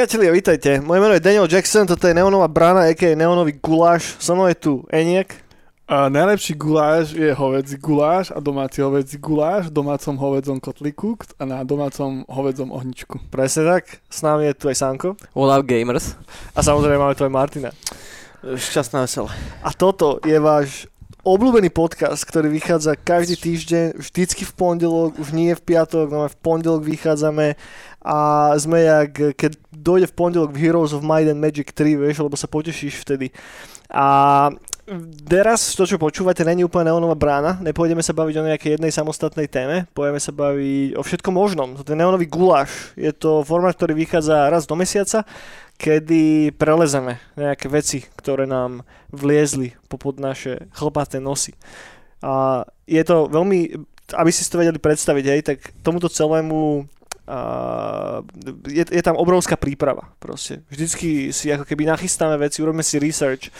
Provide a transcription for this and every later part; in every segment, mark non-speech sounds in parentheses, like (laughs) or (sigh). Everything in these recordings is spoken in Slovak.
Priatelia, vítajte. Moje meno je Daniel Jackson, toto je Neonová brána, aké je Neonový guláš. So mnou je tu Eniak. A najlepší guláš je hovedzí guláš a domáci hovedzí guláš v domácom hovedzom kotliku a na domácom hovedzom ohničku. Presne tak. S nami je tu aj Sanko. Up gamers? A samozrejme máme tu aj Martina. Šťastná veselé. A toto je váš obľúbený podcast, ktorý vychádza každý týždeň, vždycky v pondelok, už nie v piatok, no v pondelok vychádzame a sme jak, keď dojde v pondelok v Heroes of Might and Magic 3, vieš, lebo sa potešíš vtedy. A teraz to, čo počúvate, není úplne neonová brána. Nepôjdeme sa baviť o nejakej jednej samostatnej téme, pôjdeme sa baviť o všetkom možnom. To je neonový guláš. Je to formát, ktorý vychádza raz do mesiaca, kedy prelezeme nejaké veci, ktoré nám vliezli popod naše chlpaté nosy. A je to veľmi, aby si to vedeli predstaviť, hej, tak tomuto celému je, je tam obrovská príprava proste. Vždycky si ako keby nachystáme veci, urobíme si research,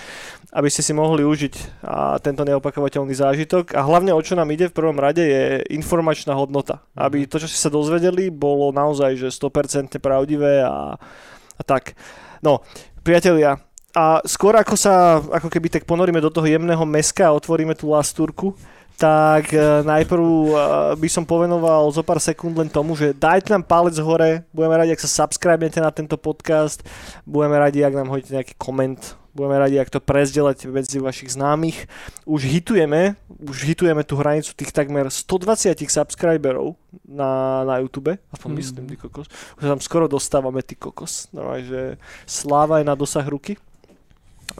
aby ste si mohli užiť a tento neopakovateľný zážitok. A hlavne o čo nám ide v prvom rade je informačná hodnota. Aby mhm. to, čo ste sa dozvedeli, bolo naozaj že 100% pravdivé a, a tak. No, priatelia, a skôr ako sa ako keby tak ponoríme do toho jemného meska a otvoríme tú lastúrku, tak uh, najprv uh, by som povenoval zo pár sekúnd len tomu, že dajte nám palec hore, budeme radi, ak sa subscribete na tento podcast, budeme radi, ak nám hodíte nejaký koment, budeme radi, ak to prezdelate medzi vašich známych. Už hitujeme, už hitujeme tú hranicu tých takmer 120 subscriberov na, na YouTube, aspoň mm. myslím, ty kokos. Už tam skoro dostávame, ty kokos. No, že sláva je na dosah ruky.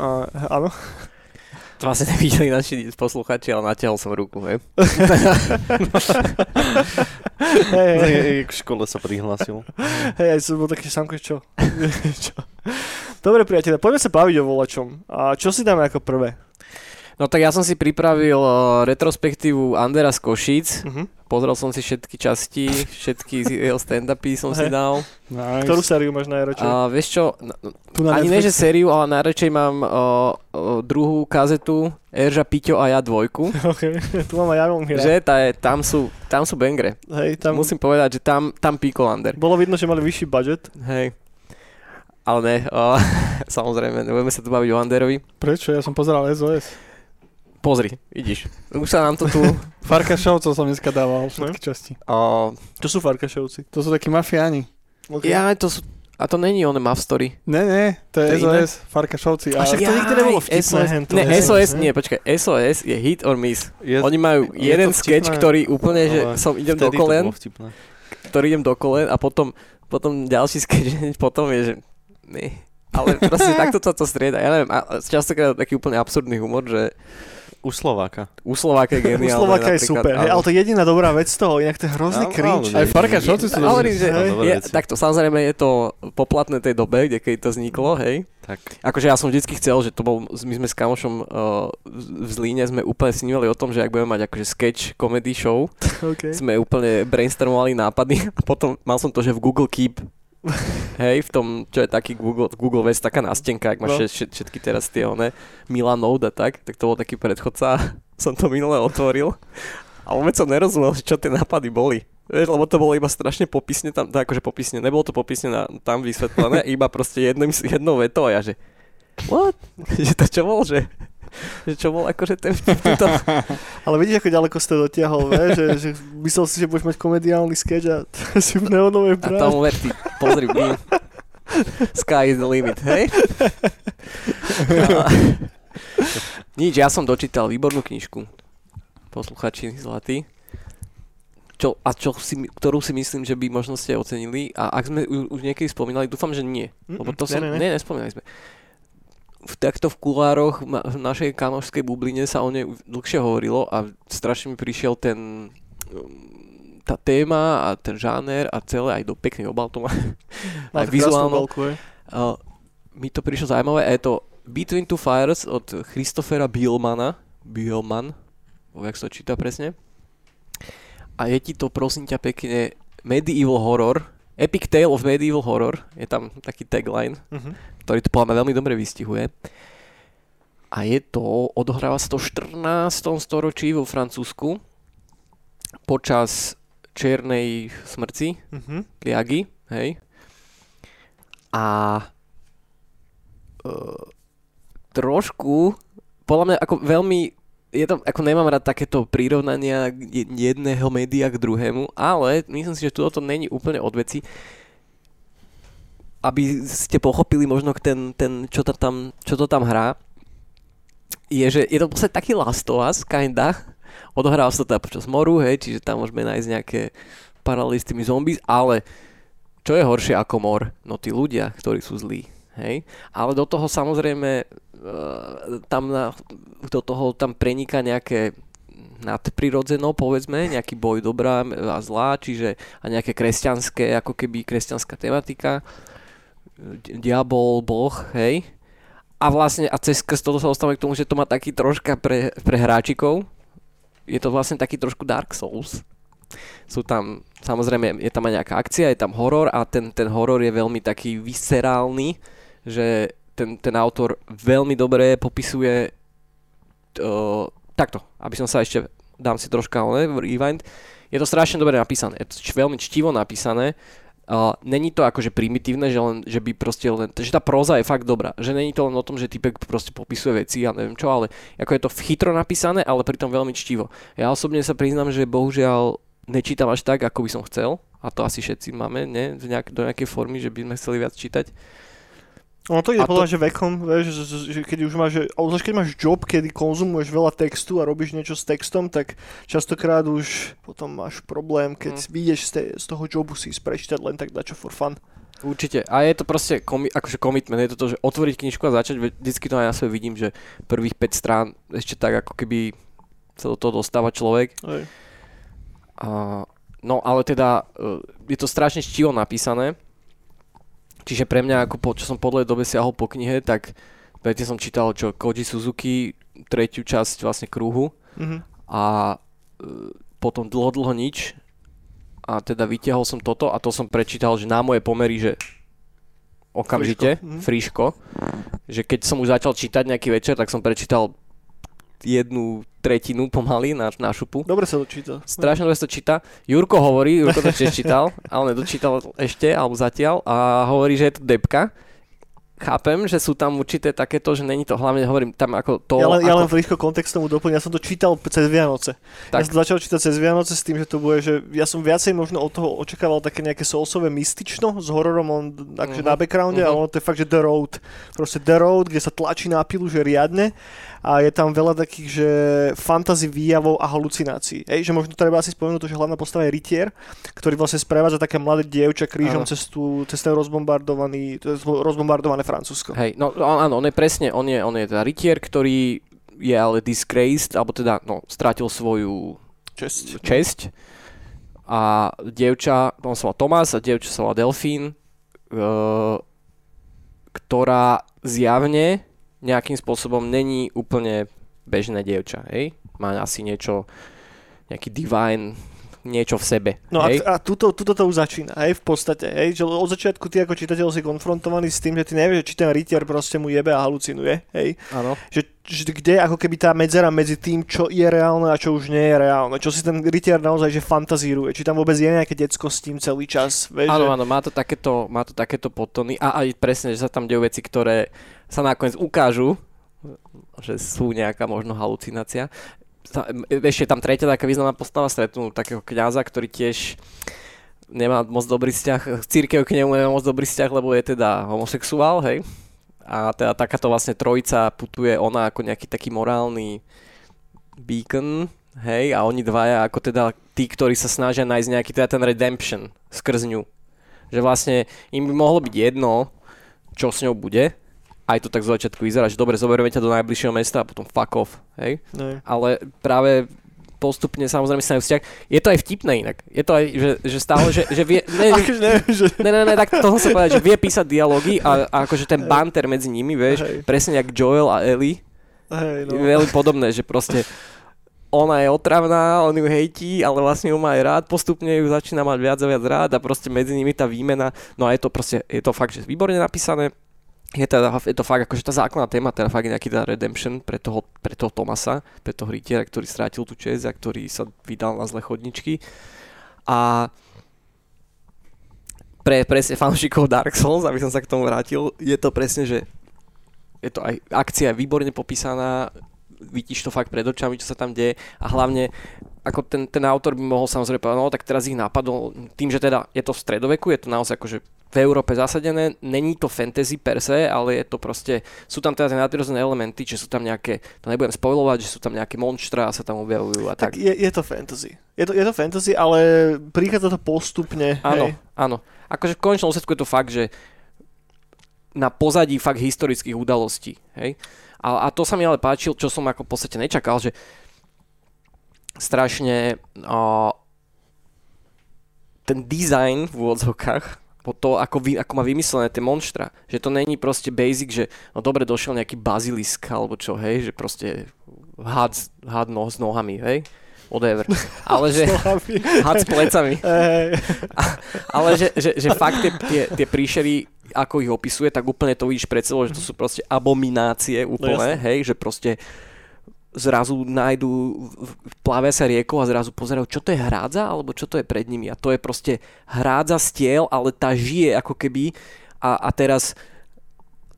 Uh, áno. To asi nevideli naši posluchači, ale natiahol som ruku, hej. hej, hej. k škole sa prihlásil. Hej, aj som bol taký samko, čo? (laughs) čo? Dobre, priateľe, poďme sa baviť o volačom. A čo si dáme ako prvé? No tak ja som si pripravil uh, retrospektívu Andera z Košíc. Uh-huh. Pozrel som si všetky časti, všetky jeho stand-upy som si dal. Nice. Ktorú sériu máš najradšej? A vieš čo, tu na ani ne, že sériu, ale najradšej mám uh, uh, druhú kazetu Erža, Piťo a ja dvojku. (laughs) Okay. tu mám aj ja Že tá je, tam sú, tam sú bangre. Hej, tam... Musím povedať, že tam, tam píkol Ander. Bolo vidno, že mali vyšší budget. Hej. Ale ne, uh, (laughs) samozrejme, nebudeme sa tu baviť o Anderovi. Prečo? Ja som pozeral SOS. Pozri, vidíš. Už sa nám to tu... (laughs) Farkašovcov som dneska dával všetky časti. A... Čo sú Farkašovci? To sú takí mafiáni. Okay. Ja, to sú... A to není on Story. Ne, ne, to je to SOS, iné? Farkašovci. A však to nikdy nebolo vtipné. SOS, ne, SOS, nie, počkaj, SOS je hit or miss. Je, Oni majú je jeden sketch, ktorý úplne, že som idem do kolen, ktorý idem do kolen a potom, potom ďalší sketch, (laughs) potom je, že ne. Ale proste (laughs) takto sa to strieda. Ja neviem, častokrát taký úplne absurdný humor, že u Slováka. U Slováka je geniálne. U Slováka je super, ale... ale to je jediná dobrá vec z toho, inak to je hrozný no, cringe. Aj Farka, čo ty že je, takto, samozrejme je to poplatné tej dobe, kde keď to vzniklo, hej. Tak. Akože ja som vždycky chcel, že to bol, my sme s kamošom uh, v Zlíne, sme úplne snívali o tom, že ak budeme mať akože sketch comedy show, (laughs) okay. sme úplne brainstormovali nápady a potom mal som to, že v Google Keep (laughs) Hej, v tom, čo je taký Google, Google vec, taká nástenka, ak máš no. všetky teraz tie one, Node a tak, tak to bol taký predchodca, (laughs) som to minule otvoril a vôbec som nerozumel, čo tie nápady boli. Vieš, lebo to bolo iba strašne popisne tam, akože popisne, nebolo to popisne na, tam vysvetlené, (laughs) iba proste jedným, jednou vetou a ja že what? že to čo bol, že že (laughs) čo bol akože ten vtip to... (laughs) Ale vidíš, ako ďaleko ste dotiahol, ve? Že, že myslel si, že budeš mať komediálny sketch a (laughs) si v neonovej práve. A tomu ver, ty, pozri, my, sky is the limit, hej? A, nič, ja som dočítal výbornú knižku, posluchači zlatí, čo, a čo si, ktorú si myslím, že by možno ste ocenili. A ak sme ju už niekedy spomínali, dúfam, že nie. Lebo to som, ne, ne, ne. nespomínali sme v takto v kulároch v našej kamošskej bubline sa o nej dlhšie hovorilo a strašne mi prišiel ten um, tá téma a ten žáner a celé aj do pekný obal to má. aj vizuálno. Uh, mi to prišlo zaujímavé a je to Between Two Fires od Christophera Bielmana. Bielman, jak sa to číta presne. A je ti to prosím ťa pekne medieval horror, Epic Tale of Medieval Horror, je tam taký tagline. Uh-huh ktorý to podľa veľmi dobre vystihuje. A je to, odohráva sa to v 14. storočí vo Francúzsku počas čiernej smrti, uh-huh. Liagy, hej. A uh, trošku, podľa mňa ako veľmi, je to, ako nemám rád takéto prirovnania jedného média k druhému, ale myslím si, že tu to není úplne od veci aby ste pochopili možno ten, ten čo, to tam, čo to tam hrá, je, že je to vlastne taký Last of Us, kinda. Odohráva sa to teda počas moru, hej, čiže tam môžeme nájsť nejaké paralely s tými zombies, ale čo je horšie ako mor? No tí ľudia, ktorí sú zlí, hej. Ale do toho samozrejme tam na, do toho tam preniká nejaké nadprirodzeno, povedzme, nejaký boj dobrá a zlá, čiže a nejaké kresťanské, ako keby kresťanská tematika diabol, boh, hej. A vlastne, a cez krst toto sa dostávame k tomu, že to má taký troška pre, pre hráčikov. Je to vlastne taký trošku Dark Souls. Sú tam, samozrejme, je tam aj nejaká akcia, je tam horor a ten, ten horor je veľmi taký viscerálny, že ten, ten autor veľmi dobre popisuje uh, takto, aby som sa ešte, dám si troška ne, rewind, je to strašne dobre napísané, je to veľmi čtivo napísané. Uh, není to akože primitívne, že, len, že by proste len, že tá próza je fakt dobrá, že není to len o tom, že typek proste popisuje veci a ja neviem čo, ale ako je to chytro napísané, ale pritom veľmi čtivo. Ja osobne sa priznám, že bohužiaľ nečítam až tak, ako by som chcel, a to asi všetci máme, ne, nejak, do nejakej formy, že by sme chceli viac čítať. No to je podľa to... že vekom, vieš, že, že, že keď už máš, že, keď máš job, kedy konzumuješ veľa textu a robíš niečo s textom, tak častokrát už potom máš problém, keď mm. vyjdeš z, te, z toho jobu si prečítať len tak dačo for fun. Určite. A je to proste komi- akože commitment, je to to, že otvoriť knižku a začať, vždycky to aj na sebe vidím, že prvých 5 strán ešte tak ako keby sa do toho dostáva človek. Aj. A, no ale teda e, je to strašne štivo napísané Čiže pre mňa, ako po, čo som podľa dobe siahol po knihe, tak predtým som čítal čo Koji Suzuki, tretiu časť vlastne kruhu mm-hmm. a e, potom dlho, dlho nič a teda vytiahol som toto a to som prečítal, že na moje pomery, že okamžite, friško, mm-hmm. friško že keď som už začal čítať nejaký večer, tak som prečítal jednu tretinu pomaly na, na šupu. Dobre sa to číta. Strašne dobre sa to číta. Jurko hovorí, Jurko to tiež čítal, (laughs) ale nedočítal ešte, alebo zatiaľ, a hovorí, že je to depka chápem, že sú tam určité takéto, že není to hlavne, hovorím, tam ako to... Ja len, ako... ja len rýchlo kontext tomu doplním, ja som to čítal cez Vianoce. Tak. Ja som to začal čítať cez Vianoce s tým, že to bude, že ja som viacej možno od toho očakával také nejaké soulsové mystično s hororom on, akože uh-huh. na backgrounde, uh-huh. ale to je fakt, že The Road. Proste The Road, kde sa tlačí na pilu, že riadne a je tam veľa takých, že fantasy výjavov a halucinácií. Ej, že možno treba asi spomenúť to, že hlavná postava je rytier, ktorý vlastne sprevádza také mladé dievča krížom cez, tú, cez ten rozbombardovaný, rozbombardované Francúzsko. Hej, no áno, on je presne, on je, on je teda rytier, ktorý je ale disgraced, alebo teda, no, strátil svoju česť. česť. A dievča, on sa volá Tomás a dievča sa volá Delfín, uh, ktorá zjavne nejakým spôsobom není úplne bežné dievča, hej? Má asi niečo, nejaký divine niečo v sebe. No hej? a, a tuto, tuto to už začína, hej, v podstate, hej, že od začiatku ty ako čitateľ si konfrontovaný s tým, že ty nevieš, či ten rytier proste mu jebe a halucinuje, hej. Áno. Že, že kde ako keby tá medzera medzi tým, čo je reálne a čo už nie je reálne, čo si ten rytier naozaj že fantazíruje, či tam vôbec je nejaké decko s tým celý čas, vieš. Áno, že... áno, má to takéto, má to takéto potony a aj presne, že sa tam dejú veci, ktoré sa nakoniec ukážu, že sú nejaká možno halucinácia ešte tam tretia taká významná postava stretnú takého kňaza, ktorý tiež nemá moc dobrý vzťah, církev k nemu nemá moc dobrý vzťah, lebo je teda homosexuál, hej. A teda takáto vlastne trojica putuje ona ako nejaký taký morálny beacon, hej, a oni dvaja ako teda tí, ktorí sa snažia nájsť nejaký teda ten redemption skrz ňu. Že vlastne im by mohlo byť jedno, čo s ňou bude, aj to tak z začiatku vyzerá, že dobre, zoberieme ťa do najbližšieho mesta a potom fuck off, hej? No. Ale práve postupne samozrejme sa vzťah. Je to aj vtipné inak. Je to aj, že, že stále, že, že vie... (laughs) Ne, ne, že... ne, ne, ne, tak to som sa povedať, že vie písať dialógy a, a akože ten banter medzi nimi, vieš, Hej. presne jak Joel a Ellie. Hej, no. Veľmi podobné, že proste ona je otravná, on ju hejtí, ale vlastne ju má aj rád, postupne ju začína mať viac a viac rád a proste medzi nimi tá výmena, no a je to proste, je to fakt, že výborne napísané, je, teda, je to fakt akože tá základná téma, teda fakt nejaký teda redemption pre toho, pre toho Tomasa, pre toho rytiera, ktorý strátil tú čest a ktorý sa vydal na zle chodničky. A pre presne fanúšikov Dark Souls, aby som sa k tomu vrátil, je to presne, že je to aj akcia výborne popísaná, vidíš to fakt pred očami, čo sa tam deje a hlavne ako ten, ten autor by mohol samozrejme povedať, no tak teraz ich napadol, tým, že teda je to v stredoveku, je to naozaj akože v Európe zasadené, není to fantasy per se, ale je to proste, sú tam teda tie nadprirodzené elementy, že sú tam nejaké, to nebudem spoilovať, že sú tam nejaké monštra a sa tam objavujú a tak. tak. Je, je to fantasy. Je to, je to fantasy, ale prichádza to postupne. Áno, hej. áno. Akože v končnom úsledku je to fakt, že na pozadí fakt historických udalostí. Hej? A, a to sa mi ale páčil, čo som ako v podstate nečakal, že strašne o, ten design v úvodzovkách po to, ako, vy, ako má vymyslené tie monštra. Že to není proste basic, že no dobre, došiel nejaký bazilisk alebo čo, hej, že proste had, had no, s nohami, hej, whatever. Ale (laughs) že... (laughs) had s plecami. (laughs) ale že, že, že fakt tie, tie, tie príšery, ako ich opisuje, tak úplne to vidíš pred sebou, že to sú proste abominácie úplne, no, hej, že proste zrazu nájdu, plavia sa riekou a zrazu pozerajú, čo to je hrádza, alebo čo to je pred nimi. A to je proste hrádza stiel, ale tá žije ako keby a, a teraz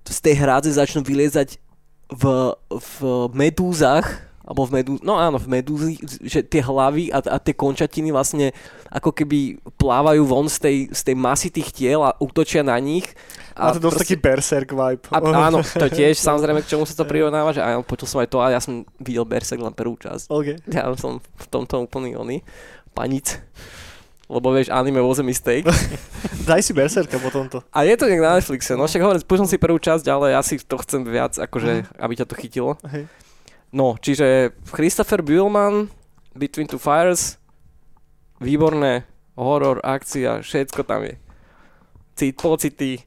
z tej hrádze začnú vyliezať v, v medúzach alebo v medú, no áno, v medúzi, že tie hlavy a, a tie končatiny vlastne ako keby plávajú von z tej, z tej masy tých tiel a útočia na nich. A Má to dosť proste, taký berserk vibe. A, áno, to tiež, (laughs) samozrejme, k čomu sa to prirovnáva, že áno, počul som aj to, ale ja som videl berserk len prvú časť. Okay. Ja som v tomto úplný oný, panic. Lebo vieš, anime was a mistake. (laughs) Daj si Berserka po tomto. A je to nejak na Netflixe. No však hovorím, spúšam si prvú časť, ale ja si to chcem viac, akože, uh-huh. aby ťa to chytilo. Hej. No, čiže Christopher Buhlman, Between Two Fires, výborné, horor, akcia, všetko tam je. Cít, pocity.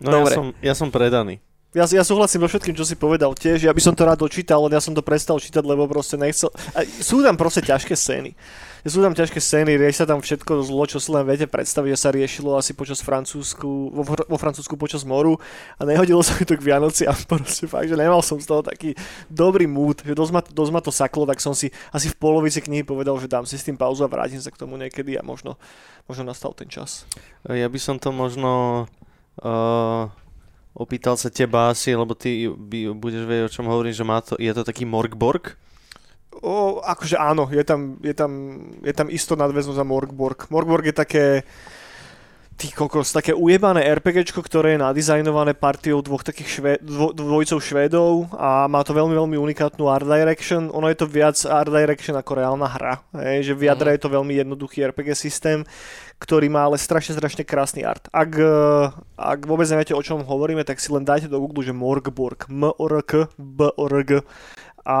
No Dobre. Ja, som, ja som predaný. Ja, ja súhlasím so všetkým, čo si povedal tiež. Ja by som to rád dočítal, len ja som to prestal čítať, lebo proste nechcel... A sú tam proste ťažké scény sú tam ťažké scény, rieši sa tam všetko zlo, čo si len viete predstaviť, že sa riešilo asi počas Francúzsku, vo, vo Francúzsku počas moru a nehodilo sa mi to k Vianoci a (laughs) proste fakt, že nemal som z toho taký dobrý mood, že dosť ma, dosť ma to saklo, tak som si asi v polovici knihy povedal, že dám si s tým pauzu a vrátim sa k tomu niekedy a možno, možno nastal ten čas. Ja by som to možno uh, opýtal sa teba asi, lebo ty budeš vedieť, o čom hovorím, že má to, je to taký Morgborg, O, akože áno, je tam, je tam, je tam isto nadväznosť za Morgborg. Morgborg je také, ty kokos, také ujebané RPGčko, ktoré je nadizajnované partiou dvoch takých šve, dvo, dvojcov Švédov a má to veľmi, veľmi unikátnu art direction. Ono je to viac art direction ako reálna hra. Hej, že v jadre mhm. je to veľmi jednoduchý RPG systém, ktorý má ale strašne, strašne krásny art. Ak, ak vôbec neviete, o čom hovoríme, tak si len dajte do Google, že Morgborg, M-O-R-K, B-O-R-G a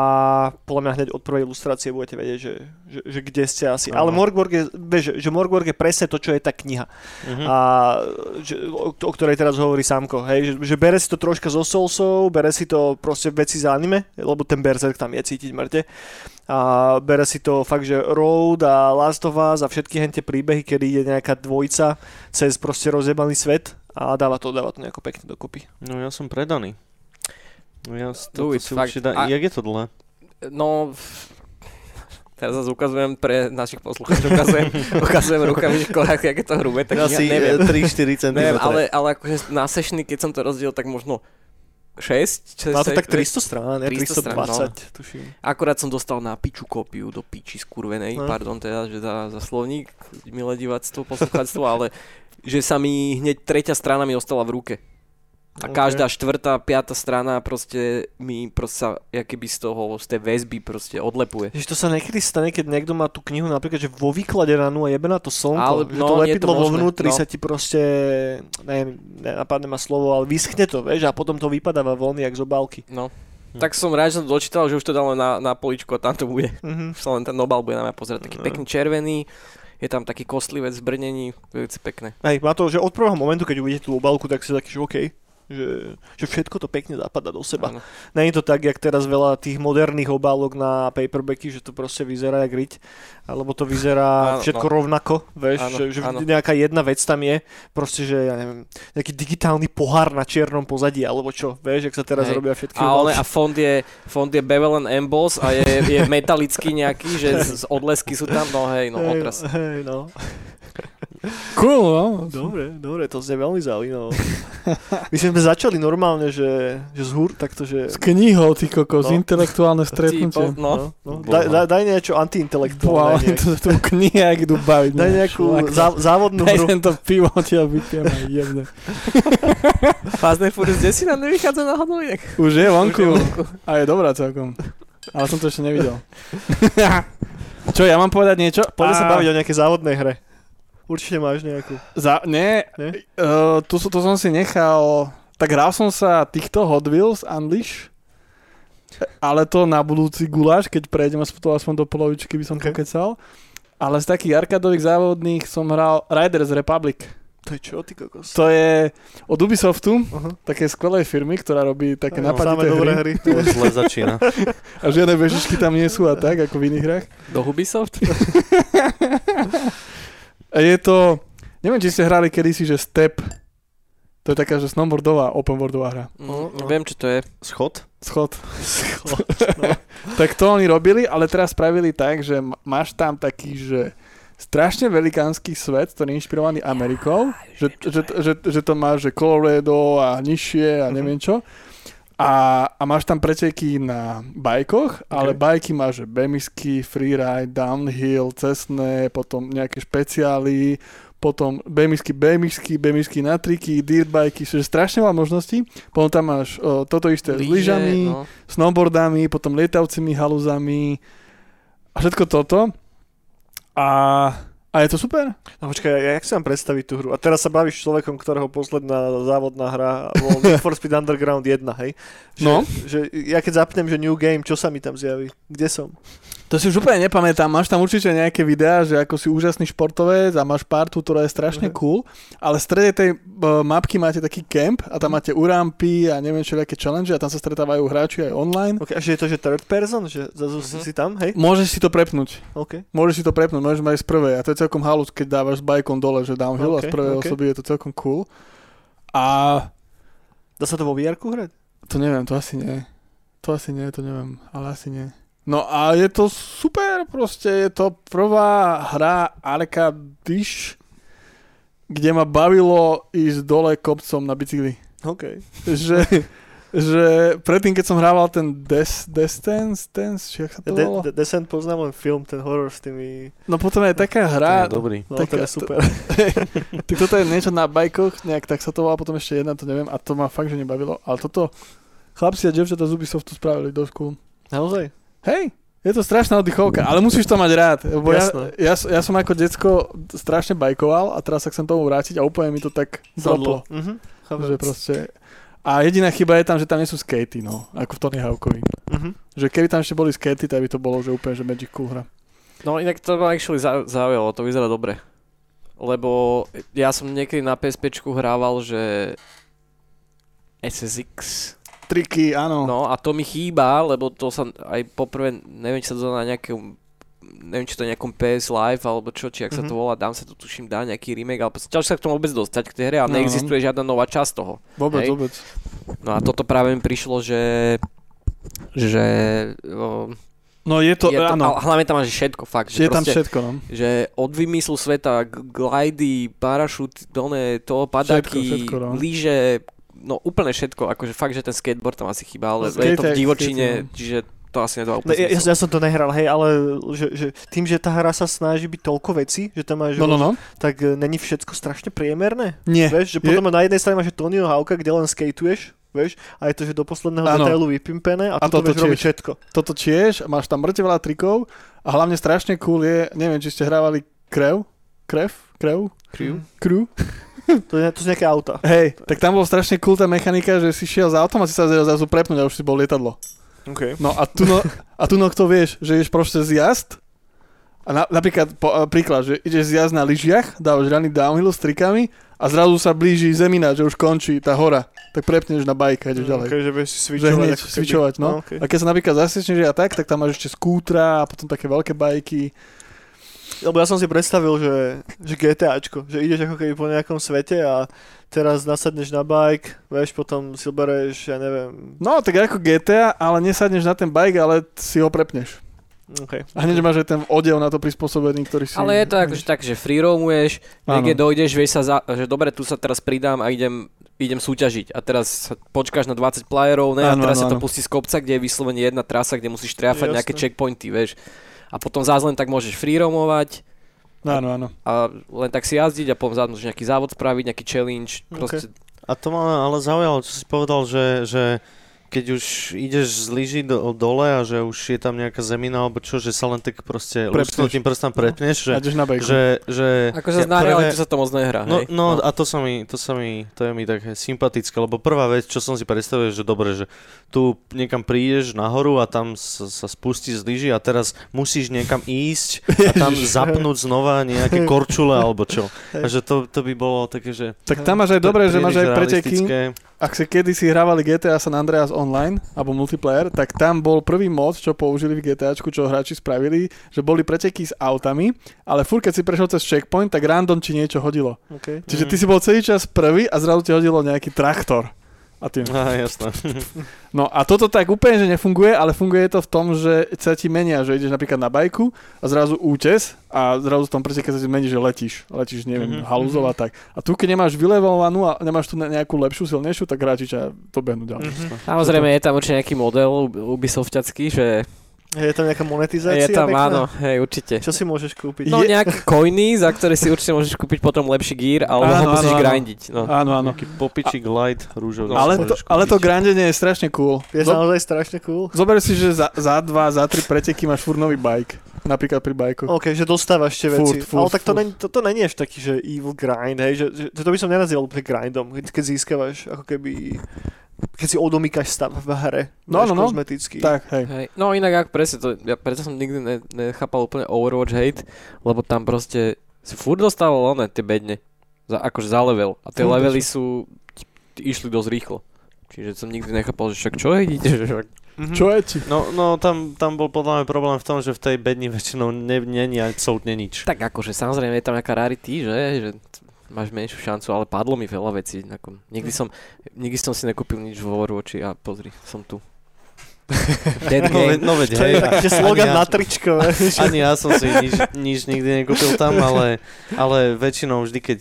podľa mňa hneď od prvej ilustrácie budete vedieť, že, že, že kde ste asi. Uh-huh. Ale Morgborg je, vieš, že Morgborg je presne to, čo je tá kniha. Uh-huh. A, že, o, o ktorej teraz hovorí Samko. Hej? Že, že bere si to troška zo Soulsov, bere si to proste veci z anime, lebo ten Berserk tam je cítiť mŕte. A bere si to fakt, že Road a Last of Us a všetky hentie príbehy, kedy je nejaká dvojica cez proste rozjebaný svet a dáva to, dáva to nejako pekne dokopy. No ja som predaný. No ja to, to si fakt, a, jak je to dlhé? No, teraz zase ukazujem pre našich poslucháčov, ukazujem, (laughs) ukazujem rukami, jak je to hrubé, tak Asi ja neviem. 3-4 cm. Neviem, ale, ale akože na sešny, keď som to rozdiel, tak možno 6? 6 Má to tak 300 strán, 300 320, strán, no. tuším. Akurát som dostal na piču kópiu do piči skurvenej, no. pardon teda, že za, za slovník, milé diváctvo, poslucháctvo, ale že sa mi hneď tretia strana mi ostala v ruke. A okay. každá štvrtá, piata strana proste mi proste sa keby z toho, z tej väzby proste odlepuje. Ježiš, to sa niekedy stane, keď niekto má tú knihu napríklad, že vo výklade ranú a jebe na to slnko, ale, že no, to lepidlo vo vnútri no. sa ti proste, neviem, nenapadne ma slovo, ale vyschne to, vieš, a potom to vypadáva voľný, jak z obálky. No. Hm. Tak som rád, že som to dočítal, že už to dalo na, na poličko a tam to bude. Mm-hmm. Sa len ten obal bude na mňa pozerať. Taký no. pekný červený, je tam taký kostlivec v brnení, veľmi pekné. Hej, má to, že od prvého momentu, keď uvidíte tú obálku, tak si taký, že OK, že, že všetko to pekne zapadá do seba. Není to tak, jak teraz veľa tých moderných obálok na paperbacky, že to proste vyzerá jak riť, alebo to vyzerá áno, všetko no. rovnako, vieš, áno, že, že áno. nejaká jedna vec tam je, proste, že ja neviem, nejaký digitálny pohár na čiernom pozadí, alebo čo, vieš, jak sa teraz Hej. robia všetky a, one, a fond je, fond je Bevel Emboss a je, je metalický nejaký, že z, z odlesky sú tam, no hej, no otras. Hej, no. Cool, no. Dobre, dobre, to znie veľmi zaujímavé. My sme začali normálne, že, že z húr, takto, že... S knihou, ty kokos, No. intelektuálne stretnutie. No, No, no. Daj, daj, daj niečo antiintelektuálne. oni to, to kniha, ak idú baviť. Daj nejakú zá, závodnú Daj hru. tento pivo, ti ho vypijem a jebne. (laughs) Fast and Furious 10 nám nevychádza náhodou inak. Už je vonku. Už je vonku. A je dobrá celkom. Ale som to ešte nevidel. (laughs) Čo, ja mám povedať niečo? Poďme sa A- baviť o nejakej závodnej hre. Určite máš nejakú. Za, nie, Nie? Uh, tu, to som si nechal, tak hral som sa týchto Hot Wheels Unleash, ale to na budúci guláš, keď prejdem aspoň, aspoň do polovičky by som Ok. okay. pokecal. Ale z takých arkadových závodných som hral Riders Republic. To je čo, ty kokos? To je od Ubisoftu, Aha. také skvelej firmy, ktorá robí také No, napadité Samé dobré hry. hry. To zle začína. (laughs) A žiadne bežičky tam nie sú a tak, ako v iných hrách. Do Ubisoft? (laughs) A je to, neviem, či ste hrali kedysi, že Step. To je taká, že snowboardová, open worldová hra. Mm, viem, čo to je. Schod? Schod. Schod, (laughs) Tak to oni robili, ale teraz spravili tak, že máš tam taký, že strašne velikánsky svet, ktorý je inšpirovaný Amerikou, že, že, že, že to máš, že Colorado a nižšie a neviem čo. A, a máš tam preteky na bajkoch, ale Ok. bajky máš, bemisky, freeride, downhill, cestné, potom nejaké špeciály, potom bemisky, bemisky, bemisky na triky, dirtbajky, čiže strašne veľa možností. Potom tam máš o, toto isté s Lyže, lyžami, no. snowboardami, potom lietavcimi halúzami a všetko toto. A, a je to super. No počkaj, ja- jak si mám predstaviť tú hru? A teraz sa bavíš s človekom, ktorého posledná závodná hra bol Need for Speed Underground 1, hej? Že, No. Že ja keď zapnem, že New Game, čo sa mi tam zjaví? Kde som? To si už úplne nepamätám. Máš tam určite nejaké videá, že ako si úžasný športovec a máš partu, ktorá je strašne Mhm. cool, ale v strede tej uh, mapky máte taký camp a tam máte urampy a neviem čo, aké challenge a tam sa stretávajú hráči aj online. Okay, a že je to, že third person? Že zrazu Mhm. si tam, hej? Môžeš si to prepnúť. OK. Môžeš si to prepnúť, môžeš mať z prvej a to je celkom halus, keď dávaš s bajkom dole, že downhill a z prvej ok. osoby je to celkom cool. A Dá sa to vo vr hrať? To neviem, to asi nie. To asi nie, to neviem, ale asi nie. No a je to super, proste je to prvá hra Arkadish, kde ma bavilo ísť dole kopcom na bicykli. OK. Že, (laughs) že predtým, keď som hrával ten Des, Destance, Dance, či jak sa to De- volalo? De- Descent poznám len film, ten horor s tými... No potom je taká To hra, je dobrý. No, Tak- to je super. (laughs) tak toto je niečo na bajkoch, nejak tak sa to volá, potom ešte jedna, to neviem, a to ma fakt, že nebavilo. Ale toto, chlapci a devčatá z Ubisoftu spravili dosť cool. Naozaj? Hej, je to strašná oddychovka, ale musíš to mať rád. Lebo ja, ja, ja, som ako decko strašne bajkoval a teraz sa chcem tomu vrátiť a úplne mi to tak droplo. Mhm. Chápem. Že proste... A jediná chyba je tam, že tam nie sú skatey, no, ako v Tony Hawkovi. Mhm. Že keby tam ešte boli skatey, tak by to bolo, že úplne, že Magic cool hra. No inak to ma actually zau- zaujalo, to vyzerá dobre. Lebo ja som niekedy na PSP hrával, že SSX. Triky, áno. No a to mi chýba, lebo to sa aj poprvé, neviem, či sa to na nejakom neviem, či to je nejakom PS Live, alebo čo, či ak sa to Mhm. volá, dám sa to tuším, dá nejaký remake, ale ťažko sa k tomu vôbec dostať k tej hre a No, no. neexistuje žiadna nová časť toho. Vôbec, hej. vôbec. No a toto práve mi prišlo, že že o, No je to, je to, áno, hlavne tam máš všetko, fakt. je Že tam proste, všetko, no. že od vymyslu sveta, glidy, parašút, done, to, padaky, všetko, no. lyže, no úplne všetko, akože fakt, že ten skateboard tam asi chýba, ale No, je to skate- v divočine, skate, no. čiže to asi nedá úplne ja, ja, ja som to nehral, hej, ale že, že tým, že tá hra sa snaží byť toľko vecí, že tam máš, No, no, no. tak e, není všetko strašne priemerné. Nie. Vieš, že Je- potom na jednej strane máš že Tonyho Hawka, kde len skateuješ, vieš, a je to, že do posledného Áno. detailu vypimpené a, A toto toto vieš robiť všetko. Toto tiež, máš tam mŕte veľa trikov a hlavne strašne cool je, neviem, či ste hrávali Krev? Krev? Krev? Crew? Crew? To, je, to sú nejaké auta. Hej, tak tam bolo strašne cool tá mechanika, že si šiel za autom a si sa zrazu prepnúť a už si bol lietadlo. Okay. No a tu no, a tu no kto vieš, že ideš proste zjazd a na, napríklad, po, a príklad, že ideš zjazd na lyžiach, dávaš raný downhill s trikami a zrazu sa blíži zemina, že už končí tá hora, tak prepneš na bajk a ideš ďalej. Okay, že vieš si Že hneď switchovať, no. okay. A keď sa napríklad zasečneš a tak, tak tam máš ešte skútra a potom také veľké bajky. Lebo ja som si predstavil, že, že GTAčko, že ideš ako keby po nejakom svete a teraz nasadneš na bike, vieš, potom si bereš, ja neviem, No, tak ako GTA, ale nesadneš na ten bike, ale si ho prepneš. Okay. A hneď máš aj ten odev na to prispôsobený, ktorý si... Ale je to akože tak, že free roamuješ, niekde dojdeš, vieš sa, za, že dobre, tu sa teraz pridám a idem, idem súťažiť. A teraz sa počkáš na 20 playerov, ne? Áno, a teraz áno, sa to áno. pustí z kopca, kde je vyslovene jedna trasa, kde musíš triafať nejaké checkpointy, vieš. A potom zás len tak môžeš free roamovať, Áno, áno. A len tak si jazdiť a potom zás môžeš nejaký závod spraviť, nejaký challenge. Proste... Okay. A to ma ale zaujalo, čo si povedal, že, že keď už ideš z lyží do, dole a že už je tam nejaká zemina alebo čo, že sa len tak proste lusknutím prstom prepneš, že, na že, že... Ako sa zná, prvé... sa to moc nehrá, no, no, no, a to sa mi, to sa mi, to je mi tak sympatické, lebo prvá vec, čo som si predstavil, že dobre, že tu niekam prídeš nahoru a tam sa, sa spustí z lyží a teraz musíš niekam ísť a (laughs) tam zapnúť znova nejaké (laughs) korčule alebo čo. A že to, to by bolo také, že... Tak tam máš aj dobre, že máš aj preteky ak si kedysi hrávali GTA San Andreas online, alebo multiplayer, tak tam bol prvý mod, čo použili v GTAčku, čo hráči spravili, že boli preteky s autami, ale furt keď si prešiel cez checkpoint, tak random ti niečo hodilo. Okay. Čiže ty si bol celý čas prvý a zrazu ti hodilo nejaký traktor. A tým. Á, jasné. (laughs) No a toto tak úplne, že nefunguje, ale funguje to v tom, že sa ti menia, že ideš napríklad na bajku a zrazu útes a zrazu v tom presne, keď sa ti mení, že letíš, letíš, neviem, mm-hmm. halúzov a tak. A tu, keď nemáš vylevovanú a nemáš tu nejakú lepšiu, silnejšiu, tak hráči ťa to behnú ďalej. Mm-hmm. Samozrejme, je tam určite nejaký model Ubisofťacký, že je tam nejaká monetizácia? Je tam, pekná? áno, hej, určite. Čo si môžeš kúpiť? No nejaké coiny, za ktoré si určite môžeš kúpiť potom lepší gear, alebo áno, ho musíš áno, grindiť. No. Áno, áno. Taký popičík light rúžový. ale, to, ale to grindenie je strašne cool. Je Zo- naozaj strašne cool. Zober si, že za, za dva, za tri preteky máš furt nový bike. Napríklad pri bajku. OK, že dostávaš tie veci. Furt, furt, ale tak to, není, to, to není až taký, že evil grind, hej, že, že to by som nenazýval úplne grindom, keď získavaš ako keby keď si odomýkaš stav v hre. No, no, no. Kozmetický. Tak, hej. hej. No inak ak presne to, ja preto som nikdy ne, nechápal úplne Overwatch hate, lebo tam proste si furt dostával oné tie bedne. Za, akože za level. A tie levely sú, išli dosť rýchlo. Čiže som nikdy nechápal, že však čo idete, že však Mm-hmm. Čo je ti? No, no tam, tam bol podľa mňa problém v tom, že v tej bedni väčšinou není absolútne nič. Tak akože samozrejme je tam nejaká rarity, že, že máš menšiu šancu, ale padlo mi veľa vecí. Ako, nikdy, som, nikdy som si nekúpil nič v Overwatchi a pozri, som tu. (laughs) Dead no, no veď, hej. Je slogan ja, na tričko. (laughs) Ani ja som si nič, nič nikdy nekúpil tam, (laughs) ale, ale väčšinou vždy, keď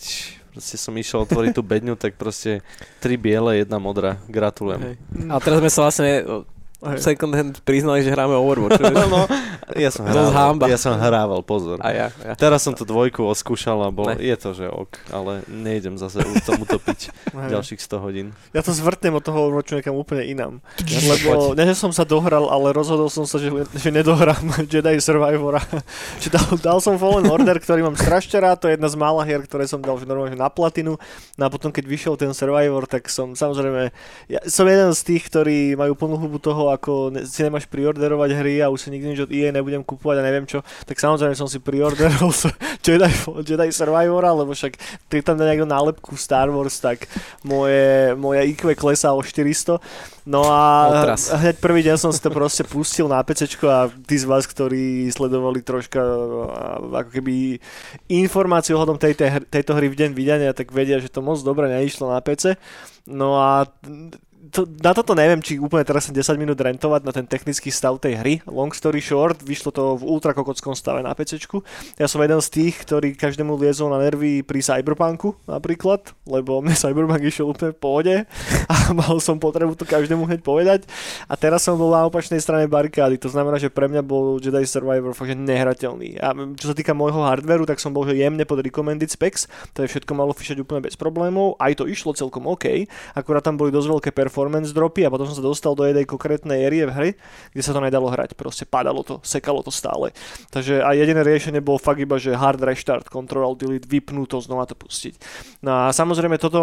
proste som išiel otvoriť tú bedňu, tak proste tri biele, jedna modrá. Gratulujem. Hej. A teraz sme sa vlastne second hand priznali, že hráme Overwatch. (laughs) no, ja som hrával, ja som hrával, pozor. A ja, ja. Teraz som tu dvojku oskúšal a bol, je to, že ok, ale nejdem zase tomu topiť (laughs) ďalších 100 hodín. Ja to zvrtnem od toho Overwatchu niekam úplne inám. Ja lebo ne, že som sa dohral, ale rozhodol som sa, že, že nedohrám (laughs) Jedi Survivora. že dal, dal som Fallen Order, ktorý mám strašne rád, to je jedna z mála hier, ktoré som dal že normálne na platinu. No a potom, keď vyšiel ten Survivor, tak som samozrejme, ja som jeden z tých, ktorí majú plnú hubu toho, ako si nemáš priorderovať hry a už si nikdy nič od EA nebudem kupovať a neviem čo, tak samozrejme som si priorderoval (laughs) Jedi, Jedi Survivora, lebo však keď tam dá niekto nálepku Star Wars, tak moje, moje IQ klesá o 400. No a Otras. hneď prvý deň som si to proste pustil na PC a tí z vás, ktorí sledovali troška ako keby informáciu ohľadom tejto, tejto hry v deň vydania, tak vedia, že to moc dobre neišlo na PC. No a to, na toto neviem, či úplne teraz 10 minút rentovať na ten technický stav tej hry. Long story short, vyšlo to v ultrakokockom stave na PC. Ja som jeden z tých, ktorý každému liezol na nervy pri Cyberpunku napríklad, lebo (laughs) mne Cyberpunk išiel úplne v pohode a (laughs) mal som potrebu to každému hneď povedať. A teraz som bol na opačnej strane barikády, to znamená, že pre mňa bol Jedi Survivor fakt nehrateľný. A čo sa týka môjho hardveru, tak som bol že jemne pod recommended specs, to je všetko malo fišať úplne bez problémov, aj to išlo celkom OK, akurát tam boli dosť veľké performance performance dropy a potom som sa dostal do jednej konkrétnej érie v hry, kde sa to nedalo hrať. Proste padalo to, sekalo to stále. Takže a jediné riešenie bolo fakt iba, že hard restart, control delete, vypnúť to, znova to pustiť. No a samozrejme toto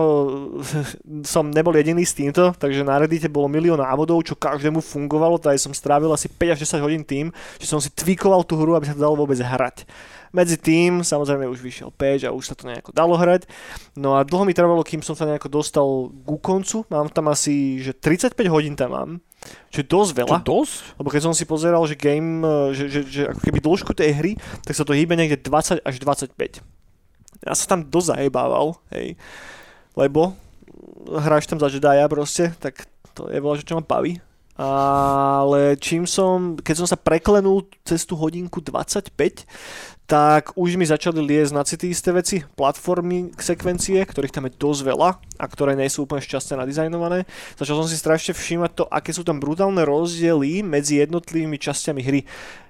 (laughs) som nebol jediný s týmto, takže na Reddite bolo milión návodov, čo každému fungovalo, tady som strávil asi 5 až 10 hodín tým, že som si tweakoval tú hru, aby sa to dalo vôbec hrať. Medzi tým, samozrejme už vyšiel page a už sa to nejako dalo hrať. No a dlho mi trvalo, kým som sa nejako dostal ku koncu. Mám tam asi, že 35 hodín tam mám. Čo je dosť veľa. Čo dosť? Lebo keď som si pozeral, že game, že, že, že ako keby dĺžku tej hry, tak sa to hýbe niekde 20 až 25. Ja sa tam dosť zajebával, hej. Lebo hráš tam za Jedi proste, tak to je veľa, že čo ma baví Ale čím som, keď som sa preklenul cez tú hodinku 25, tak už mi začali liesť na city isté veci, platformy, sekvencie, ktorých tam je dosť veľa a ktoré nie sú úplne šťastne nadizajnované. Začal som si strašne všímať to, aké sú tam brutálne rozdiely medzi jednotlivými časťami hry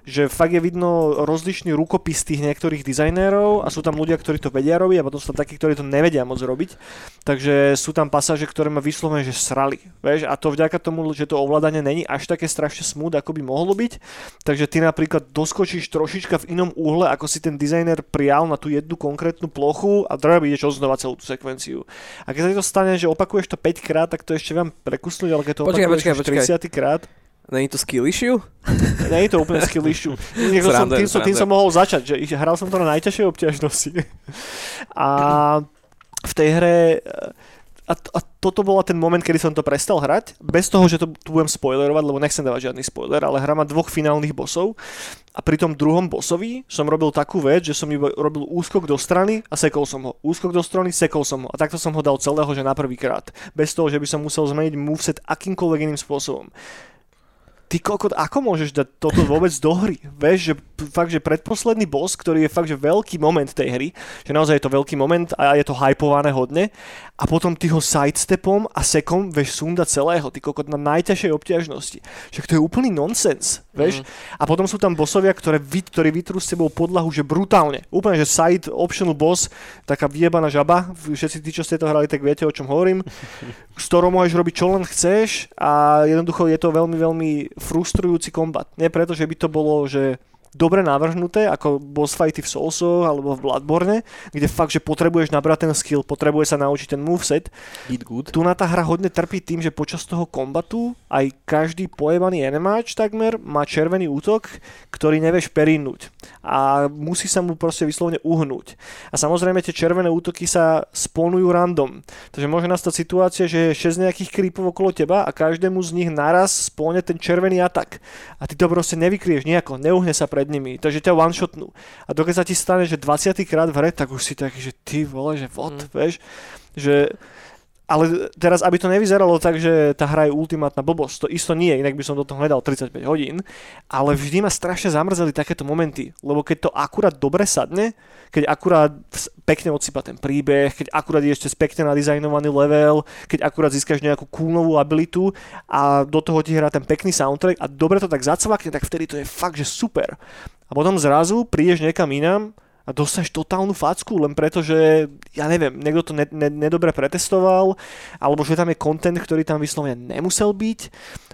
že fakt je vidno rozlišný rukopis tých niektorých dizajnérov a sú tam ľudia, ktorí to vedia robiť a potom sú tam takí, ktorí to nevedia moc robiť. Takže sú tam pasáže, ktoré ma vyslovene, že srali. Vieš? A to vďaka tomu, že to ovládanie není až také strašne smooth, ako by mohlo byť. Takže ty napríklad doskočíš trošička v inom úhle, ako si ten dizajner prijal na tú jednu konkrétnu plochu a treba ideš znova celú tú sekvenciu. A keď sa to stane, že opakuješ to 5 krát, tak to ešte vám prekusnúť, ale keď to počkaj, opakuješ počkaj, 30 krát, Není to skill issue? (laughs) Není to úplne skill issue. (laughs) som, tým, som, tým som mohol začať, že hral som to na najťažšej obťažnosti. (laughs) A v tej hre a, a toto bola ten moment, kedy som to prestal hrať, bez toho, že to tu budem spoilerovať, lebo nechcem dávať žiadny spoiler, ale hra má dvoch finálnych bosov a pri tom druhom bosovi som robil takú vec, že som iba robil úskok do strany a sekol som ho. Úskok do strany, sekol som ho. A takto som ho dal celého, že na prvýkrát. Bez toho, že by som musel zmeniť moveset akýmkoľvek iným spôsobom ty kokot, ako môžeš dať toto vôbec do hry? Vieš, že fakt, že predposledný boss, ktorý je fakt, že veľký moment tej hry, že naozaj je to veľký moment a je to hypované hodne a potom ty ho sidestepom a sekom vieš sundať celého, ty kokot na najťažšej obťažnosti. Však to je úplný nonsens, vieš? Mm. A potom sú tam bossovia, ktoré, vy, ktorí vytrú s sebou podlahu, že brutálne. Úplne, že side optional boss, taká vyjebaná žaba, všetci tí, čo ste to hrali, tak viete, o čom hovorím, (laughs) s ktorou môžeš robiť čo len chceš a jednoducho je to veľmi, veľmi frustrujúci kombat. Nie preto, že by to bolo, že dobre navrhnuté, ako boss fighty v Soulsoch alebo v Bloodborne, kde fakt, že potrebuješ nabrať ten skill, potrebuje sa naučiť ten moveset. good. Tu na tá hra hodne trpí tým, že počas toho kombatu aj každý pojebaný enemáč takmer má červený útok, ktorý nevieš perinnúť. A musí sa mu proste vyslovene uhnúť. A samozrejme tie červené útoky sa sponujú random. Takže môže nastať situácia, že je 6 nejakých creepov okolo teba a každému z nich naraz spolne ten červený atak. A ty to proste nevykrieš nejako, neuhne sa pred pred nimi, takže ťa one-shotnú. A dokiaľ sa ti stane, že 20 krát v hre, tak už si taký, že ty vole, že what, mm. vieš, že ale teraz, aby to nevyzeralo tak, že tá hra je ultimátna blbosť, to isto nie, inak by som do toho nedal 35 hodín, ale vždy ma strašne zamrzeli takéto momenty, lebo keď to akurát dobre sadne, keď akurát pekne odsypa ten príbeh, keď akurát je ešte pekne nadizajnovaný level, keď akurát získaš nejakú coolnovú abilitu a do toho ti hrá ten pekný soundtrack a dobre to tak zacvakne, tak vtedy to je fakt, že super. A potom zrazu prídeš niekam inám, a dostaneš totálnu facku len preto, že ja neviem, niekto to ne, ne, nedobre pretestoval, alebo že tam je content, ktorý tam vyslovene nemusel byť.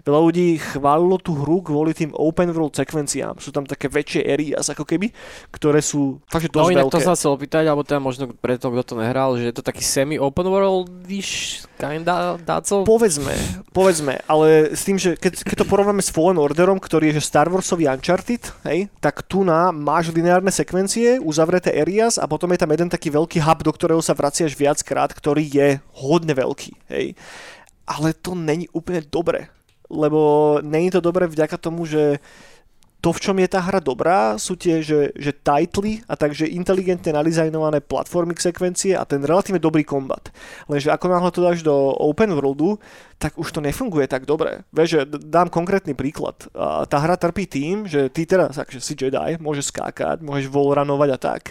Veľa ľudí chválilo tú hru kvôli tým open world sekvenciám. Sú tam také väčšie areas ako keby, ktoré sú fakt, že dosť no, inak veľké. to sa chcel opýtať, alebo teda možno preto, kto to nehral, že je to taký semi-open world víš, kinda dácov? Povedzme, povedzme, ale s tým, že keď, keď to porovnáme s Fallen Orderom, ktorý je že Star Warsový Uncharted, hej, tak tu na máš lineárne sekvencie, uzavreté areas a potom je tam jeden taký veľký hub, do ktorého sa vraciaš viackrát, ktorý je hodne veľký. Hej. Ale to není úplne dobre. Lebo není to dobre vďaka tomu, že to, v čom je tá hra dobrá, sú tie, že, že titly a takže inteligentne nadizajnované platformy sekvencie a ten relatívne dobrý kombat. Lenže ako náhle to dáš do open worldu, tak už to nefunguje tak dobre. Vieš, že dám konkrétny príklad. Tá hra trpí tým, že ty teraz, akže si Jedi, môžeš skákať, môžeš volranovať a tak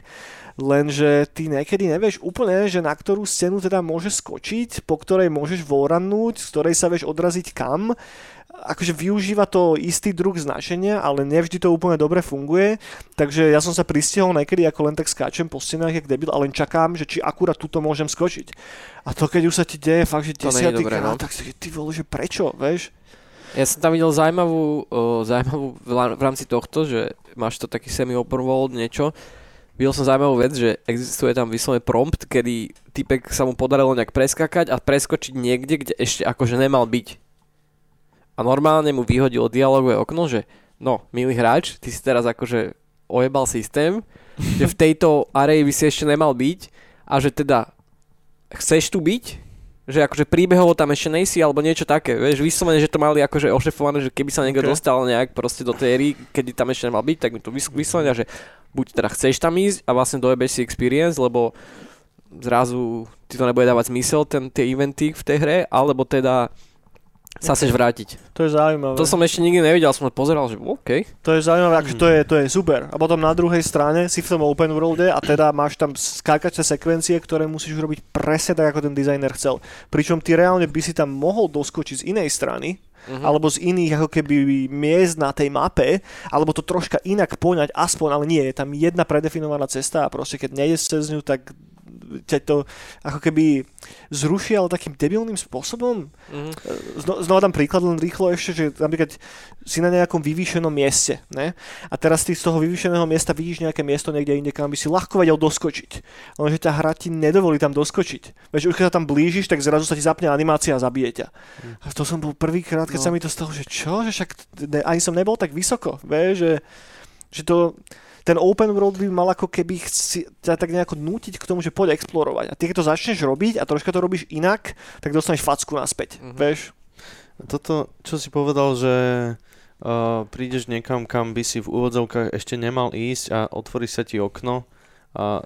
lenže ty niekedy nevieš úplne, že na ktorú scénu teda môžeš skočiť, po ktorej môžeš volrannúť, z ktorej sa vieš odraziť kam akože využíva to istý druh značenia, ale nevždy to úplne dobre funguje, takže ja som sa pristihol niekedy ako len tak skáčem po stenách, jak debil, ale len čakám, že či akurát túto môžem skočiť. A to keď už sa ti deje fakt, že desiatý krát, no? tak si ty vole, že prečo, vieš? Ja som tam videl zaujímavú, uh, zaujímavú v rámci tohto, že máš to taký semi-open world niečo, videl som zaujímavú vec, že existuje tam vyslovene prompt, kedy typek sa mu podarilo nejak preskakať a preskočiť niekde, kde ešte akože nemal byť a normálne mu vyhodilo dialogové okno, že no, milý hráč, ty si teraz akože ojebal systém, že v tejto areji by si ešte nemal byť a že teda chceš tu byť, že akože príbehovo tam ešte nejsi alebo niečo také, vieš, vyslovene, že to mali akože ošefované, že keby sa niekto okay. dostal nejak proste do tej éry, kedy tam ešte nemal byť, tak mi to vyslovene, že buď teda chceš tam ísť a vlastne dojebeš si experience, lebo zrazu ti to nebude dávať zmysel, ten, tie eventy v tej hre, alebo teda sa chceš vrátiť. To je zaujímavé. To som ešte nikdy nevidel, som pozeral, že OK. To je zaujímavé, akože to je, to je super. A potom na druhej strane si v tom open worlde a teda máš tam skákače sekvencie, ktoré musíš robiť presne tak, ako ten dizajner chcel. Pričom ty reálne by si tam mohol doskočiť z inej strany, uh-huh. alebo z iných ako keby miest na tej mape, alebo to troška inak poňať aspoň, ale nie, je tam jedna predefinovaná cesta a proste keď nejdeš cez ňu, tak ťa to ako keby zruší, ale takým debilným spôsobom. Mm-hmm. Zno, znova dám príklad len rýchlo ešte, že napríklad si na nejakom vyvýšenom mieste, ne? A teraz ty z toho vyvýšeného miesta vidíš nejaké miesto niekde inde, kam by si ľahko vedel doskočiť. Lenže tá hra ti nedovolí tam doskočiť. Veď už keď sa tam blížiš, tak zrazu sa ti zapne animácia a zabije ťa. Mm. A to som bol prvýkrát, keď no. sa mi to stalo, že čo, že však ne, ani som nebol tak vysoko, vieš, že, že to ten open world by mal ako keby chci, ťa tak nejako nútiť k tomu, že poď explorovať. A ty keď to začneš robiť a troška to robíš inak, tak dostaneš facku naspäť, mm-hmm. vieš? Toto, čo si povedal, že uh, prídeš niekam, kam by si v úvodzovkách ešte nemal ísť a otvorí sa ti okno a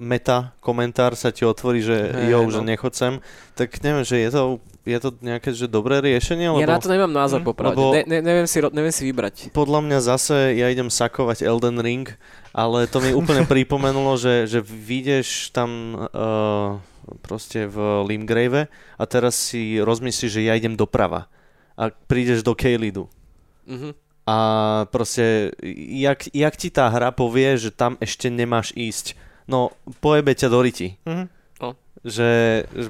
meta komentár sa ti otvorí, že hey, jo, no. že nechod sem, tak neviem, že je to, je to nejaké že dobré riešenie? Lebo, ja na to nemám názor, mm, popravde. Lebo, ne, ne, neviem, si, neviem si vybrať. Podľa mňa zase ja idem sakovať Elden Ring, ale to mi úplne (laughs) pripomenulo, že, že vyjdeš tam uh, proste v Limgrave a teraz si rozmyslíš, že ja idem doprava a prídeš do Kejlidu. Mm-hmm a proste, jak, jak ti tá hra povie, že tam ešte nemáš ísť, no pojebe ťa do riti. Mm-hmm. No. Že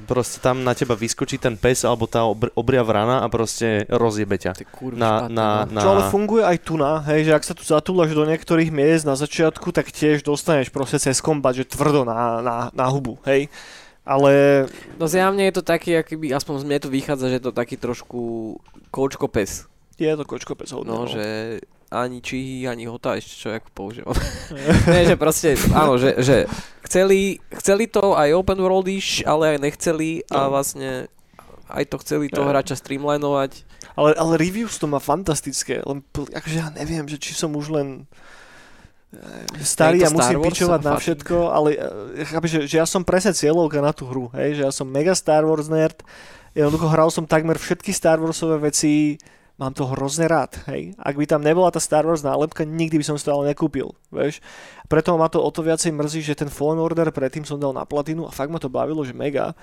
proste tam na teba vyskočí ten pes alebo tá obr- obria vrana a proste rozjebe ťa. Na, na, no. na... Čo ale funguje aj tu na, hej, že ak sa tu zatúlaš do niektorých miest na začiatku, tak tiež dostaneš proste cez kombat, že tvrdo na, na, na hubu, hej. Ale... No zjavne je to taký, akýby, aspoň z mne tu vychádza, že je to taký trošku koučko pes. Je to kočko bez no, že ani čihy, ani hota ešte človek použil. (laughs) Nie, že proste, áno, že, že chceli, chceli to aj open worldish, ale aj nechceli a no. vlastne aj to chceli toho hráča streamlinovať. Ale, ale reviews to má fantastické, len akože ja neviem, že či som už len e, starý a musím pičovať na všetko, ale e, chápeš, že, že ja som presne cieľovka na tú hru, hej, že ja som mega Star Wars nerd, jednoducho hral som takmer všetky Star Warsové veci, mám to hrozne rád, hej. Ak by tam nebola tá Star Wars nálepka, nikdy by som si to ale nekúpil, vieš. Preto ma to o to viacej mrzí, že ten Fallen Order predtým som dal na platinu a fakt ma to bavilo, že mega.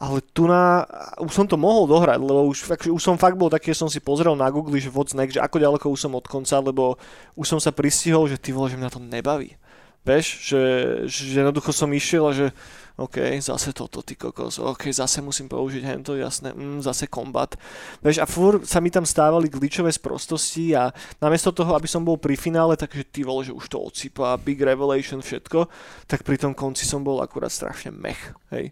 Ale tu na, už som to mohol dohrať, lebo už, fakt, už som fakt bol taký, že som si pozrel na Google, že what's next, že ako ďaleko už som od konca, lebo už som sa pristihol, že ty vole, že mňa to nebaví. Vieš, že, že jednoducho som išiel a že OK, zase toto, ty kokos, OK, zase musím použiť hento, jasné, mm, zase kombat. Vieš, a fur sa mi tam stávali glitchové sprostosti a namiesto toho, aby som bol pri finále, takže ty vole, že už to odsypa, big revelation, všetko, tak pri tom konci som bol akurát strašne mech, hej.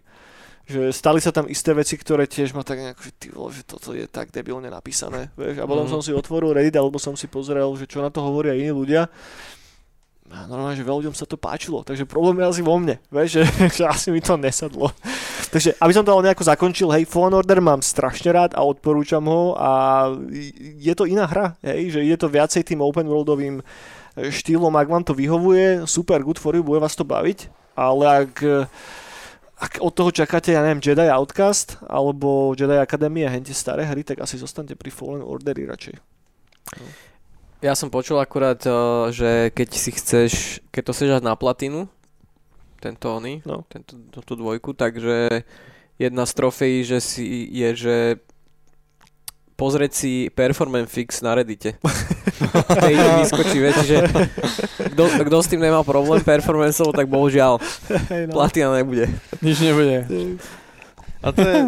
Že stali sa tam isté veci, ktoré tiež ma tak nejak, že ty vole, že toto je tak debilne napísané, vieš, a potom mm. som si otvoril Reddit, alebo som si pozrel, že čo na to hovoria iní ľudia a normálne, že veľa ľuďom sa to páčilo, takže problém je asi vo mne, vieš, že, (laughs) že asi mi to nesadlo. takže aby som to ale nejako zakončil, hej, Fallen Order mám strašne rád a odporúčam ho a je to iná hra, hej, že je to viacej tým open worldovým štýlom, ak vám to vyhovuje, super, good for you, bude vás to baviť, ale ak ak od toho čakáte, ja neviem, Jedi Outcast alebo Jedi Academy a hente staré hry, tak asi zostaňte pri Fallen Ordery radšej. No. Ja som počul akurát, eh, že keď si chceš, keď to chceš na platinu, tento oný, no. tento, tú dvojku, takže jedna z trofejí, že si, je, že pozrieť si performance fix na Reddite. (laughs) Hej, vyskočí, viete, že kto, s tým nemá problém performanceov, tak bohužiaľ no. platina nebude. Nič nebude. A to, je,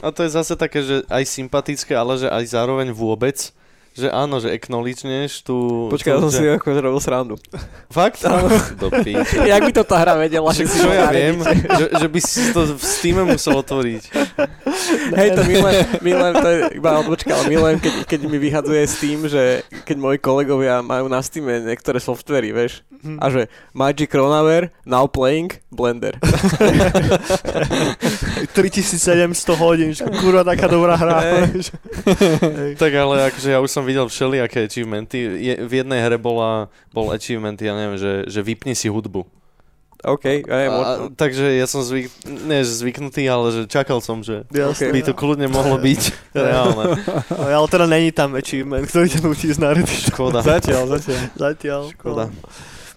a to je zase také, že aj sympatické, ale že aj zároveň vôbec že áno, že acknowledgeneš tu... Počkaj, ja som že... si ako robil srandu. Fakt? Áno. (laughs) Do Jak by to tá hra vedela? Že čo ja viem, že, že, by si to v Steam musel otvoriť. (laughs) Hej, to milujem, milujem, to je iba odbočka, ale milujem, keď, keď mi vyhadzuje Steam, že keď moji kolegovia majú na Steam niektoré softvery, vieš, hm. a že Magic Runaware, now playing, Blender. (laughs) 3700 hodín, kurva taká dobrá hra. Hey. tak ale akože ja už som videl všelijaké achievementy. Je, v jednej hre bola, bol achievement, ja neviem, že, že vypni si hudbu. OK, aj, A, takže ja som zvyk, nie, že zvyknutý, ale že čakal som, že Jasné. by to kľudne mohlo byť (laughs) reálne. No, ale teda není tam achievement, ktorý ťa nutí Reddit. Škoda. Zatiaľ, zatiaľ. Zatiaľ. Škoda.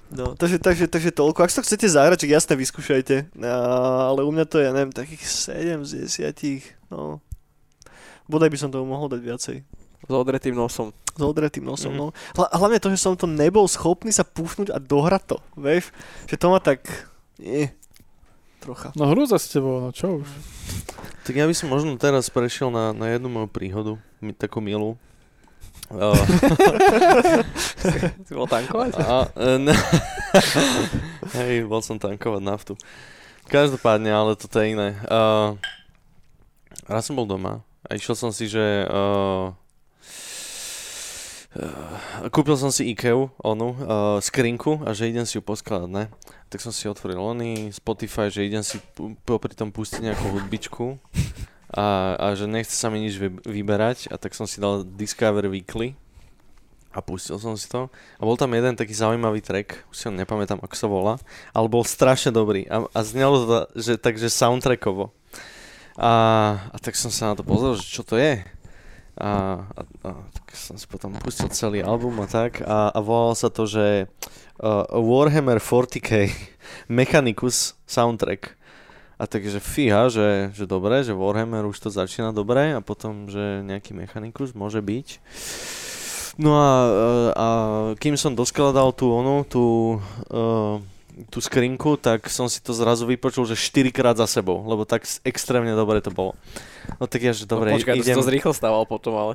No, takže, takže, takže toľko. Ak si to chcete zahrať, tak jasne vyskúšajte. A, ale u mňa to je, ja neviem, takých 7 z 10. No. Bodaj by som tomu mohol dať viacej. S odretým nosom. S odretým nosom, Mhm. no. Hla, hlavne to, že som to nebol schopný sa púfnuť a dohrať to, vieš? Že to ma tak... Nie. Trocha. No hrúza s tebou, no čo už. (laughs) Tak ja by som možno teraz prešiel na, na jednu moju príhodu, mi, takú milú. Uh, (laughs) Si bol tankovať? a, ne, (laughs) hej, bol som tankovať naftu. Každopádne, ale toto je iné. Uh, raz som bol doma a išiel som si, že uh, kúpil som si Ikeu, onu, uh, skrinku a že idem si ju poskladať, ne? Tak som si otvoril oný Spotify, že idem si popri tom pustiť nejakú hudbičku a, a že nechce sa mi nič vy- vyberať a tak som si dal Discover Weekly a pustil som si to a bol tam jeden taký zaujímavý track, už si ho nepamätám ako sa volá, ale bol strašne dobrý a, a znelo to, že, takže soundtrackovo. A, a tak som sa na to pozrel, že čo to je. A, a, a tak som si potom pustil celý album a tak a, a volalo sa to, že uh, Warhammer 40k (laughs) Mechanicus soundtrack. A takže fíha, že, že dobre, že Warhammer už to začína dobre a potom, že nejaký Mechanicus môže byť. No a, a kým som doskladal tú onu, tú, uh, tú skrinku, tak som si to zrazu vypočul, že 4 krát za sebou, lebo tak extrémne dobre to bolo. No tak ja, že dobre, no, počkaj, to si idem... to zrýchlo stával potom, ale...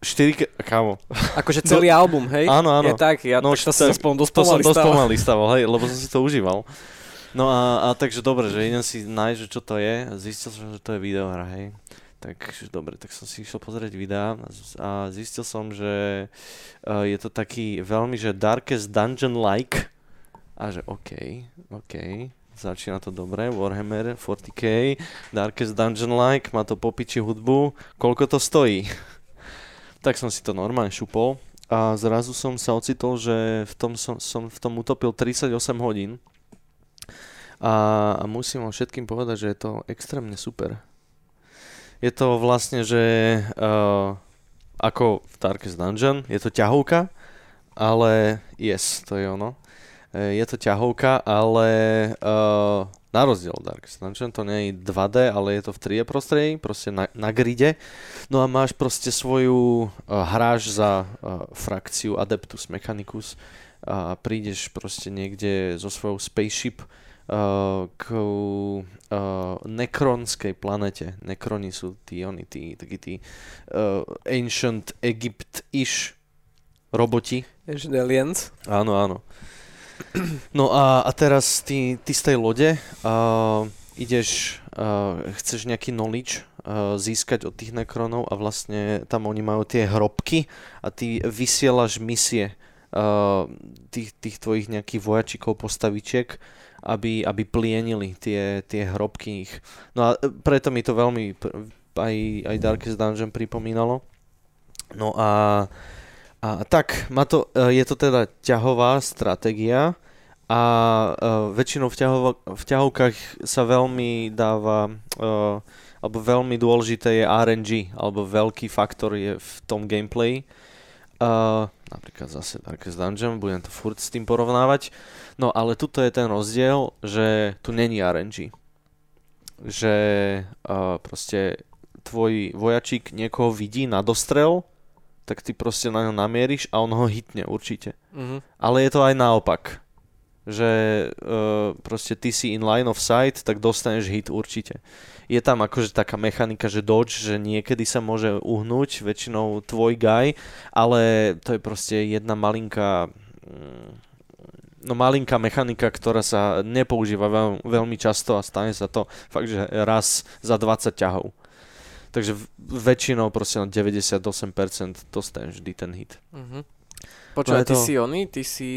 4 k- Kámo, Akože celý album, hej? áno, áno. Je tak, ja No, no, tak to tak- som aspoň dosť to som dosť pomaly staval, hej, lebo som si to užíval. No a, a takže dobre, že idem si nájsť, že čo to je. A Zistil som, že to je videohra, hej. Takže dobre, tak som si išiel pozrieť videá a zistil som, že uh, je to taký veľmi, že Darkest Dungeon-like. A že OK, OK, začína to dobre, Warhammer 40k, Darkest Dungeon-like, má to popiči hudbu, koľko to stojí? (laughs) tak som si to normálne šupol a zrazu som sa ocitol, že v tom som, som v tom utopil 38 hodín. A, a musím vám všetkým povedať, že je to extrémne super. Je to vlastne, že uh, ako v Darkest Dungeon, je to ťahovka, ale yes, to je ono. E, Je to ťahovka, ale uh, na rozdiel od Darkest Dungeon to nie je 2D, ale je to v 3D prostredí, proste na, na gride. No a máš proste svoju, uh, hráš za uh, frakciu Adeptus Mechanicus a prídeš proste niekde so svojou spaceship uh, k uh, nekronskej planete. Nekroni sú tí, oni, tí, takí tí uh, ancient Egypt-ish roboti. Vieš, Aliens. Áno, áno. No a, a teraz ty, ty z tej lode uh, ideš, uh, chceš nejaký knowledge uh, získať od tých nekronov a vlastne tam oni majú tie hrobky a ty vysielaš misie uh, tých, tých tvojich nejakých vojačikov, postavičiek, aby, aby plienili tie, tie hrobky ich. No a preto mi to veľmi aj, aj Darkest Dungeon pripomínalo. No a a tak, má to, e, je to teda ťahová stratégia a uh, väčšinou v, ťahova, v ťahovkách sa veľmi dáva, uh, alebo veľmi dôležité je RNG, alebo veľký faktor je v tom gameplay. Napríklad zase Darkest Dungeon, budem to furt s tým porovnávať. No ale tuto je ten rozdiel, že tu není RNG. Že proste tvoj vojačík niekoho vidí na dostrel, tak ty proste na ňo namieríš a on ho hitne určite. Mhm. Ale je to aj naopak. Že uh, proste ty si in line of sight, tak dostaneš hit určite. Je tam akože taká mechanika, že dodge, že niekedy sa môže uhnúť, väčšinou tvoj guy, ale to je proste jedna malinká mm, no malinká mechanika, ktorá sa nepoužíva veľ, veľmi často a stane sa to fakt, že raz za 20 ťahov. Takže väčšinou proste na 98% dostaneš vždy ten hit. Mhm. Počúvaj, No ty to- si oný, ty si...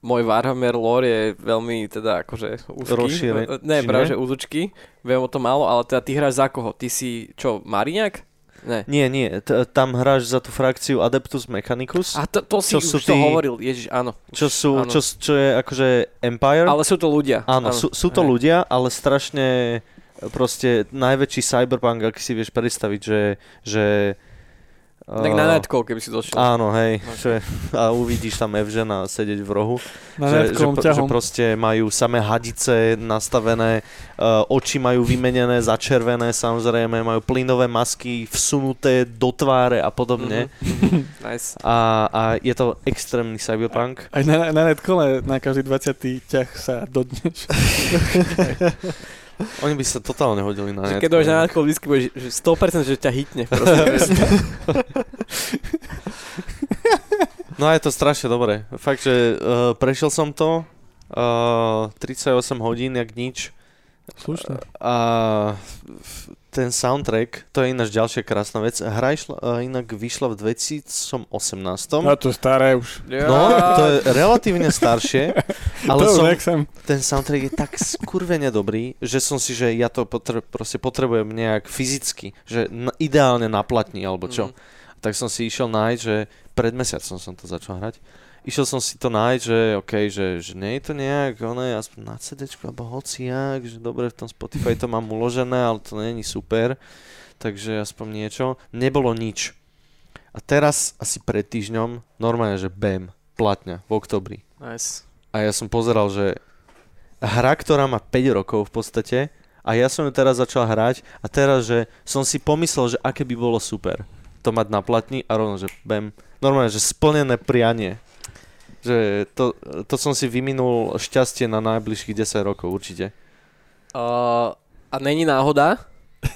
Môj Warhammer lore je veľmi teda akože úzky. Rozšíre- Ne, práve že úzučky. Viem o tom málo, ale teda ty hráš za koho? Ty si čo, Mariňak? Ne. Nie, nie, t- tam hráš za tú frakciu Adeptus Mechanicus, A to, to si Čo už sú to tí- hovoril, Ježiš, áno. čo, sú, áno. čo, čo je akože Empire. Ale sú to ľudia. Áno, sú, sú to Hej. ľudia, ale strašne proste najväčší cyberpunk, ak si vieš predstaviť, že... že Tak uh, na netkov, keby si došiel. Áno, hej, Ok. že, a uvidíš tam Evžena sedieť v rohu. Na že, že, netkom že ťahom. proste majú samé hadice nastavené, uh, oči majú vymenené, začervené samozrejme, majú plynové masky vsunuté do tváre a podobne. Mhm. (laughs) nice. A, a je to extrémny cyberpunk. Aj na, na netkole na každý 20. ťah sa dodneš. (laughs) Oni by sa totálne hodili na Že net. keď dojdeš na netkov, vždy budeš že 100% že ťa hitne. Proste. No a je to strašne dobré. Fakt, že uh, prešiel som to, uh, 38 hodín, jak nič. Slušne. A ten soundtrack, to je ináč ďalšia krásna vec. Hra išla, uh, inak vyšla v 2018. No to je staré už. No, to je relatívne staršie, (laughs) ale to som, ten soundtrack je tak skurvene dobrý, že som si, že ja to potre, proste potrebujem nejak fyzicky, že n- ideálne naplatní alebo čo. Mhm. Tak som si išiel nájsť, že pred mesiacom som to začal hrať. Išiel som si to nájsť, že OK, že, že nie je to nejak, ono je aspoň na CD alebo hociak, že dobre v tom Spotify to mám uložené, ale to není super, takže aspoň niečo. Nebolo nič. A teraz asi pred týždňom, normálne, že BAM, platňa v oktobri. Nice. A ja som pozeral, že hra, ktorá má 5 rokov v podstate, a ja som ju teraz začal hrať a teraz, že som si pomyslel, že aké by bolo super to mať na platni a rovno, že bam, normálne, že splnené prianie. Že to, to som si vyminul šťastie na najbližších 10 rokov určite. Uh, a není náhoda,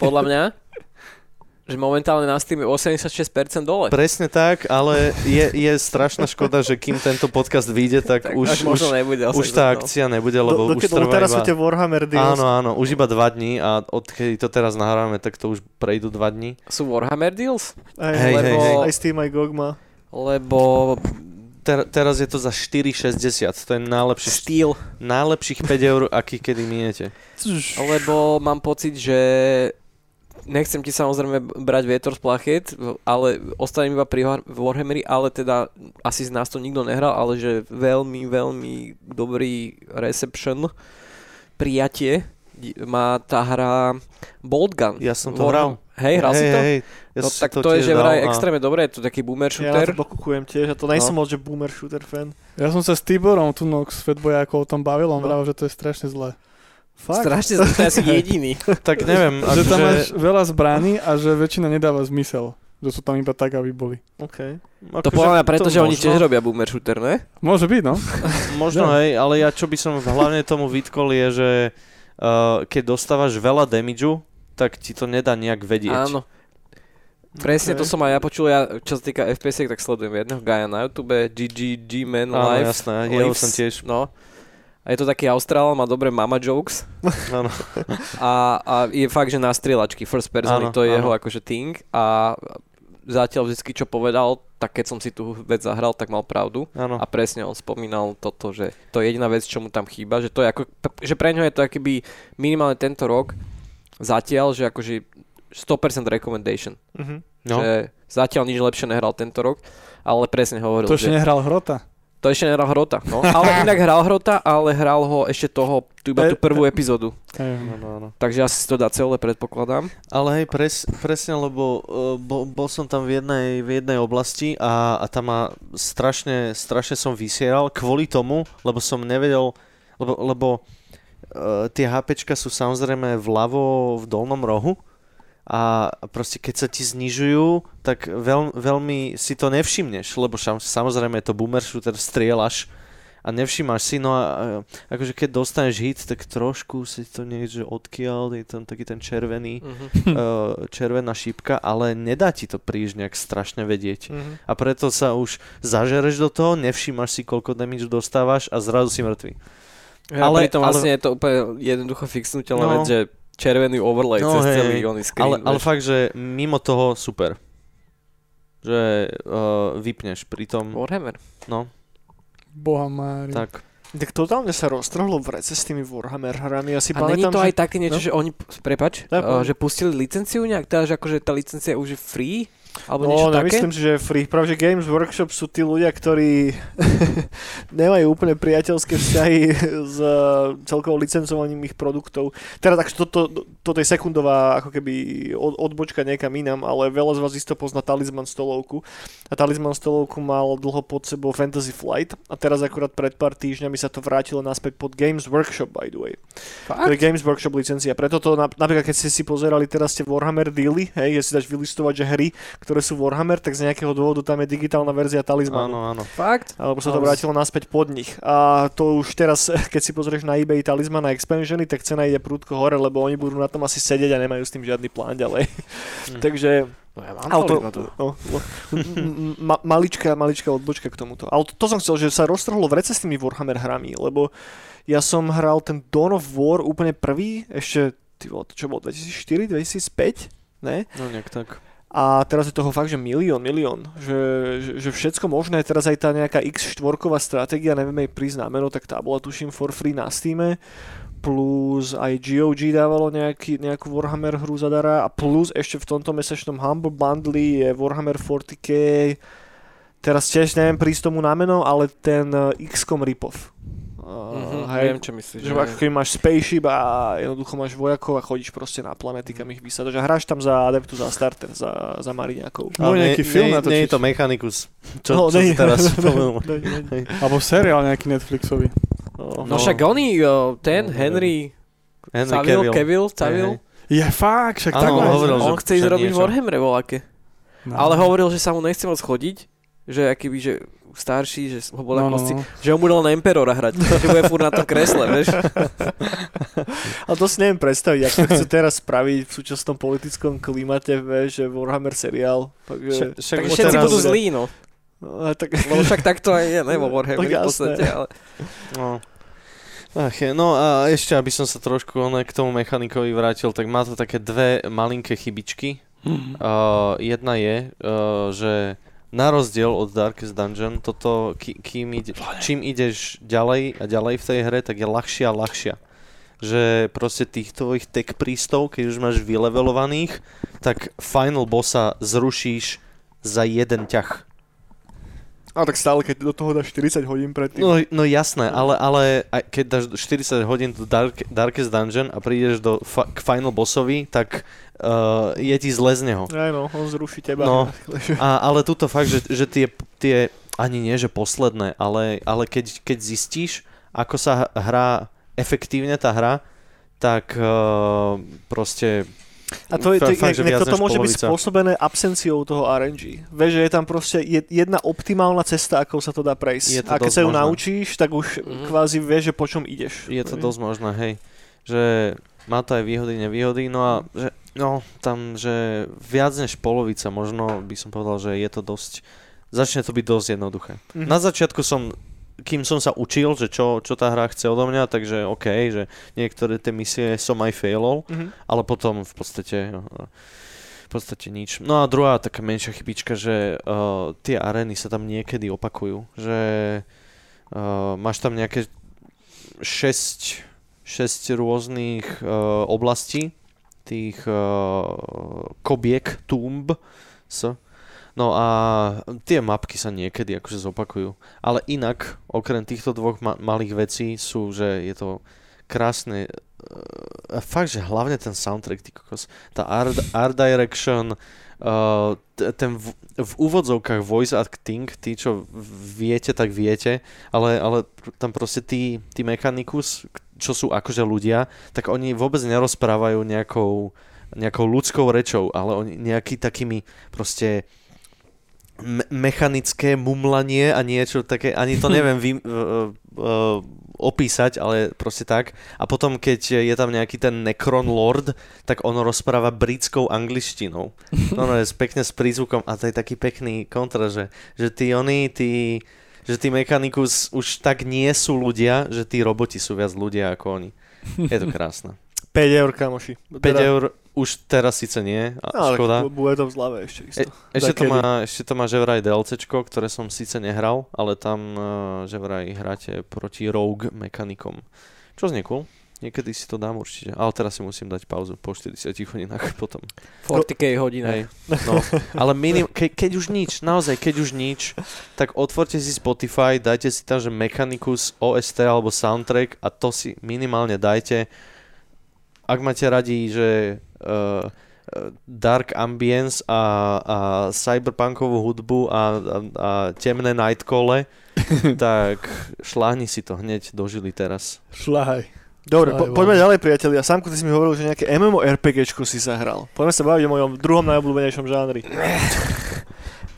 podľa mňa, (laughs) že momentálne na Steam je 86% dole. Presne tak, ale je, je strašná škoda, že kým tento podcast vyjde, (laughs) tak, tak už, už, nebude už 80, tá no. akcia nebude, lebo do, už dokedy, lebo trvá teraz iba... sú tie Warhammer deals. Áno, áno, už iba dva dní a odkedy to teraz nahrávame, tak to už prejdú dva dní. Sú Warhammer deals? Aj, Hej, lebo hej, hej. aj Steam, aj GOG má. Lebo Ter, teraz je to za 4,60, to je najlepší, Steel. najlepších 5 eur, aký kedy minete. Lebo mám pocit, že nechcem ti samozrejme brať vietor z plachet, ale ostanem iba pri War- Warhammeri, ale teda asi z nás to nikto nehral, ale že veľmi, veľmi dobrý reception, prijatie má tá hra Bolt Gun. Ja som to Warham- hral. Hej, hral si hej, to? Hej, ja no si tak to, je tiež že vraj a- extrémne dobré, je to taký boomer Ja shooter. to pokukujem tiež, a to nejsem moc, že boomer shooter fan. Ja som sa s Tiborom tu no, s Fatboyákov o tom bavil, on No. vravel, že to je strašne zlé. Fakt? Strašne, to je asi jediný. (laughs) Tak neviem, (laughs) že tam máš akože... veľa zbraní a že väčšina nedáva zmysel. Že sú tam iba tak, aby boli. OK. To podľa mňa preto, že oni tiež robia boomer shooter, ne? Môže byť, no. (laughs) Možno Ja. hej, ale ja čo by som hlavne tomu vytkol je, že uh, keď dostávaš veľa damageu, tak ti to nedá nejak vedieť. Áno. Presne to Ok. som aj ja počul, ja, čo sa týka FPS, tak sledujem jedného gaja na YouTube, GGG Man Áno, Life. jasné, jeho Lives, som tiež. No. A je to taký Austrál, má dobré mama jokes (laughs) Áno. a, a je fakt, že na strieľačky, first person, Áno, to je jeho akože thing a zatiaľ vždycky čo povedal, tak keď som si tú vec zahral, tak mal pravdu. Áno. A presne on spomínal toto, že to je jediná vec, čo mu tam chýba, že to je ako, že pre ňo je to akoby minimálne tento rok zatiaľ, že akože 100% recommendation. Mhm. No. Že zatiaľ nič lepšie nehral tento rok, ale presne hovoril, To ešte že nehral Hrota. to ešte nehral Hrota. No. (laughs) Ale inak hral Hrota, ale hral ho ešte toho, tú, iba tú prvú epizódu. Hej. Áno, áno. Takže asi si to dá celé, predpokladám. Ale hej, pres, presne, lebo uh, bol, bol som tam v jednej, v jednej oblasti a, a tam ma strašne, strašne som vysieral kvôli tomu, lebo som nevedel, lebo, lebo uh, tie HPčka sú samozrejme vľavo v dolnom rohu a proste keď sa ti znižujú, tak veľ, veľmi si to nevšimneš, lebo šam, samozrejme je to boomer shooter, strieľaš a nevšimáš si, no a akože keď dostaneš hit, tak trošku si to niekde odkiaľ, je tam taký ten červený, Mhm. uh, červená šípka, ale nedá ti to príliš nejak strašne vedieť. Mhm. A preto sa už zažereš do toho, nevšímaš si, koľko damage dostávaš a zrazu si mŕtvy. Ale, Ale- pritom ale- vlastne je to úplne jednoducho fixnutelná No. vec, že červený overlay No, cez hej, celý oný screen. Ale, ale fakt, že mimo toho super. Že uh, vypneš pri tom, Warhammer. no, Boha Mári. tak. Tak totálne sa roztrhlo v rece s tými Warhammer hrami. Ja si a není pamätám, to že... aj také niečo, no? že oni, prepač, Ja, uh, že pustili licenciu nejak, teda, že akože tá licencia už je free? Alebo No, niečo také? nemyslím si, že free. Práve, že Games Workshop sú tí ľudia, ktorí (laughs) nemajú úplne priateľské vzťahy s uh, celkovou licencovaním ich produktov. Teda tak, toto, toto je sekundová ako keby od, odbočka niekam inam, ale veľa z vás isto pozná Talisman stolovku. A Talisman stolovku mal dlho pod sebou Fantasy Flight a teraz akurát pred pár týždňami sa to vrátilo naspäť pod Games Workshop, by the way. To je Fakt? Games Workshop licencia. Preto to nap- napríklad, keď ste si pozerali teraz tie Warhammer dealy, hej, keď si dáš vylistovať, že hry, ktoré sú Warhammer, tak z nejakého dôvodu tam je digitálna verzia talizmanu. Áno, áno. Fakt? Alebo sa to vrátilo naspäť pod nich. A to už teraz, (laughs) keď si pozrieš na eBay talizman a expansiony, tak cena ide prúdko hore, lebo oni budú na tom asi sedieť a nemajú s tým žiadny plán ďalej. Hm. (laughs) Takže No ja mám ale to, no, no, ma, maličká, maličká odbočka k tomuto. Ale to, to som chcel, že sa roztrhlo v rece s tými Warhammer hrami, lebo ja som hral ten Dawn of War úplne prvý, ešte, ty vole, to čo bolo, 2004, 2005, ne? No nejak tak. A teraz je toho fakt, že milión, milión. Že, že, že všetko možné. Teraz aj tá nejaká X4 stratégia, neviem jej prísť meno, tak tá bola tuším for free na Steam. Plus aj GOG dávalo nejaký, nejakú Warhammer hru zadara. A plus ešte v tomto mesačnom Humble Bundle je Warhammer 40k. Teraz tiež neviem prísť tomu na meno, ale ten eh, XCOM ripoff. Uh, Mhm, hej, viem, čo myslíš. že keď máš spaceship a jednoducho máš vojakov a chodíš proste na planety, kam ich vysadáš a hráš tam za adeptu, za starter, za, za mariňákov. No, nejaký film nie, natočiť. Nie je to Mechanicus. Čo, No, čo nie. si teraz spomenul. Ne, ne, ne. Alebo seriál nejaký Netflixový. No, No však oni, ten No, Henry, Henry Cavill. Cavill, hej. Je fakt, však tak on hovoril, on chce ísť robiť. Warhammer voľaké. No. Ale hovoril, že sa mu nechce moc chodiť, že akýby, že starší, že ho bol No, no, no, no. že bude len Emperora hrať, že bude furt na tom kresle, vieš. (laughs) Ale to si neviem predstaviť, ako to chce teraz spraviť v súčasnom politickom klimate, vieš, že Warhammer seriál. Takže, Však- už všetci teraz- budú zlí, no. no, tak, Lebo však takto aj je, ne, vo (laughs) Warhammer Tak v podstate, ale... No. Ach, je. no a ešte, aby som sa trošku one, k tomu mechanikovi vrátil, tak má to také dve malinké chybičky. Mhm. Uh, jedna je, uh, že na rozdiel od Darkest Dungeon, toto, ký, kým ide, čím ideš ďalej a ďalej v tej hre, tak je ľahšia a ľahšia. Že proste tých tvojich tech prístov, keď už máš vylevelovaných, tak final bossa zrušíš za jeden ťah. a tak stále, keď do toho dáš 40 hodín predtým. No, no jasné, ale, ale keď dáš 40 hodín do Dark, Darkest Dungeon a prídeš do fa- k final bossovi, tak uh, je ti zle z neho. Aj no, on zruší teba. No. (laughs) A, ale tuto fakt, že, že tie, tie, ani nie že posledné, ale, ale keď, keď zistíš, ako sa hrá efektívne tá hra, tak uh, proste A to je, to, Fakt, že je, viac toto môže byť polovica. spôsobené absenciou toho RNG. Vieš, že je tam proste jed- jedna optimálna cesta, ako sa to dá prejsť. Je to a keď sa ju možné. naučíš, tak už Mhm. kvázi vieš, že po čom ideš. je to dosť možné, hej. Že má to aj výhody, nevýhody, no a že, no, tam, že viac než polovica, možno by som povedal, že je to dosť, začne to byť dosť jednoduché. Mhm. Na začiatku som, kým som sa učil, že čo, čo tá hra chce odo mňa, takže OK, že niektoré tie misie som aj failol, Mhm. ale potom v podstate no, v podstate nič. No a druhá taká menšia chybička, že uh, tie arény sa tam niekedy opakujú, že uh, máš tam nejaké 6, 6 rôznych uh, oblastí, tých uh, kobiek, túmb, s, No a tie mapky sa niekedy akože zopakujú. Ale inak, okrem týchto dvoch ma- malých vecí sú, že je to krásne. Uh, fakt, že hlavne ten soundtrack, ty kokos. Tá art, art direction, uh, t- ten v, v úvodzovkách voice acting, tí, čo viete, tak viete, ale, ale tam proste tí, tí mechanikus, čo sú akože ľudia, tak oni vôbec nerozprávajú nejakou, nejakou ľudskou rečou, ale oni nejaký takými proste me- mechanické mumlanie a niečo také, ani to neviem vy, uh, uh, opísať, ale proste tak. A potom, keď je tam nejaký ten Necron Lord, tak on rozpráva britskou angličtinou. No, no, je pekne s prízvukom a to je taký pekný kontra, že, že tí oni, tí, že tí mechanikus už tak nie sú ľudia, že tí roboti sú viac ľudia ako oni. Je to (laughs) krásne. 5 eur, kamoši. 5 eur, už teraz síce nie, a No, škoda. bu- bude to v zlave ešte isto. E, ešte, to má, ešte to má že vraj DLCčko, ktoré som síce nehral, ale tam uh, že vraj hráte proti rogue mechanikom. Čo znie cool. Niekedy si to dám určite. Ale teraz si musím dať pauzu po 40 hodinách (laughs) potom. 40k hodina. Hej. No, ale minim, ke, keď už nič, naozaj, keď už nič, tak otvorte si Spotify, dajte si tam, že Mechanicus, OST alebo soundtrack a to si minimálne dajte. Ak máte radi, že uh, dark ambience a, a cyberpunkovú hudbu a, a, a temné nightcole, (laughs) tak šláhni si to hneď dožili teraz. Šľahaj. Dobre, po, poďme ďalej, priatelia. Samko, ty si mi hovoril, že nejaké MMORPGčko si zahral. Poďme sa baviť o mojom druhom najobľúbenejšom žánri. (laughs)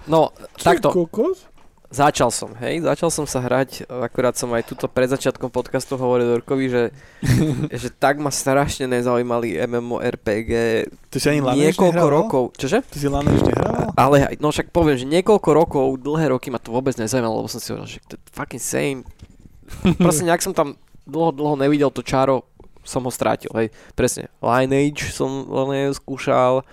No, takto. Kokos? Začal som, hej, začal som sa hrať, akurát som aj tuto pred začiatkom podcastu hovoril Dorkovi, že, (laughs) že tak ma strašne nezaujímali MMORPG Ty si ani niekoľko rokov, čože? Ty si Lanež nehrával? Ale aj, no však poviem, že niekoľko rokov, dlhé roky ma to vôbec nezaujímalo, lebo som si hovoril, že to je fucking same. (laughs) Proste nejak som tam dlho, dlho nevidel to čaro, som ho strátil, hej. Presne, Lineage som len skúšal,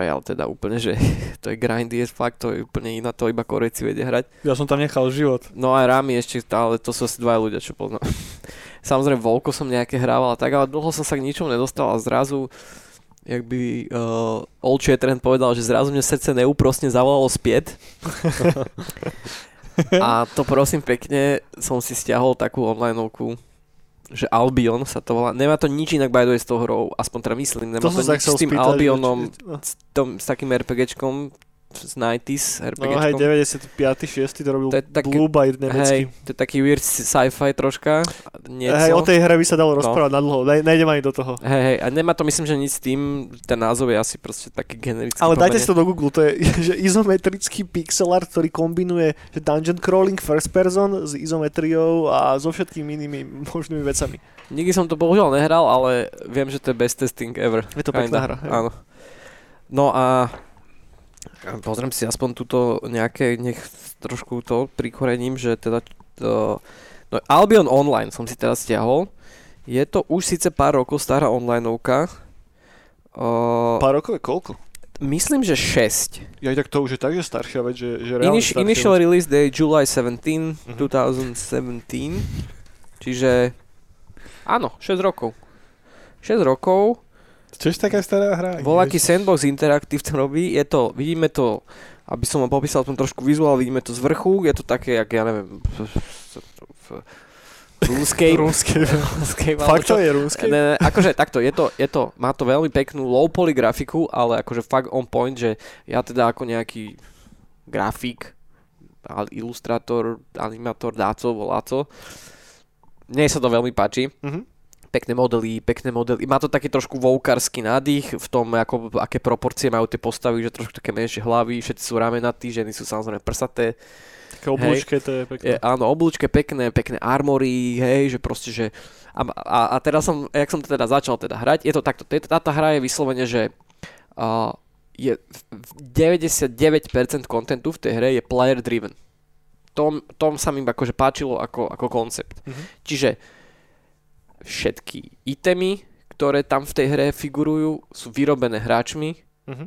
je ale teda úplne, že (laughs) to je grindy as fuck, to je úplne iná, to iba Korejci vedia hrať. Ja som tam nechal život. No aj Rami ešte, ale to sú asi dva ľudia, čo poznám. (laughs) Samozrejme Volko som nejaké hrával a tak, ale dlho som sa k ničomu nedostal a zrazu jak by uh, Old Shatterhand povedal, že zrazu mne srdce neúprosne zavolalo späť. (laughs) a to prosím pekne som si stiahol takú onlineovku, že Albion sa to volá. Nemá to nič inak by the way s tou hrou, aspoň teda myslím, nemá To to, nič s tým spýtať. Albionom, no. s, tom, s takým RPGčkom, z 90s No RPGčkom. hej, 95. 6. to robil To je taký- Blue Byte nemecký. Hej, to je taký weird sci-fi troška. Nieco. Hej, o tej hre by sa dalo No. rozprávať na dlho, ne, nejdem ani do toho. Hej, hej, a nemá to myslím, že nič s tým, ten názov je asi proste taký generický. Ale dajte si to do Google, to je (laughs) že izometrický pixel art, ktorý kombinuje že dungeon crawling first person s izometriou a so všetkými inými možnými vecami. Nikdy som to bohužiaľ nehral, ale viem, že to je best testing ever. Je to pekná hra. hej. Áno. No a pozriem si aspoň túto nejaké, nech trošku to prikorením, že teda to, no Albion Online som si teraz stiahol. Je to už síce pár rokov stará onlineovka. Uh, Pár rokov je koľko? myslím, že 6. Ja tak to už je tak, že staršia vec, že, že reálne staršia initial vec. release day July 17, Mhm. 2017. Čiže áno, 6 rokov. 6 rokov. Čo je taká stará hra? Voľaký Sandbox Interactive to robí. Je to, vidíme to, aby som vám popísal tom trošku vizuál, vidíme to z vrchu. Je to také, jak ja neviem, RuneScape. RuneScape. (laughs) RuneScape Fakt to je RuneScape? Ne, ne, akože takto, je to, je to, má to veľmi peknú low poly grafiku, ale akože fakt on point, že ja teda ako nejaký grafik, ilustrátor, animátor, dáco, voláco, mne sa to veľmi páči. Mhm. Pekné modely, pekné modely. Má to taký trošku voukarský nádych v tom, ako, aké proporcie majú tie postavy, že trošku také menšie hlavy, všetci sú ramenatí, ženy sú samozrejme prsaté. Také oblúčke, to je pekné. Je, áno, oblúčke pekné, pekné armory, hej, že proste, že... A, a, a teraz som, jak som teda začal teda hrať, je to takto, tý- táto hra je vyslovene, že uh, je v 99% kontentu v tej hre je player driven. Tom, tom sa mi akože páčilo ako, ako koncept. Mhm. Čiže všetky itemy, ktoré tam v tej hre figurujú, sú vyrobené hráčmi. Mhm.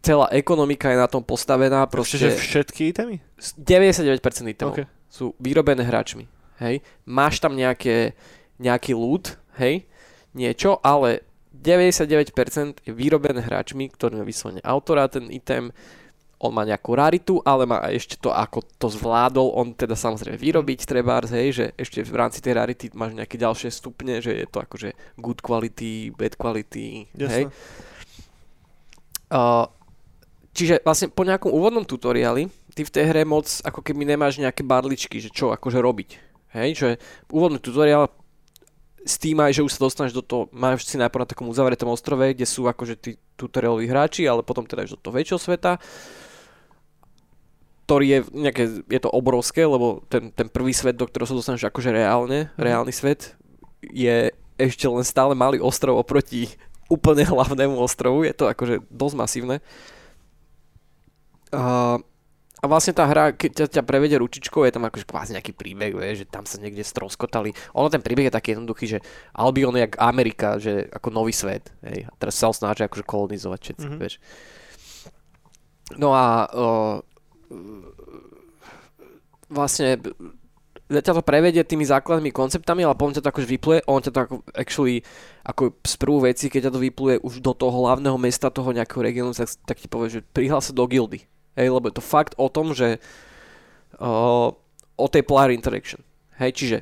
Celá ekonomika je na tom postavená, Proste, proste... že všetky itemy? 99% itemov Okay. sú vyrobené hráčmi. Hej? Máš tam nejaké, nejaký loot, hej? Niečo, ale 99% je vyrobené hráčmi, ktorým je vyslovene autora ten item, on má nejakú raritu, ale má ešte to, ako to zvládol, on teda samozrejme vyrobiť trebárs, hej, že ešte v rámci tej rarity máš nejaké ďalšie stupne, že je to akože good quality, bad quality, hej. Jasné. Uh, čiže vlastne po nejakom úvodnom tutoriáli ty v tej hre moc ako keby nemáš nejaké barličky, že čo akože robiť. Hej, že úvodný tutoriál s tým aj, že už sa dostaneš do toho, máš si najprv na takom uzavretom ostrove, kde sú akože tí tutorialoví hráči, ale potom teda až do toho väčšieho sveta, ktorý je, nejaké, je to obrovské, lebo ten, ten prvý svet, do ktorého sa dostaneš akože reálne, reálny svet, je ešte len stále malý ostrov oproti (laughs) úplne hlavnému ostrovu, je to akože dosť masívne. A, a vlastne tá hra, keď ťa, ťa prevede ručičkou, je tam akože kvázi nejaký príbeh, vie, že tam sa niekde stroskotali. Ono ten príbeh je taký jednoduchý, že Albion je jak Amerika, že ako nový svet. Hej. A teraz sa ho snažia akože kolonizovať všetci, mm-hmm. vieš. No a uh, vlastne ťa to prevedie tými základnými konceptami, ale potom ťa to akože vypluje, on ťa to ako actually ako z prvú veci, keď ťa to vypluje už do toho hlavného mesta toho nejakého regiónu, tak, tak ti povie, že prihlás sa do gildy. Hej, lebo je to fakt o tom, že uh, o tej player interaction. Hej, čiže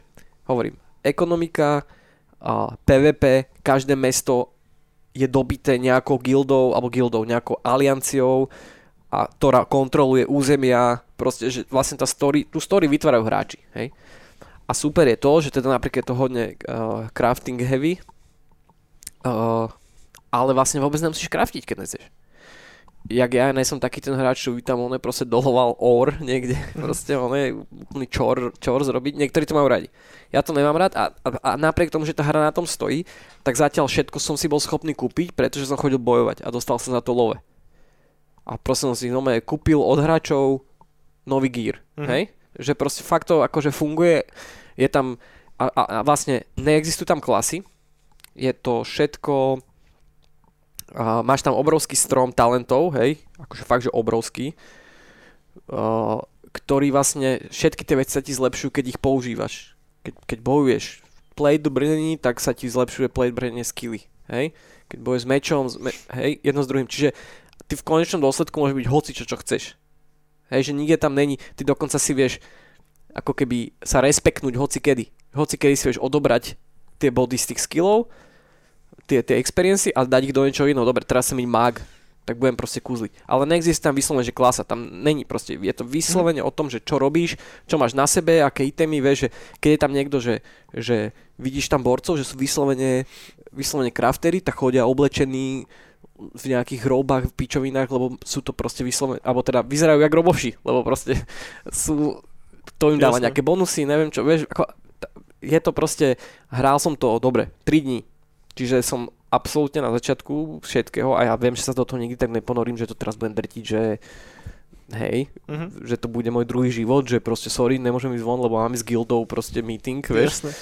hovorím, ekonomika, uh, PvP, každé mesto je dobité nejakou gildou, alebo gildou, nejakou alianciou, a ktorá kontroluje územia, proste, že vlastne tá story, tú story vytvárajú hráči, hej. A super je to, že teda napríklad to hodne uh, crafting heavy, uh, ale vlastne vôbec nemusíš craftiť, keď nechceš jak ja som taký ten hráč, čo by tam on proste doloval or (laughs) niekde, proste on je úplný čor, čor zrobiť, niektorí to majú radi. Ja to nemám rád a, a, a napriek tomu, že tá hra na tom stojí, tak zatiaľ všetko som si bol schopný kúpiť, pretože som chodil bojovať a dostal som za to love. A proste som si nome kúpil od hráčov nový gear, mm-hmm. hej? Že proste fakt to akože funguje, je tam a, a, a vlastne neexistujú tam klasy, je to všetko Uh, máš tam obrovský strom talentov, hej, akože fakt, že obrovský, uh, ktorý vlastne všetky tie veci sa ti zlepšujú, keď ich používaš. Keď, keď bojuješ plate do brnení, tak sa ti zlepšuje plate brnenie skilly, hej. Keď bojuješ s mečom, me, hej, jedno s druhým. Čiže ty v konečnom dôsledku môže byť hoci čo, čo chceš. Hej, že nikde tam není, ty dokonca si vieš ako keby sa respektnúť hoci kedy. Hoci kedy si vieš odobrať tie body z tých skillov tie, tie experiency a dať ich do niečoho iného. Dobre, teraz som byť mag, tak budem proste kúzliť. Ale neexistuje tam vyslovene, že klasa, tam není proste, je to vyslovene o tom, že čo robíš, čo máš na sebe, aké itemy, vieš, že keď je tam niekto, že, že vidíš tam borcov, že sú vyslovene, vyslovene craftery, tak chodia oblečení v nejakých robách, v pičovinách, lebo sú to proste vyslovene, alebo teda vyzerajú jak roboši, lebo proste sú, to im dáva Jasne. nejaké bonusy, neviem čo, vieš, ako, je to proste, hral som to, dobre, 3 dní, Čiže som absolútne na začiatku všetkého a ja viem, že sa do toho nikdy tak neponorím, že to teraz budem drtiť, že hej, uh-huh. že to bude môj druhý život, že proste sorry, nemôžem ísť von, lebo máme s guildou proste meeting, vieš. Jasne.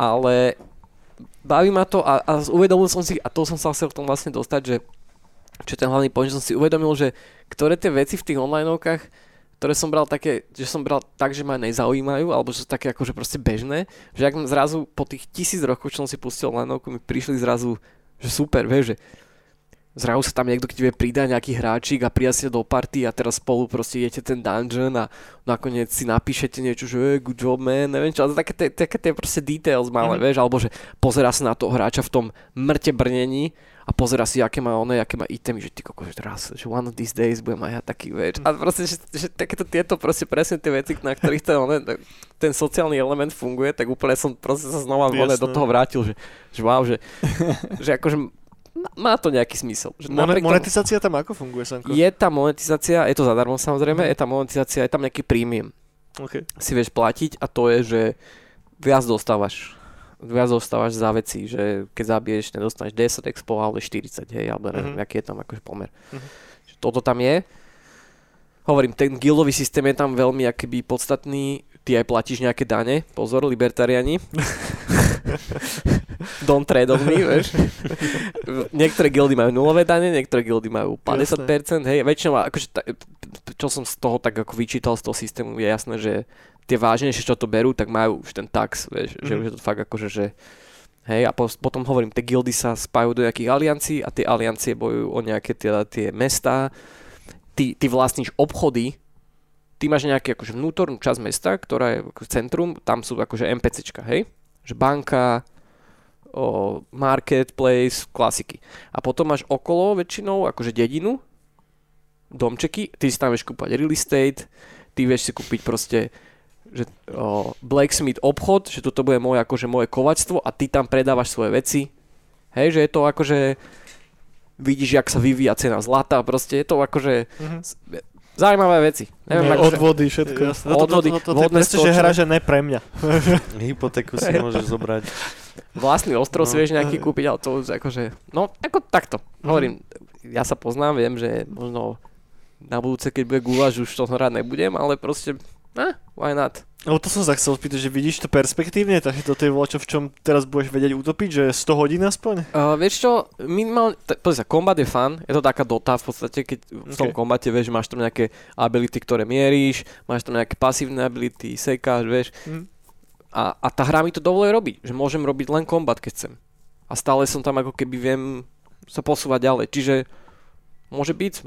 Ale baví ma to a, a uvedomil som si, a to som sa chcel v tom vlastne dostať, že čo ten hlavný point, že som si uvedomil, že ktoré tie veci v tých onlineovkách ktoré som bral také, že som bral tak, že ma nezaujímajú, alebo že sú také akože proste bežné, že ak zrazu po tých tisíc rokoch, čo som si pustil lanovku, mi prišli zrazu, že super, vieš, že zrazu sa tam niekto, keď vie pridať nejaký hráčik a pridá si do party a teraz spolu proste idete ten dungeon a nakoniec si napíšete niečo, že hey, good job man, neviem čo, ale také, také, také tie proste details malé, mm-hmm. vieš, alebo že pozera sa na toho hráča v tom mŕte brnení a pozera si, aké má ono, aké má itemy, že ty koko, že teraz, že one of these days budem aj ja taký, vieš. A proste, že, že takéto tieto proste presne tie veci, na ktorých ten, one, ten sociálny element funguje, tak úplne som proste sa znova one, do toho vrátil, že, že wow, že, (laughs) že akože má to nejaký zmysel. Že Mon- monetizácia tam ako funguje, Sanko? Je tam monetizácia, je to zadarmo samozrejme, mm. je tam monetizácia, je tam nejaký prímiem. Okay. Si vieš platiť a to je, že viac dostávaš viac dostávaš za veci, že keď zabiješ, nedostaneš 10 expo, ale 40, hej, alebo neviem, mm-hmm. aký je tam akože pomer. Mm-hmm. Toto tam je. Hovorím, ten guildový systém je tam veľmi akýby podstatný, ty aj platíš nejaké dane, pozor, libertariani. (laughs) Don't trade on me, vieš. niektoré guildy majú nulové dane, niektoré guildy majú 50%, jasné. hej, väčšinou, akože, čo som z toho tak ako vyčítal z toho systému, je jasné, že tie vážnejšie, čo to berú, tak majú už ten tax, vieš, mm. že mhm. už je to fakt akože, že hej, a po, potom hovorím, tie guildy sa spájajú do nejakých aliancií a tie aliancie bojujú o nejaké teda tie mesta, ty, ty vlastníš obchody, ty máš nejaký akože vnútornú časť mesta, ktorá je ako centrum, tam sú akože NPCčka, hej, že banka, o, marketplace, klasiky. A potom máš okolo väčšinou akože dedinu, domčeky, ty si tam vieš kúpať real estate, ty vieš si kúpiť proste že o, blacksmith obchod, že toto bude moje, akože moje kovačstvo a ty tam predávaš svoje veci. Hej, že je to akože vidíš, jak sa vyvíja cena zlata, proste je to akože mm-hmm. zaujímavé veci. Neviem, akože, odvody, všetko. Jasne, odvody, to, to, to, to, to, že hra, že ne pre mňa. (laughs) Hypotéku si môžeš zobrať. Vlastný ostrov no, si vieš nejaký kúpiť, ale to už akože, no ako takto. Hovorím, ja sa poznám, viem, že možno na budúce, keď bude gulaš, už to hrať nebudem, ale proste, eh, why not? Lebo to som sa chcel spýtať, že vidíš to perspektívne, takže toto je čo, v čom teraz budeš vedieť utopiť, že 100 hodín aspoň? Uh, vieš čo, minimálne, t- pozri sa, kombat je fun, je to taká dota v podstate, keď v tom Okay. kombate vieš, máš tam nejaké ability, ktoré mieríš, máš tam nejaké pasívne ability, sekáš, vieš, Hm. A, a tá hra mi to dovoluje robiť, že môžem robiť len kombat, keď chcem. A stále som tam ako keby viem sa posúvať ďalej, čiže môže byť.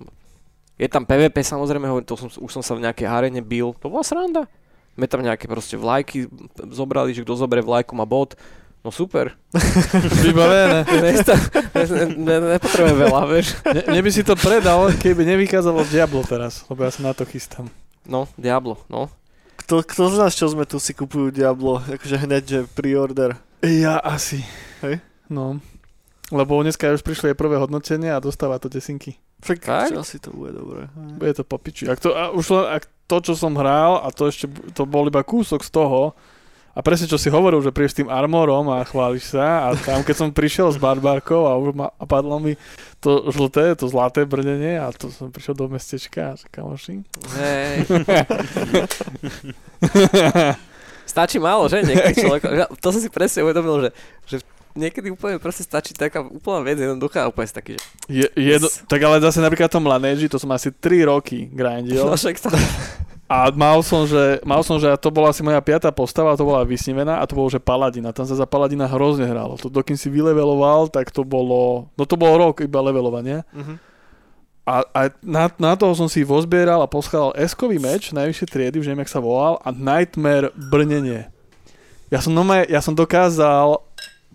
Je tam PvP samozrejme, to som, už som sa v nejakej arene bil, to bola sranda. My tam nejaké proste vlajky zobrali, že kto zoberie vlajku má bod. No super. (laughs) Vybavené. (laughs) Nesta- ne, ne, nepotrebujem veľa, vieš. Ne, mne by si to predal, keby nevykázalo Diablo teraz, lebo ja sa na to chystám. No, Diablo, no. Kto, kto z nás, čo sme tu, si kupujú Diablo? Akože hneď, že pre-order. Ja asi. Hej? No. Lebo dneska už prišli aj prvé hodnotenie a dostáva to desinky. Však asi to bude dobré. Bude to popiči. Ak to, a už len, ak to, čo som hral, a to ešte, to bol iba kúsok z toho, a presne čo si hovoril, že prídeš s tým armorom a chváliš sa a tam keď som prišiel s barbárkou a už ma, a padlo mi to žlté, to zlaté brnenie a to som prišiel do mestečka a že kamoši. Hej. (laughs) Stačí málo, že? Niekedy človek, to som si presne uvedomil, že, že niekedy úplne proste stačí taká úplná vec jednoduchá a úplne si taký, že Je, jedno, Yes. tak ale zase napríklad tom Laneži, to som asi 3 roky grindil no však to, (laughs) a mal som, že, mal som, že to bola asi moja piatá postava, to bola vysnívená a to bolo, že Paladina. Tam sa za Paladina hrozne hralo. To dokým si vyleveloval, tak to bolo, no to bol rok iba levelovanie. Mhm. A, a na, na toho som si vozbieral a poschádal eskový meč najvyššie triedy, už neviem, jak sa volal, a Nightmare brnenie. Ja som, normálne, ja som dokázal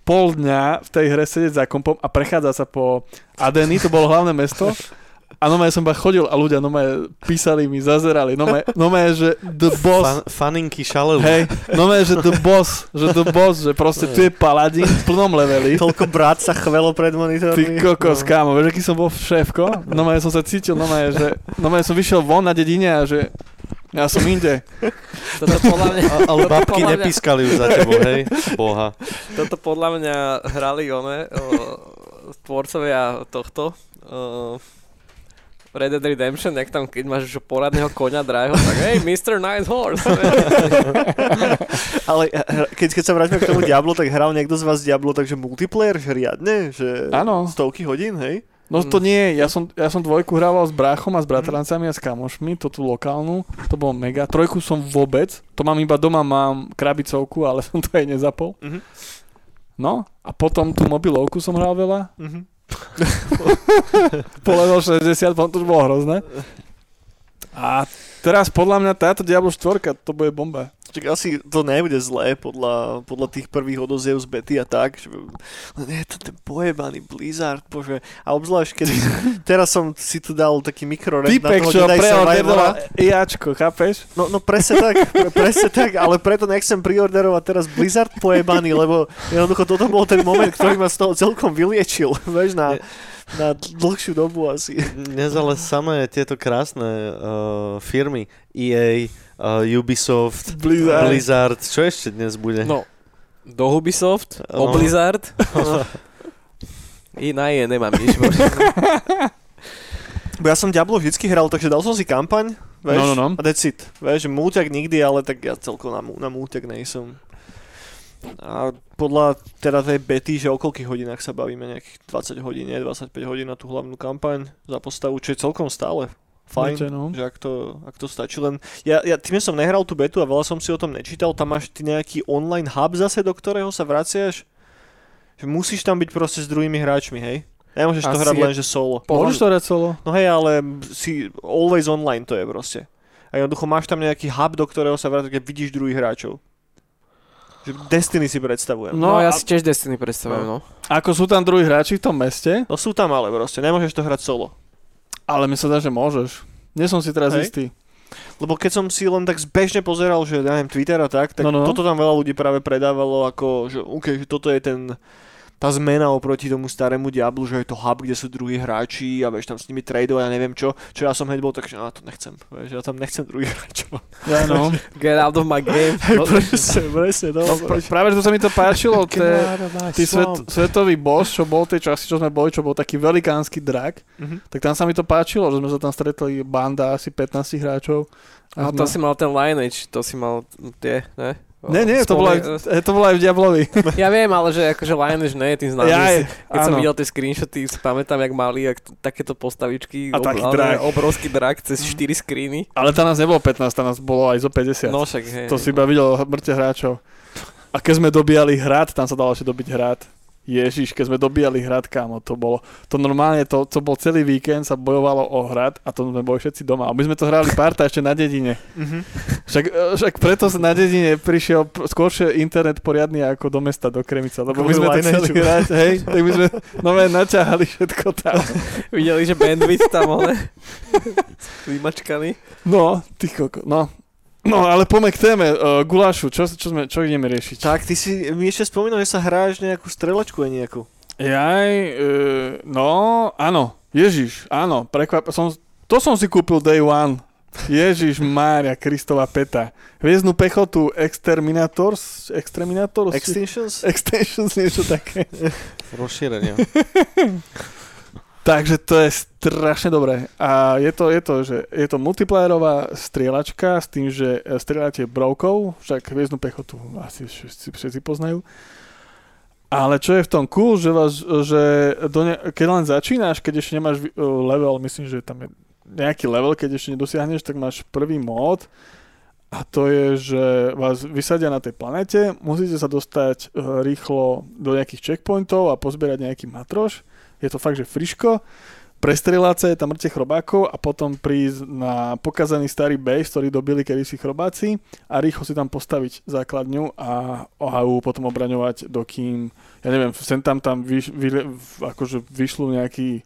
pol dňa v tej hre sedieť za kompom a prechádzať sa po Adeny, to bolo hlavné mesto. (laughs) A normálne som iba chodil a ľudia normálne písali mi, zazerali. Normálne, normálne že the boss. Fan, faninky šaleli. Hej, normálne, že the boss, že the boss, že proste tu je paladín v plnom leveli. Toľko brát sa chvelo pred monitormi. Ty kokos, No. kámo, vieš, aký som bol šéfko? Normálne som sa cítil, normálne, že normálne som vyšiel von na dedine a že ja som inde. toto podľa mňa, A, ale babky podľa mňa- nepískali už za tebou, hej? Boha. Toto podľa mňa hrali one, o, tvorcovia tohto, o, Red Dead Redemption, jak tam, keď máš už poradného koňa drahého, tak hej, Mr. Nice Horse. (laughs) Ale eh, keď, keď sa vráťme k tomu Diablo, tak hral niekto z vás Diablo, takže multiplayer, že riadne? Že Áno. Stovky hodín, hej? No to nie, ja som, ja som dvojku hrával s bráchom a s bratrancami a s kamošmi, to tú lokálnu, to bolo mega. Trojku som vôbec, to mám iba doma, mám krabicovku, ale (laughs) som to aj nezapol. Mhm. No, a potom tú mobilovku som hral veľa, Mhm. (laughs) po level 60, potom to už bolo hrozné. A teraz podľa mňa táto Diablo 4, to bude bomba. Čiže asi to nebude zlé podľa, podľa tých prvých odoziev z bety a tak. Že, len je to ten pojebaný Blizzard, bože. A obzvlášť, keď (laughs) teraz som si tu dal taký mikro Typek, na toho čo preorderoval. IAčko, chápeš? No, no presne tak, pre, presne tak, ale preto nechcem priorderovať teraz Blizzard pojebaný, lebo jednoducho toto bol ten moment, ktorý ma z toho celkom vyliečil, (laughs) vieš, na, na dlhšiu dobu asi. Dnes ale samé tieto krásne uh, firmy EA, uh, Ubisoft, Blizzard. Blizzard, čo ešte dnes bude? No, do Ubisoft, No. o Blizzard. (laughs) I na je nemám nič. (laughs) Bo ja som Diablo vždycky hral, takže dal som si kampaň, vieš, No, no, no. a that's it. Vieš, že múťak nikdy, ale tak ja celkom na, na múťak nejsom. A podľa teda tej bety, že o koľkých hodinách sa bavíme, nejakých 20 hodín, nie 25 hodín na tú hlavnú kampaň za postavu, čo je celkom stále fajn. Viete, no. Že ak to, ak to stačí len... Ja, ja tým, som nehral tú betu a veľa som si o tom nečítal, tam máš ty nejaký online hub zase, do ktorého sa vraciaš? Že musíš tam byť proste s druhými hráčmi, hej? Nemôžeš to Asi hrať je- len, že solo. Môžeš to hrať solo? No hej, ale si always online to je proste. A jednoducho máš tam nejaký hub, do ktorého sa vrátiš, keď vidíš druhých hráčov. Že Destiny si predstavujem. No, No ja a- si tiež Destiny predstavujem, no. Ako sú tam druhí hráči v tom meste, No sú tam ale proste, nemôžeš to hrať solo. Ale mi sa dá, že môžeš. Nie som si teraz Hej. istý. Lebo keď som si len tak zbežne pozeral, že ja neviem, Twitter a tak, tak No, no. toto tam veľa ľudí práve predávalo ako, že OK, že toto je ten tá zmena oproti tomu starému Diablu, že je to hub, kde sú druhí hráči a vieš tam s nimi tradovať a neviem čo, čo ja som hneď bol tak, že ja to nechcem, vieš, ja tam nechcem druhých hráčov. (laughs) Ja no. Get out of my game. No, presne, (laughs) presne, no, no pr- práve, že to sa mi to páčilo, (laughs) te, ty svet, svetový boss, čo bol tej časti, čo sme boli, čo bol taký velikánsky drak, mm-hmm. tak tam sa mi to páčilo, že sme sa tam stretli banda asi 15 hráčov. A, a to si mal ten lineage, to si mal tie, ne? Nie, nie, to bolo, aj, to bolo aj v Diablovi. (laughs) Ja viem, ale že akože Lineage nie je tým známy. Ja, si, keď áno. som videl tie screenshoty, si pamätám, jak mali jak takéto postavičky. A ob, taký drak. Obrovský drak cez 4 screeny. Ale tam nás nebolo 15, tam nás bolo aj zo 50. No však, hej. To si iba videl mŕte hráčov. A keď sme dobíjali hrad, tam sa dalo ešte dobiť hrad. Ježiš, keď sme dobíjali hrad, kámo, to bolo, to normálne, to, to bol celý víkend, sa bojovalo o hrad a to sme boli všetci doma. A my sme to hrali parta ešte na dedine. Mm-hmm. Však, však preto sa na dedine prišiel skôršie internet poriadny ako do mesta, do Kremica, lebo my sme to chceli hrať, hej, tak my sme nové naťahali všetko tam. (laughs) Videli, že bandwidth tam, ale (laughs) vymačkaný. No, ty koko, no, No, ale poďme k téme. Uh, gulášu, čo, čo, sme, čo ideme riešiť? Tak, ty si mi ešte spomínal, že sa hráš nejakú strelačku a nejakú. Jaj, uh, no, áno. Ježiš, áno. Prekvap, som, to som si kúpil day one. Ježiš Mária, Kristova peta. Hviezdnu pechotu Exterminators, Exterminators? Extensions? Extensions, niečo také. (laughs) Rozšírenie. (laughs) Takže to je strašne dobré. A je to, je to, že je to multiplayerová strieľačka s tým, že strieľate brovkov, však hviezdnu pechotu asi všetci, všetci poznajú. Ale čo je v tom cool, že, vás, že do ne, keď len začínaš, keď ešte nemáš level, myslím, že tam je nejaký level, keď ešte nedosiahneš, tak máš prvý mód a to je, že vás vysadia na tej planete, musíte sa dostať e, rýchlo do nejakých checkpointov a pozbierať nejaký matroš je to fakt, že friško, prestrieľať tam mŕte chrobákov a potom prísť na pokazaný starý base, ktorý dobili kedysi chrobáci a rýchlo si tam postaviť základňu a OHU potom obraňovať, dokým, ja neviem, sem tam tam vyš, vy, akože vyšlo nejaký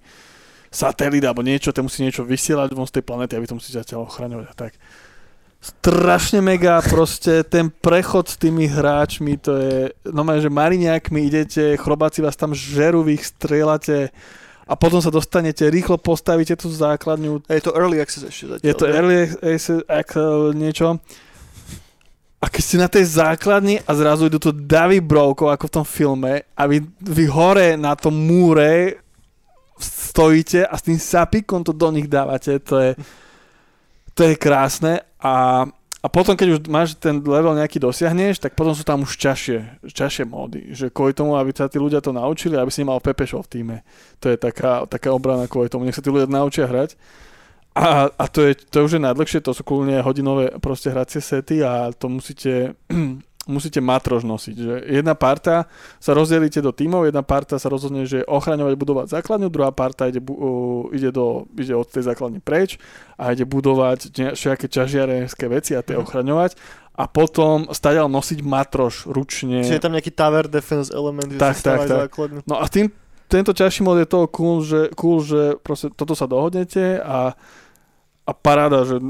satelit alebo niečo, ten musí niečo vysielať von z tej planety a vy to musíte zatiaľ ochraňovať a tak. Strašne mega, proste ten prechod s tými hráčmi, to je, no že mariňákmi idete, chrobáci vás tam žerú, vy ich strieľate a potom sa dostanete, rýchlo postavíte tú základňu. A je to early access ešte zatiaľ. Je to early access niečo. A keď ste na tej základni a zrazu idú tu davy brovkov, ako v tom filme, a vy, vy hore na tom múre stojíte a s tým sapikom to do nich dávate, to je to je krásne a, a potom, keď už máš ten level nejaký dosiahneš, tak potom sú tam už čašie, čašie módy, že kvôli tomu, aby sa tí ľudia to naučili, aby si nemal Pepešov v týme. To je taká, taká obrana kvôli tomu, nech sa tí ľudia naučia hrať. A, a to, je, to už je najdlhšie, to sú kľudne hodinové proste hracie sety a to musíte (clears throat) musíte matrož nosiť. Že jedna parta sa rozdelíte do tímov, jedna parta sa rozhodne, že ochraňovať, budovať základňu, druhá parta ide, uh, ide, do, ide od tej základne preč a ide budovať nejaké čažiarenské veci a tie mm. ochraňovať a potom stadiaľ nosiť matrož ručne. Čiže je tam nejaký tower defense element, tak, že tak, tak. základňu. No a tým, tento ťažší mod je toho cool, že, cool, že proste toto sa dohodnete a a paráda, že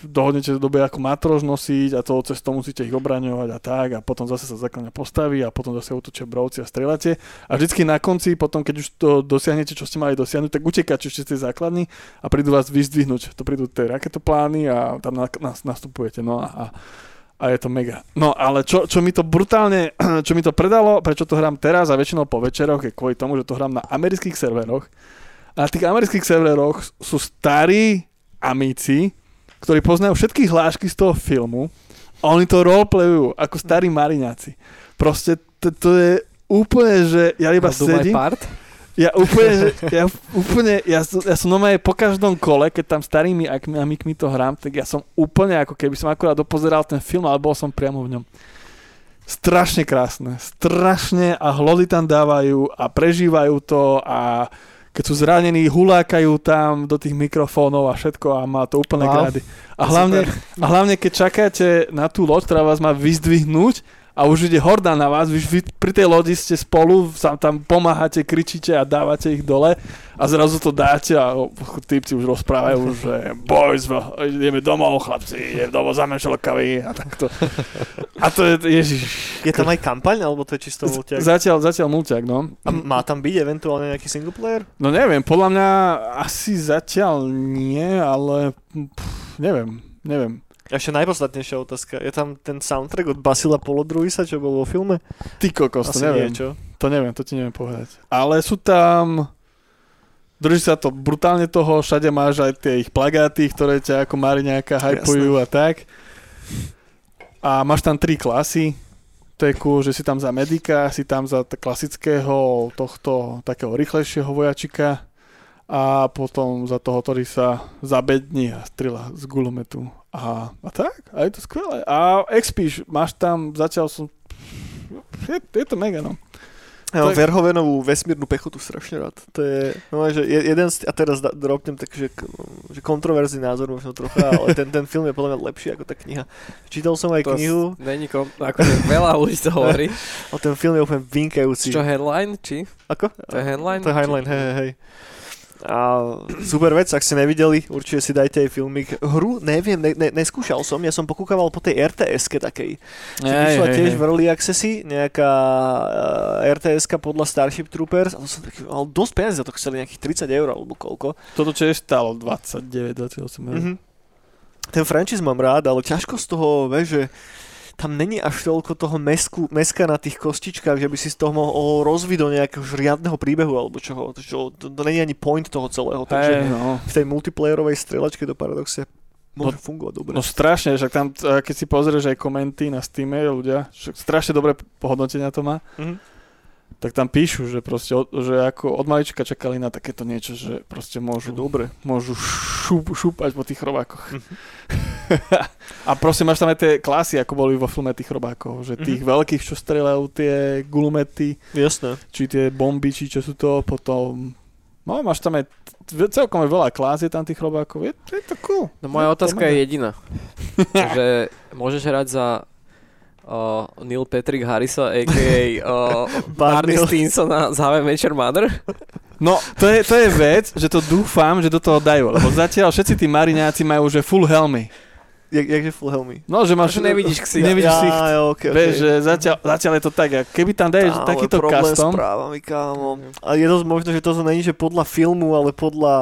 dohodnete dobe ako matrož nosiť a to cez to musíte ich obraňovať a tak a potom zase sa základňa postaví a potom zase utočia brovci a strelate a vždycky na konci, potom keď už to dosiahnete, čo ste mali dosiahnuť, tak utekáte ešte z tej základny a prídu vás vyzdvihnúť. To prídu tie raketoplány a tam na, na, nastupujete. No a a je to mega. No ale čo, čo mi to brutálne, (clears throat) čo mi to predalo, prečo to hrám teraz a väčšinou po večeroch je kvôli tomu, že to hrám na amerických serveroch a na tých amerických serveroch sú starí amici, ktorí poznajú všetky hlášky z toho filmu a oni to roleplayujú ako starí mariňáci. Proste to, to je úplne, že ja iba sedím... Part? Ja úplne, ja úplne, ja, ja som normálne po každom kole, keď tam starými amikmi to hrám, tak ja som úplne ako keby som akurát dopozeral ten film, ale bol som priamo v ňom. Strašne krásne, strašne a hlody tam dávajú a prežívajú to a keď sú zranení, hulákajú tam do tých mikrofónov a všetko a má to úplne wow. grády. A hlavne, a hlavne, keď čakáte na tú loď, ktorá vás má vyzdvihnúť a už ide horda na vás, vy, vy pri tej lodi ste spolu, sa tam pomáhate, kričíte a dávate ich dole a zrazu to dáte a typci už rozprávajú, (laughs) že boys, ideme domov, chlapci, ideme domov za a takto. A to je, ježiš. Je tam aj kampaň, alebo to je čisto multiak? Zatiaľ, zatiaľ multiak, no. A má tam byť eventuálne nejaký single player? No neviem, podľa mňa asi zatiaľ nie, ale pff, neviem, neviem. Ešte najpodstatnejšia otázka. Je tam ten soundtrack od Basila Polodruisa, čo bol vo filme? Ty kokos, to neviem. Nie, čo? To neviem, to ti neviem povedať. Ale sú tam... Drží sa to brutálne toho, všade máš aj tie ich plagáty, ktoré ťa ako nejaká hypujú a tak. A máš tam tri klasy. To je cool, že si tam za medika, si tam za klasického tohto takého rýchlejšieho vojačika a potom za toho, ktorý sa zabední a strila z gulometu. A, a tak, a je to skvelé. A XP, máš tam, zatiaľ som... Je, je to mega, no. Ja mám Verhovenovú vesmírnu pechotu strašne rád. To je, no, že jeden z, a teraz dropnem tak, že, že kontroverzný názor možno trocha, ale ten, ten film je podľa mňa lepší ako tá kniha. Čítal som aj to knihu. Není kom, ako veľa ľudí to hovorí. (laughs) o ten film je úplne vynikajúci. Čo headline, či? Ako? To je headline? To je headline, hej, hej, hej. A super vec, ak ste nevideli, určite si dajte aj filmik. Hru neviem, ne, ne, neskúšal som, ja som pokúkaval po tej RTS-ke takej. Čo vyšla tiež v Early Accessy, nejaká uh, eh, RTS-ka podľa Starship Troopers, a to som taký, mal dosť peniazí za to chceli nejakých 30 eur alebo koľko. Toto je stalo 29, 28 eur. Mm-hmm. Ten franchise mám rád, ale ťažko z toho, vieš, že tam není až toľko toho mesku, meska na tých kostičkách, že by si z toho mohol rozviť do nejakého riadneho príbehu alebo čoho. Čo, to, to není ani point toho celého. Takže hey, no. v tej multiplayerovej strelačke do paradoxe môže no, fungovať dobre. No strašne, však tam, keď si pozrieš aj komenty na Steam, ľudia, však strašne dobré pohodnotenia to má. Mm-hmm tak tam píšu, že proste, že ako od malička čakali na takéto niečo, že proste môžu, dobre, môžu šúp, šúpať po tých robákoch. (laughs) a proste máš tam aj tie klasy, ako boli vo filme tých robákov, že tých mm-hmm. veľkých, čo strelajú tie gulumety, Jasné. či tie bomby, či čo sú to, potom No, máš tam aj celkom veľa klás je tam tých robákov. Je, je to cool. No moja otázka je jediná. (laughs) že môžeš hrať za uh, Neil Patrick Harrisa, a.k.a. Uh, (laughs) Barney Stinsona z Met Your Mother? No, to je, to je vec, že to dúfam, že do toho dajú, lebo zatiaľ všetci tí mariňáci majú že full helmy. Jak, jakže full helmy? No, že máš... nevidíš ksicht. Nevidíš ksicht. Ja, okay, okay. Vieš, že zatiaľ, zatiaľ je to tak, a keby tam daješ Tam takýto custom... s právami, kámo. A je to možno, že to není, že podľa filmu, ale podľa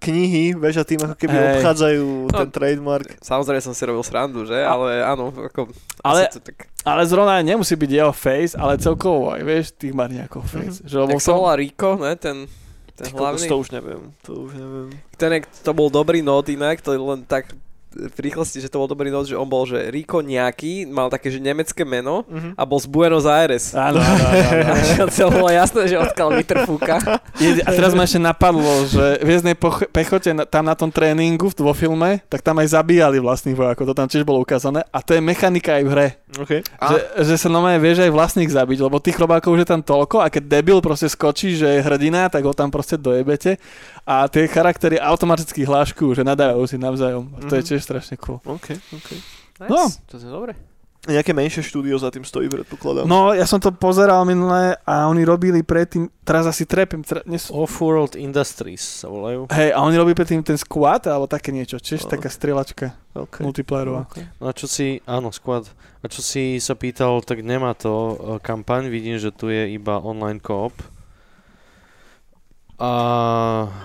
knihy, vieš, a tým ako keby hey. obchádzajú no, ten trademark. Samozrejme som si robil srandu, že? Ale áno, ako... Ale, to tak... ale zrovna nemusí byť jeho face, ale celkovo aj, vieš, tých maniakov face. Mm-hmm. Že, tak som... Rico, ne, ten ten hlavný... To už neviem, to už neviem. Ten, to bol dobrý not inak, to je len tak v rýchlosti, že to bol dobrý noc, že on bol, že Rico nejaký, mal také, že nemecké meno uh-huh. a bol z Buenos Aires. Áno, áno, áno. (laughs) to bolo jasné, že odkiaľ vytrfúka. A teraz ma ešte napadlo, že v Vieznej pechote tam na tom tréningu vo filme, tak tam aj zabíjali vlastných vojakov, to tam tiež bolo ukázané a to je mechanika aj v hre. Okay. Že, že sa normálne vieš aj vlastných zabiť, lebo tých robákov už je tam toľko a keď debil proste skočí, že je hrdina, tak ho tam proste dojebete a tie charaktery automaticky hlášku, že nadávajú si navzájom. Mm-hmm. To je mhm. tiež strašne cool. OK, OK. Nice. No. To je dobre. Nejaké menšie štúdio za tým stojí, predpokladám. No, ja som to pozeral minulé a oni robili predtým, teraz asi trepím. Tre, nes... Off-World Industries sa volajú. Hej, a oni robili predtým ten Squad alebo také niečo, čiže oh. taká strieľačka okay. multiplayerová. Okay. No a čo si, áno, Squad. A čo si sa pýtal, tak nemá to uh, kampaň, vidím, že tu je iba online koop. A,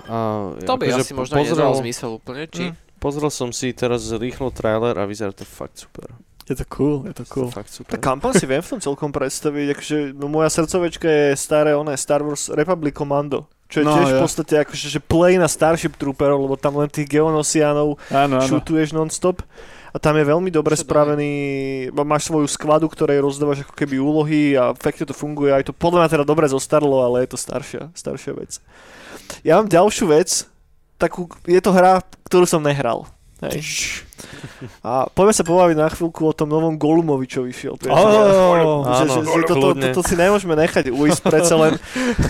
a to by akože asi možno pozrel, zmysel úplne, či? Mm, pozrel som si teraz rýchlo trailer a vyzerá to fakt super. Je to cool, je to cool. Fakt super. Tak kampaň si viem v tom celkom predstaviť, akože no, moja srdcovečka je staré, ona je Star Wars Republic Commando. Čo je no, tiež ja. v podstate akože, že play na Starship Trooperov, lebo tam len tých geonosianov šutuješ non-stop. A tam je veľmi dobre spravený, máš svoju skladu, ktorej rozdávaš ako keby úlohy a pekne to funguje. Aj to podľa mňa teda dobre zostarlo, ale je to staršia, staršia vec. Ja mám ďalšiu vec, takú, je to hra, ktorú som nehral. Hej. A poďme sa pobaviť na chvíľku o tom novom Golumovi, čo vyšiel. Oh, že, že, že toto, toto si nemôžeme nechať ujsť predsa len,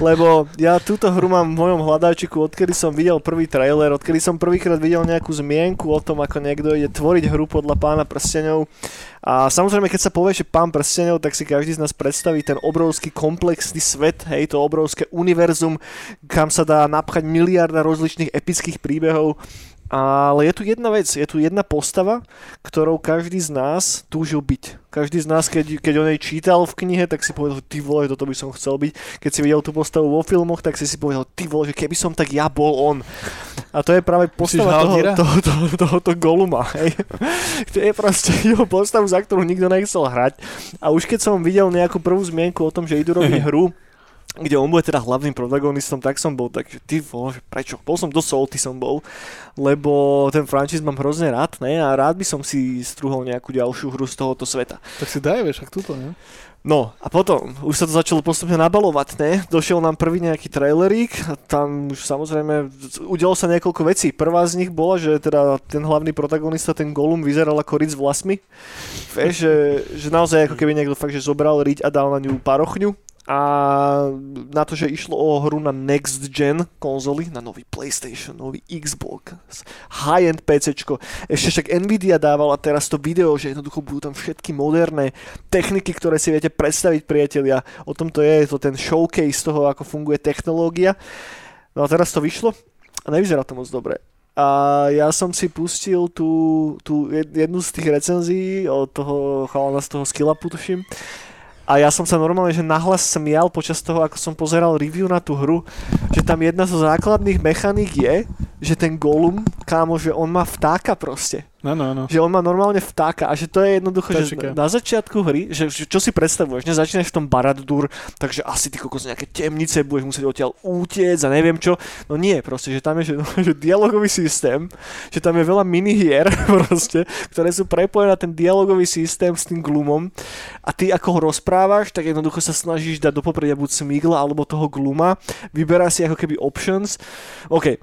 lebo ja túto hru mám v mojom hľadáčiku, odkedy som videl prvý trailer, odkedy som prvýkrát videl nejakú zmienku o tom, ako niekto ide tvoriť hru podľa pána prstenov. A samozrejme, keď sa povie, že pán prstenov, tak si každý z nás predstaví ten obrovský komplexný svet, hej, to obrovské univerzum, kam sa dá napchať miliarda rozličných epických príbehov ale je tu jedna vec, je tu jedna postava, ktorou každý z nás túžil byť. Každý z nás, keď, keď o nej čítal v knihe, tak si povedal, ty vole, toto by som chcel byť. Keď si videl tú postavu vo filmoch, tak si si povedal, ty vole, že keby som tak ja bol on. A to je práve postava toho, toho, toho, tohoto Goluma. Hej. (laughs) To je proste jeho postavu, za ktorú nikto nechcel hrať. A už keď som videl nejakú prvú zmienku o tom, že idú robiť (laughs) hru, kde on bude teda hlavným protagonistom, tak som bol tak, že ty vole, prečo? Bol som dosť salty som bol, lebo ten franchise mám hrozne rád, ne? A rád by som si strúhol nejakú ďalšiu hru z tohoto sveta. Tak si daj, vieš, ak túto, ne? No a potom, už sa to začalo postupne nabalovať, ne? Došiel nám prvý nejaký trailerík a tam už samozrejme udialo sa niekoľko vecí. Prvá z nich bola, že teda ten hlavný protagonista, ten Golum, vyzeral ako riť s vlasmi. Vieš, že, že naozaj ako keby niekto fakt, že zobral riť a dal na ňu parochňu a na to, že išlo o hru na next gen konzoly, na nový PlayStation, nový Xbox, high-end PC. Ešte však Nvidia dávala teraz to video, že jednoducho budú tam všetky moderné techniky, ktoré si viete predstaviť, priatelia. O tom to je, je to ten showcase toho, ako funguje technológia. No a teraz to vyšlo a nevyzerá to moc dobre. A ja som si pustil tú, tú jednu z tých recenzií od toho chalana z toho Skillapu, tuším, a ja som sa normálne, že nahlas smial počas toho, ako som pozeral review na tú hru, že tam jedna zo základných mechaník je, že ten Golum, kámo, že on má vtáka proste. Áno, áno. Že on má normálne vtáka a že to je jednoducho, Tačika. že na začiatku hry, že, že čo si predstavuješ, nezačínaš v tom Barad-dur, takže asi ty kokos nejaké temnice budeš musieť odtiaľ utiec a neviem čo. No nie, proste, že tam je že, (laughs) že dialogový systém, že tam je veľa minihier (laughs) proste, ktoré sú prepojené na ten dialogový systém s tým glumom a ty ako ho rozprávaš, tak jednoducho sa snažíš dať do popredia buď Smigla alebo toho gluma, vyberáš si ako keby options. OK,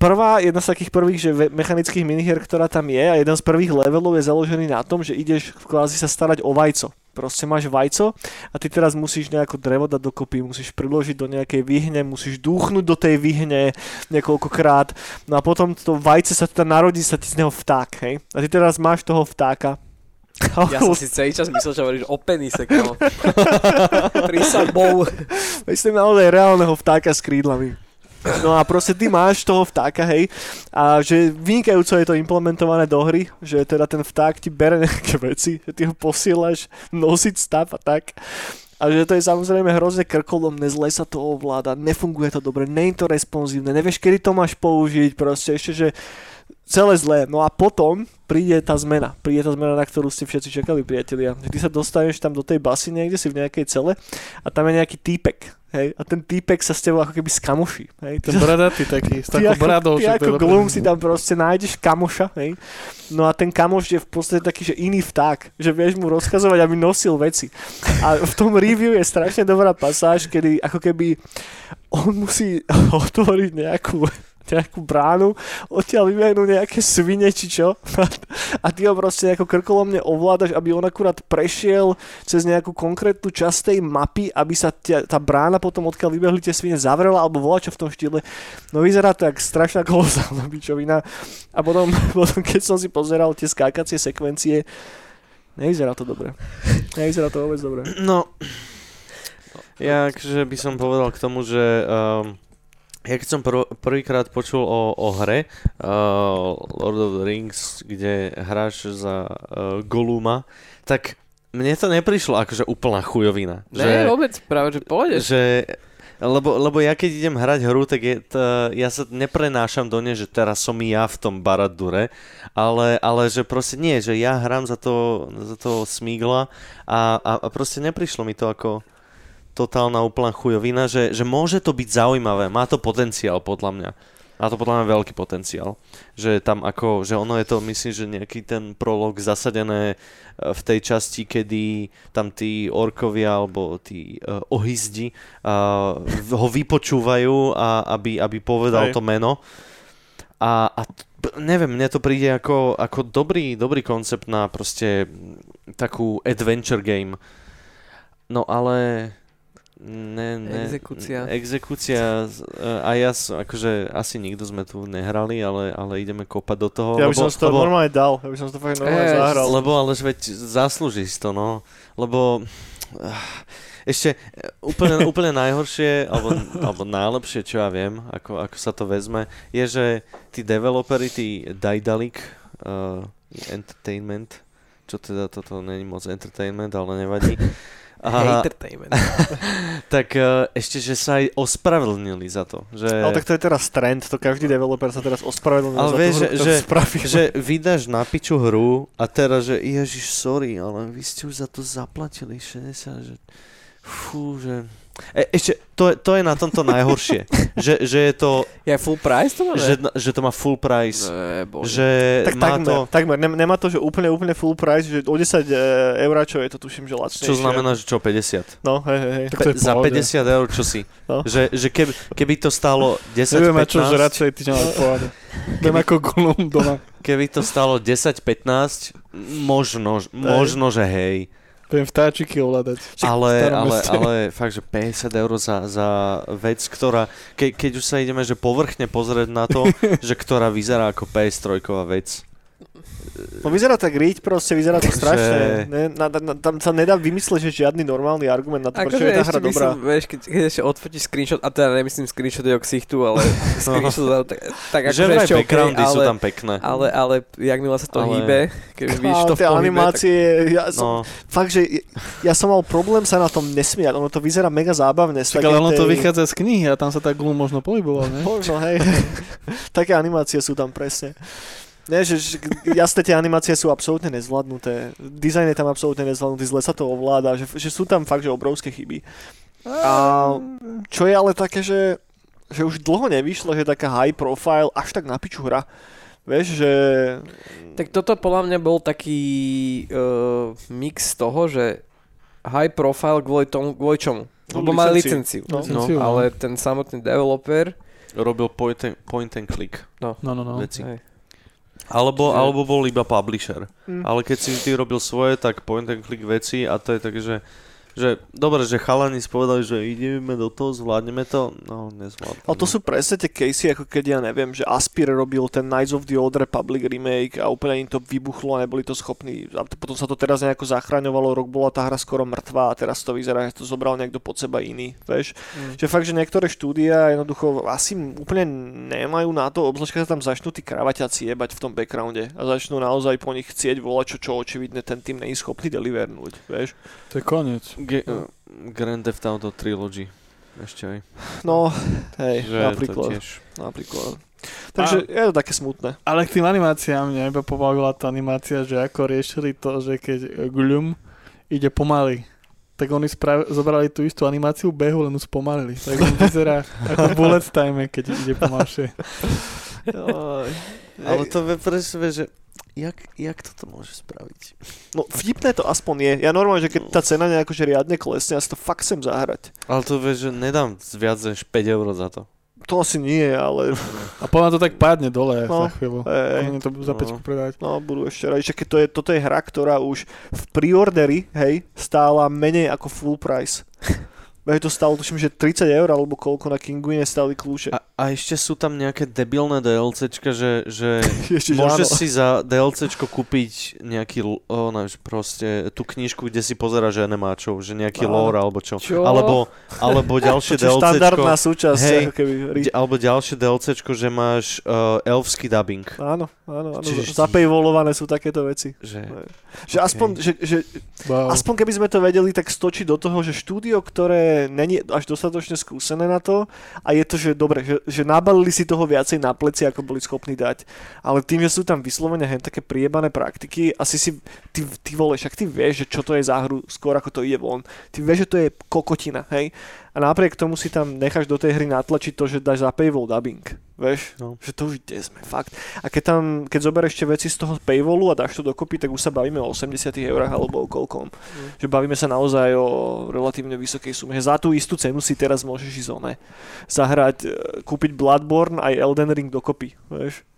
prvá, jedna z takých prvých že mechanických minihier, ktorá tam je a jeden z prvých levelov je založený na tom, že ideš kvázi sa starať o vajco. Proste máš vajco a ty teraz musíš nejako drevo dať dokopy, musíš priložiť do nejakej výhne, musíš dúchnuť do tej výhne niekoľkokrát. No a potom to vajce sa teda narodí, sa ti z neho vták, hej? A ty teraz máš toho vtáka, (laughs) ja som si celý čas myslel, že hovoríš o penise, kamo. (laughs) Prísabou. Myslím naozaj reálneho vtáka s krídlami. No a proste ty máš toho vtáka, hej, a že vynikajúco je to implementované do hry, že teda ten vták ti bere nejaké veci, že ty ho posielaš nosiť stav a tak. A že to je samozrejme hrozne krkolomné, zle sa to ovláda, nefunguje to dobre, nie je to responsívne, nevieš, kedy to máš použiť, proste ešte, že celé zlé. No a potom príde tá zmena. Príde tá zmena, na ktorú ste všetci čakali, priatelia. Ty sa dostaneš tam do tej basy niekde si v nejakej cele a tam je nejaký týpek. Hej, a ten týpek sa s tebou ako keby skamoší. Hej. Ten bradatý taký, s takou bradou. Ty ako glum si tam proste nájdeš kamoša. Hej. No a ten kamoš je v podstate taký, že iný vták. Že vieš mu rozkazovať, aby nosil veci. A v tom review je strašne dobrá pasáž, kedy ako keby on musí (laughs) otvoriť nejakú nejakú bránu, odtiaľ vybehnú nejaké svine či čo (laughs) a ty ho proste nejako krkolomne ovládaš, aby on akurát prešiel cez nejakú konkrétnu časť tej mapy, aby sa tia, tá brána potom odkiaľ vybehli tie svine zavrela alebo volá čo v tom štýle. No vyzerá to jak strašná kolosálna (laughs) bičovina a potom, (laughs) potom keď som si pozeral tie skákacie sekvencie, nevyzerá to dobre. Nevyzerá to vôbec dobre. No, ja akože by som povedal k tomu, že um, ja keď som prv, prvýkrát počul o, o hre uh, Lord of the Rings, kde hráš za uh, Goluma, tak mne to neprišlo akože úplná chujovina. Ne, že, vôbec, práve, že pôjdeš. Že, lebo, lebo ja keď idem hrať hru, tak je to, ja sa neprenášam do nej, že teraz som ja v tom Baradure, ale, ale že proste nie, že ja hrám za to, za to Smigla a, a, a proste neprišlo mi to ako totálna úplná chujovina, že, že môže to byť zaujímavé, má to potenciál podľa mňa. Má to podľa mňa veľký potenciál. Že tam ako, že ono je to, myslím, že nejaký ten prolog zasadené e, v tej časti, kedy tam tí orkovia alebo tí uh, ohizdi uh, ho vypočúvajú, a, aby, aby povedal Aj. to meno. A, a neviem, mne to príde ako, ako dobrý, dobrý koncept na proste takú adventure game. No ale Ne, ne, exekúcia. Exekúcia a ja som, akože asi nikto sme tu nehrali, ale, ale ideme kopať do toho. Ja by lebo, som to lebo, normálne dal, ja by som to fakt normálne e, zahral. Lebo ale veď zaslúži si to, no. Lebo ešte úplne, (laughs) úplne najhoršie, alebo, alebo najlepšie, čo ja viem, ako, ako sa to vezme, je, že tí developery, tí Daedalic uh, Entertainment, čo teda toto není moc entertainment, ale nevadí, Aha. Entertainment. (laughs) tak uh, ešte, že sa aj ospravedlnili za to. Že... Ale tak to je teraz trend, to každý developer sa teraz ospravedlnil ale za vieš, to, že, že, že vydáš na piču hru a teraz, že ježiš, sorry, ale vy ste už za to zaplatili 60, že fú, že E, ešte, to, to je na tomto najhoršie. (laughs) že, že je to... Je full price to má? Že, že to má full price. Ne, že tak má takmer, to... takmer. Nemá to, že úplne, úplne full price, že o 10 e, eur, čo je to tuším, že lacnejšie. Čo znamená, že čo, 50? No, hej, hej, hej. Pe- za 50 eur, čo si? No. Že, že keby, keby to stálo 10-15... Neviem, čo, že radšej ty máš pohode. Viem ako gulum doma. Keby to stálo 10-15, možno, možno, že hej. Viem vtáčiky ovládať. Ale, ale, ale fakt, že 50 eur za, za vec, ktorá, ke, keď už sa ideme že povrchne pozrieť na to, (laughs) že ktorá vyzerá ako PS3 vec, No vyzerá tak riť, proste vyzerá to strašne. Ne, na, na, tam sa nedá vymyslieť, že žiadny normálny argument na to, prečo je tá hra dobrá. Myslím, vieš, keď, keď ešte odfotíš screenshot, a teda nemyslím screenshot jeho ksichtu, ale (laughs) screenshot, tak, tak že akože ešte backgroundy okay, sú tam pekné. Ale, ale jak milé sa to ale... hýbe, keď vidíš to v pohybe, animácie, tak... ja som, no. fakt, že ja som mal problém sa na tom nesmiať, ono to vyzerá mega zábavne. Čak, ale ono tej... to vychádza z knihy a tam sa tak možno pohyboval, ne? Možno, hej. (laughs) Také animácie sú tam presne. Nie, že, že jasné, tie animácie sú absolútne nezvládnuté. Dizajn je tam absolútne nezvládnutý, zle sa to ovláda, že, že sú tam fakt, že obrovské chyby. A čo je ale také, že, že už dlho nevyšlo, že taká high profile až tak na piču hra. Vieš, že... Tak toto podľa mňa bol taký uh, mix toho, že high profile kvôli tomu, kvôli čomu? No, Lebo mali licenciu. No. No, ale ten samotný developer robil point and, point and click. No, no, no. no. Veci. Hej. Alebo, že... alebo bol iba publisher. Mm. Ale keď si ty robil svoje, tak point and click veci a to je tak, že že dobre, že chalani spovedali, že ideme do toho, zvládneme to, no nezvládneme. Ale to sú presne tie casey, ako keď ja neviem, že Aspire robil ten Knights of the Old Republic remake a úplne im to vybuchlo a neboli to schopní. A potom sa to teraz nejako zachraňovalo, rok bola tá hra skoro mŕtva a teraz to vyzerá, že to zobral niekto pod seba iný. Vieš? Mm. Že fakt, že niektoré štúdia jednoducho asi úplne nemajú na to, obzvlášť keď sa tam začnú tí kravaťaci jebať v tom backgrounde a začnú naozaj po nich chcieť volať, čo, čo očividne ten tým není schopný delivernúť. Vieš? To je koniec. G- uh, Grand Theft Auto Trilogy. Ešte aj. No, hej, že napríklad. Tiež... napríklad. Takže a, je to také smutné. Ale k tým animáciám mňa iba pobavila tá animácia, že ako riešili to, že keď Gloom ide pomaly, tak oni sprav- zobrali tú istú animáciu behu, len už spomalili. Tak on vyzerá ako (laughs) bullet time, keď ide pomalšie. Ale to je presne, že jak, jak toto môže spraviť? No vtipné to aspoň je. Ja normálne, že keď tá cena nejako že riadne klesne, ja si to fakt chcem zahrať. Ale to vieš, že nedám viac než 5 eur za to. To asi nie, ale... A podľa to tak padne dole no, za chvíľu. Ej, to budú za no. predávať. No, budú ešte radi. Keď to je, toto je hra, ktorá už v preorderi, hej, stála menej ako full price. Veď to stalo, tuším, že 30 eur alebo koľko na Kinguine stali kľúče. A, a ešte sú tam nejaké debilné DLCčka, že, že (laughs) môžeš si za DLCčko kúpiť nejaký, oh, neviem, proste tú knižku, kde si pozeráš animáčov, že nejaký áno. lore alebo čo. čo? Alebo, alebo (laughs) ďalšie DLCčko. štandardná súčasť. Hej, keby... Alebo ďalšie DLCčko, že máš uh, elfský dubbing. Áno, áno, áno. Čiže... Zapejvolované sú takéto veci. Že, že okay. aspoň, že, že, wow. aspoň keby sme to vedeli, tak stočí do toho, že štúdio, ktoré není až dostatočne skúsené na to a je to, že dobre, že, že nabalili si toho viacej na pleci, ako boli schopní dať. Ale tým, že sú tam vyslovene hen také priebané praktiky, asi si, ty, ty vole, však ty vieš, že čo to je za hru, skôr ako to ide von. Ty vieš, že to je kokotina, hej? a napriek tomu si tam necháš do tej hry natlačiť to, že dáš za paywall dubbing. Vieš? No. Že to už kde sme, fakt. A keď tam, keď zoberieš ešte veci z toho paywallu a dáš to dokopy, tak už sa bavíme o 80 eurách alebo o koľkom. Mm. Že bavíme sa naozaj o relatívne vysokej sume. Že za tú istú cenu si teraz môžeš ísť one. Zahrať, e, kúpiť Bloodborne aj Elden Ring dokopy. Vieš?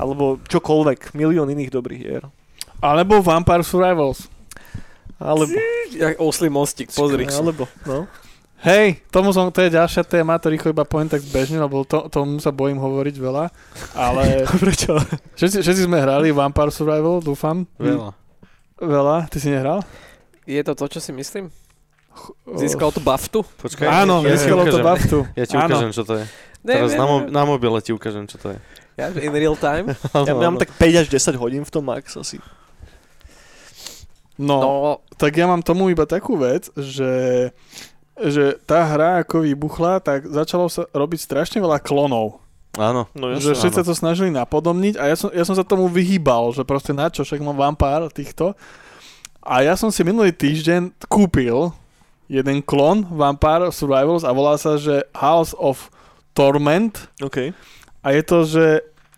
Alebo čokoľvek, milión iných dobrých hier. Alebo Vampire Survivals. Alebo, Jak oslý mostík, pozri. alebo, no. Hej, tomu som, to je ďalšia téma, to rýchlo iba poviem tak zbežne, lebo to, tomu sa bojím hovoriť veľa, ale (laughs) Prečo? všetci, všetci sme hrali Vampire Survival, dúfam. Veľa. Veľa, ty si nehral? Je to to, čo si myslím? Získal tú baftu? Počkaj, Áno, ja, získalo ti to baftu. Ja ti Áno. ukážem, čo to je. Teraz na, mo- na mobile ti ukážem, čo to je. Ja, in real time? (laughs) Ja mám tak 5 až 10 hodín v tom max asi. No, No, tak ja mám tomu iba takú vec, že, že tá hra ako vybuchla, tak začalo sa robiť strašne veľa klonov. Áno. No že všetci sa to snažili napodobniť a ja som, ja som sa tomu vyhýbal, že proste na čo, však mám vám pár týchto. A ja som si minulý týždeň kúpil jeden klon Vampire Survivals a volá sa, že House of Torment OK, a je to, že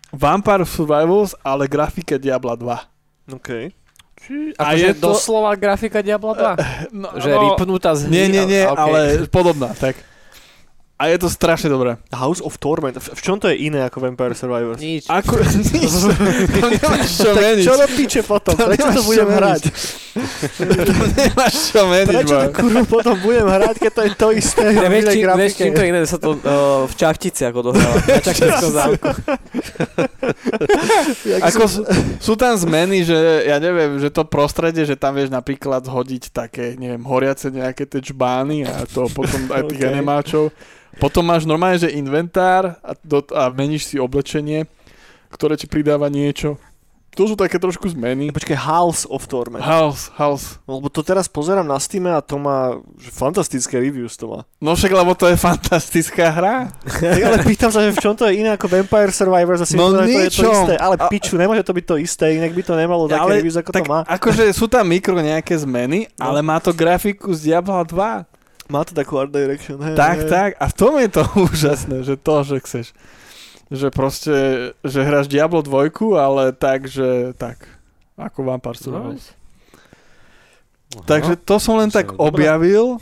Vampire Survivals, ale grafike Diabla 2. OK. A je to- doslova grafika Diabla 2? (laughs) No, že ripnutá z hry? Nie, nie, nie, a- okay. ale podobná, tak. A je to strašne dobré. House of Torment. V, v čom to je iné ako Vampire Survivors? Nič. Ako... (laughs) Nič, (laughs) to nemáš čo tak meniť. čo do piče potom? To Prečo to budem hrať? (laughs) To nemáš čo meniť, Prečo to kurva potom budem hrať, keď to je to isté? Ja, v vieš, inej či, vieš, čím to iné sa to uh, v Čachtici ako dohráva. Na Čachtickom zámku. Ako sú, sú tam zmeny, že ja neviem, že to prostredie, že tam vieš napríklad hodiť také, neviem, horiace nejaké tie čbány a to potom aj tých Ok. animáčov. Potom máš normálne, že inventár a, do, a meníš si oblečenie, ktoré ti pridáva niečo. To sú také trošku zmeny. Počkaj, House of Torment. House, house. Lebo to teraz pozerám na Steam a to má že fantastické reviews to má. No však, lebo to je fantastická hra. (laughs) Tak ale pýtam sa, že v čom to je iné ako Vampire Survivors, asi No no, to je to isté. Ale A- piču, nemôže to byť to isté, inak by to nemalo také Ale reviews, ako tak to má. akože sú tam mikro nejaké zmeny, No. ale má to grafiku z Diabla 2. Má to takú art direction. Hej, Tak, hej. tak. A v tom je to (laughs) úžasné, že to, že chceš. Že proste, že hráš Diablo 2, ale tak, že tak. Ako Vampire Survivors. Takže to som len To tak objavil,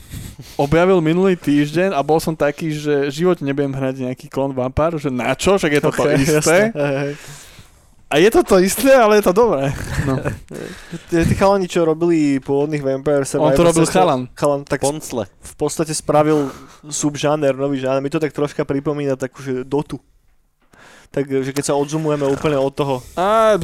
objavil minulý týždeň a bol som taký, že v živote nebudem hrať nejaký klon Vampire, že na čo, však je to to Ok, (laughs) isté. jasné, hej, hej. A je to to isté, ale je to dobré. No. (laughs) Tí tí chalani, čo robili pôvodných Vampire On Survivors. to robil chalan. Chalan, tak Poncle. v podstate spravil subžáner, nový žáner. Mi to tak troška pripomína takú, že Dotu. Takže keď sa odzumujeme úplne od toho. A,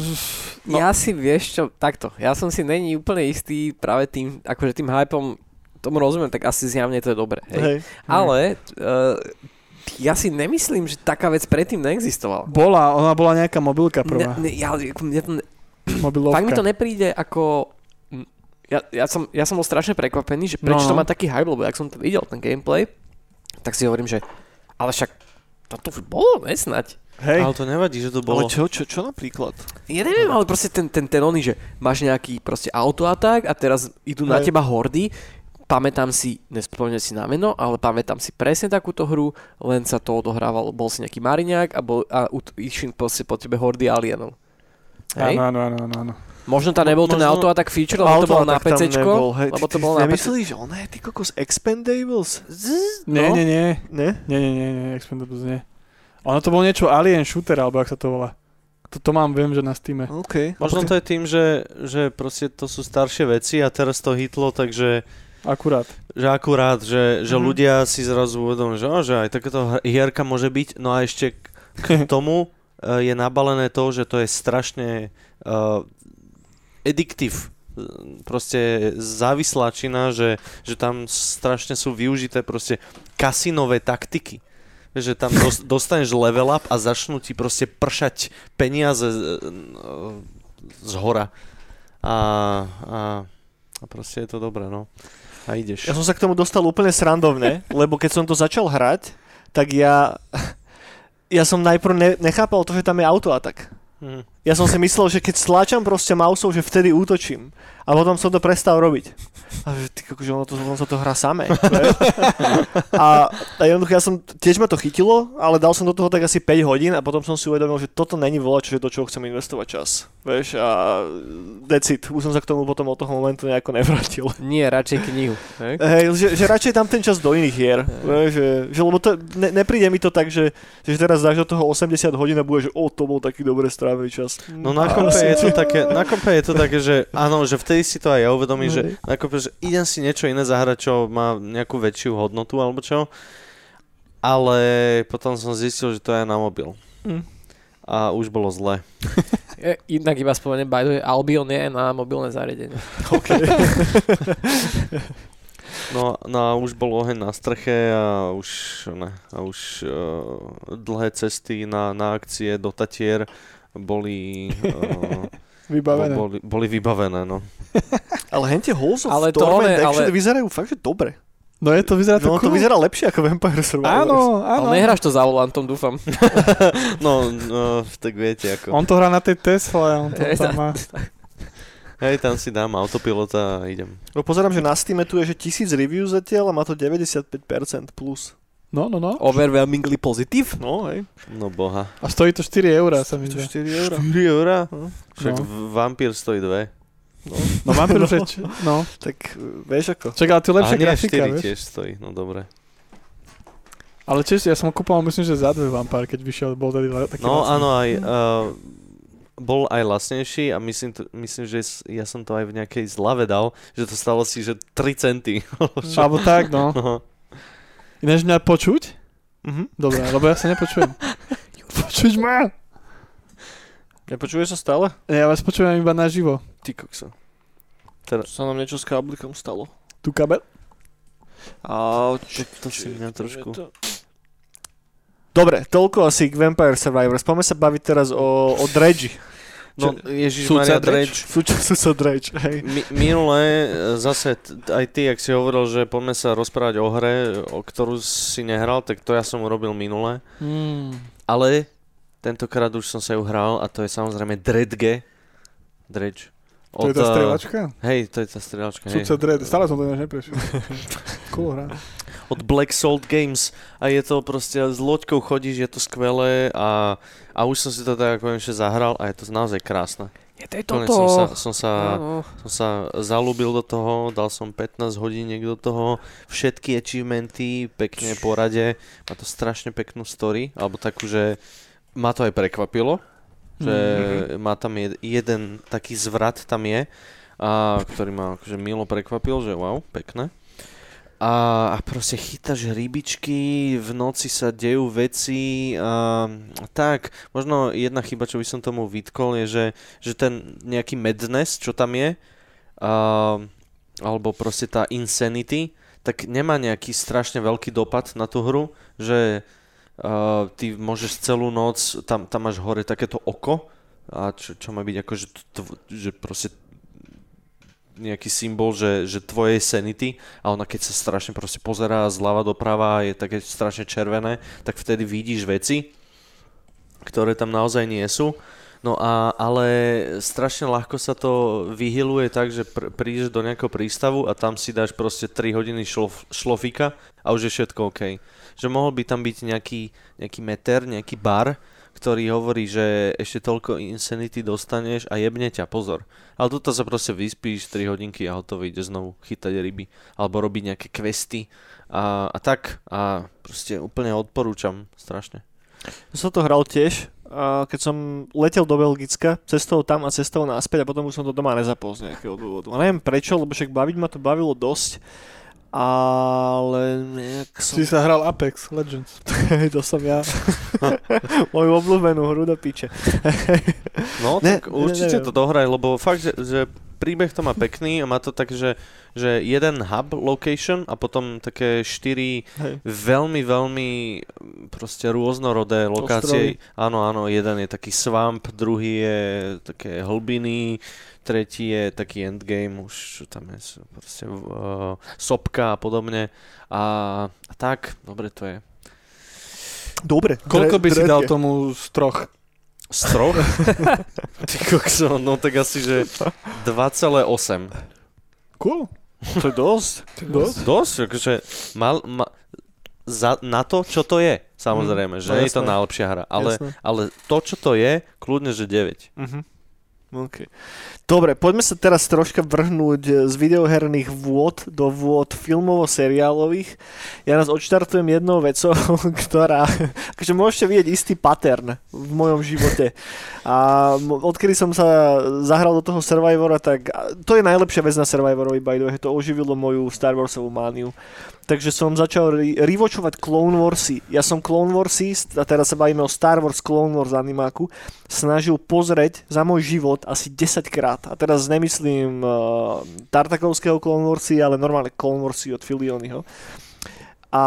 no, Ja si vieš čo, takto, ja som si není úplne istý práve tým, akože tým hypom, tomu rozumiem, tak asi zjavne to je dobré, hej. Hej. Ale uh, ja si nemyslím, že taká vec predtým neexistovala. bola, ona bola nejaká mobilka prvá. Ne, ne, ja, mne to, ne- Mobilovka. fakt mi to nepríde ako... Ja, ja, som, ja som bol strašne prekvapený, že prečo No, to no. má taký hype, lebo ak som to videl, ten gameplay, tak si hovorím, že ale však toto už bolo, nesnať. Hej. Ale to nevadí, že to Ale bolo. čo, čo, čo napríklad? Ja neviem, ale proste ten, ten, ten oný, že máš nejaký proste autoatak a teraz idú na Hej. teba hordy, pamätám si, nespomínam si na meno, ale pamätám si presne takúto hru, len sa to odohrával, bol si nejaký mariňák a, bol, a ut, išli proste po tebe hordy alienov. Hej? Áno, áno, áno, áno. Možno tam nebol ten Možno- autoatak feature, lebo to bolo na hej. lebo Ty- to bolo na PC. Nemyslíš, že on je ty kokos Expendables? Nie, No. nie, nie. Ne? Nie, nie, nie, nie, Expendables nie. Ono to bol niečo Alien Shooter, alebo ak sa to volá. Toto mám, viem, že na Steam. OK. Možno to je tým, že, že proste to sú staršie veci a teraz to hitlo, takže Akurát. že akurát, že, že Mhm. ľudia si zrazu uvedomujú, že, že aj takéto hierka môže byť, no a ešte k, (laughs) tomu eh, je nabalené to, že to je strašne uh, addictive proste závislačina, že, že tam strašne sú využité proste kasinové taktiky. Že tam dos- (laughs) dostaneš level up a začnú ti proste pršať peniaze z, z hora. A, a, a proste je to dobré, no. A ideš. Ja som sa k tomu dostal úplne srandovne, (laughs) lebo keď som to začal hrať, tak ja... Ja som najprv ne, nechápal to, že tam je autoatak. Mhm. Ja som si myslel, že keď stláčam proste mouseov, že vtedy útočím. A potom som to prestal robiť. A že ty, že ono, to, ono sa to hrá samé. a, a jednoducho ja som, tiež ma to chytilo, ale dal som do toho tak asi 5 hodín a potom som si uvedomil, že toto není volať, čo je to, čo chcem investovať čas. Vieš, a that's it. Už som sa k tomu potom od toho momentu nejako nevrátil. Nie, radšej knihu. Hej, že, že, radšej tam ten čas do iných hier. Hey. Že, že, lebo to, ne, nepríde mi to tak, že, že teraz dáš do toho 80 hodín a bude, že o, to bol taký dobre strávený čas. No na kompe, je to také, na kompe je to také, že áno, že vtedy si to aj ja uvedomím, že kompe, že idem si niečo iné zahrať, čo má nejakú väčšiu hodnotu alebo čo. Ale potom som zistil, že to je na mobil. Mm. A už bolo zle. (laughs) Inak iba spomeniem, by the way, Albion je na mobilné zariadenie. (laughs) OK. no, no a už bol oheň na streche a už, ne, a už uh, dlhé cesty na, na akcie do Tatier boli... Uh, (laughs) vybavené. Boli, boli vybavené, no. Ale hentie Halls of ale to Torment ale... vyzerajú fakt, že dobre. No je to vyzerá no, to, to vyzerá lepšie ako Vampire Survivors. Áno, áno. Ale nehráš to za volantom, dúfam. (laughs) no, no, tak viete ako. On to hrá na tej Tesla, on to tam má. Hej, tam si dám autopilota a idem. No pozerám, že na Steam tu je, že tisíc reviews zatiaľ a má to 95% plus. No, no, no. Overwhelmingly pozitív? No, hej. No boha. A stojí to 4 eurá, sa mi zdá. 4 eurá. 4 eurá? No. Však no. vampír stojí 2. No, no vampír už je, no. Tak vieš ako. Čak, ale to je lepšia grafika, 4 vieš? tiež stojí, no dobre. Ale tiež, ja som kúpal, myslím, že za dve vampár, keď vyšiel, bol tady taký No áno, aj, uh, bol aj lacnejší a myslím, to, myslím, že ja som to aj v nejakej zlave dal, že to stalo si, že 3 centy. (laughs) Alebo tak, no. no. Ináč mňa počuť? Mhm. Dobre, lebo ja sa nepočujem. (laughs) Počuť ma? Nepočuje sa stále? Ja vás počujem iba naživo. Ty kokso. Teraz sa nám niečo s káblikom stalo. Tu kabel? A čo, to si mňa trošku... Dobre, toľko asi k Vampire Survivors. Poďme sa baviť teraz o, o Dredge. No, Ježiš Maria Dredge. Súčasú Dredge, hej. Mi, minule, e, zase, aj ty, ak si hovoril, že poďme sa rozprávať o hre, o ktorú si nehral, tak to ja som urobil minule. Hmm. Ale tentokrát už som sa ju hral a to je samozrejme Dredge. Dredge. Od, to je tá strieľačka? Hej, to je tá strieľačka. Sudca Dread, stále som to než neprešiel. (laughs) cool hra. Od Black Salt Games a je to proste, s loďkou chodíš, je to skvelé a, a už som si to tak konečne zahral a je to naozaj krásne. Je to toto. Som sa, som, sa, som sa zalúbil do toho, dal som 15 hodín do toho, všetky achievementy pekne porade, má to strašne peknú story, alebo takú, že ma to aj prekvapilo, že mm-hmm. má tam jed, jeden taký zvrat tam je, a, ktorý ma akože milo prekvapil, že wow, pekné. A, a proste chytáš rybičky, v noci sa dejú veci a, tak. Možno jedna chyba, čo by som tomu vytkol, je, že, že ten nejaký madness, čo tam je, a, alebo proste tá insanity, tak nemá nejaký strašne veľký dopad na tú hru, že uh, ty môžeš celú noc, tam, tam máš hore takéto oko, a čo, čo má byť ako, že, že proste nejaký symbol, že, že tvoje sanity a ona keď sa strašne proste pozerá zľava doprava a je také strašne červené, tak vtedy vidíš veci, ktoré tam naozaj nie sú. No a, ale strašne ľahko sa to vyhyluje tak, že pr- prídeš do nejakého prístavu a tam si dáš proste 3 hodiny šlof- šlofika a už je všetko OK že mohol by tam byť nejaký, nejaký meter, nejaký bar, ktorý hovorí, že ešte toľko insanity dostaneš a jebne ťa, pozor. Ale tuto sa proste vyspíš 3 hodinky a hotovo ide znovu chytať ryby alebo robiť nejaké questy a, a tak a proste úplne odporúčam strašne. Som to hral tiež, keď som letel do Belgicka, cestou tam a cestou naspäť a potom už som to doma nezapol z nejakého dôvodu. A neviem prečo, lebo však baviť ma to bavilo dosť ale nejak som... Si sa hral Apex Legends. (laughs) to som ja. (laughs) Moju obľúbenú hru do piče. no, ne, tak určite ne, to dohraj, lebo fakt, že, že príbeh to má pekný a má to tak, že, že jeden hub location a potom také štyri Hej. veľmi, veľmi proste rôznorodé lokácie. Ostrovy. Áno, áno, jeden je taký swamp, druhý je také hlbiny, tretí je taký endgame, už tam je proste uh, sopka a podobne. A, a tak, dobre to je. Dobre. Koľko by dre, si dal tomu z troch? Z troch? (laughs) Ty kokso, no tak asi, že 2,8. Cool. To je dosť. Dosť. Dosť, akože mal, ma, za, na to, čo to je, samozrejme, že no je to najlepšia hra, ale, Jasné. ale to, čo to je, kľudne, že 9. Mhm. Okay. Dobre, poďme sa teraz troška vrhnúť z videoherných vôd do vôd filmovo-seriálových. Ja nás odštartujem jednou vecou, (laughs) ktorá, akože môžete vidieť istý pattern v mojom živote. A odkedy som sa zahral do toho Survivora, tak to je najlepšia vec na Survivorovi, by the way, to oživilo moju Star Warsovú mániu. Takže som začal rewatchovať Clone Warsy. Ja som Clone Warsy, a teraz sa bavíme o Star Wars Clone Wars animáku, snažil pozrieť za môj život asi 10 krát. A teraz nemyslím uh, Tartakovského Clone Warsy, ale normálne Clone Warsy od Filionyho. A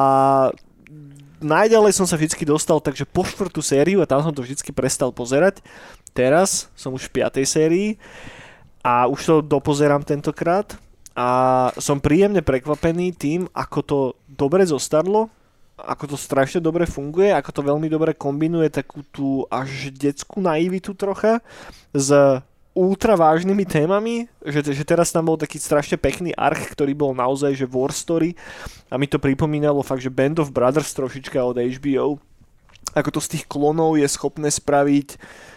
najďalej som sa vždy dostal, takže po štvrtú sériu a tam som to vždy prestal pozerať. Teraz som už v piatej sérii a už to dopozerám tentokrát a som príjemne prekvapený tým, ako to dobre zostarlo, ako to strašne dobre funguje, ako to veľmi dobre kombinuje takú tú až detskú naivitu trocha s ultra vážnymi témami, že, že teraz tam bol taký strašne pekný arch, ktorý bol naozaj že war story. A mi to pripomínalo fakt, že Band of Brothers trošička od HBO, ako to z tých klonov je schopné spraviť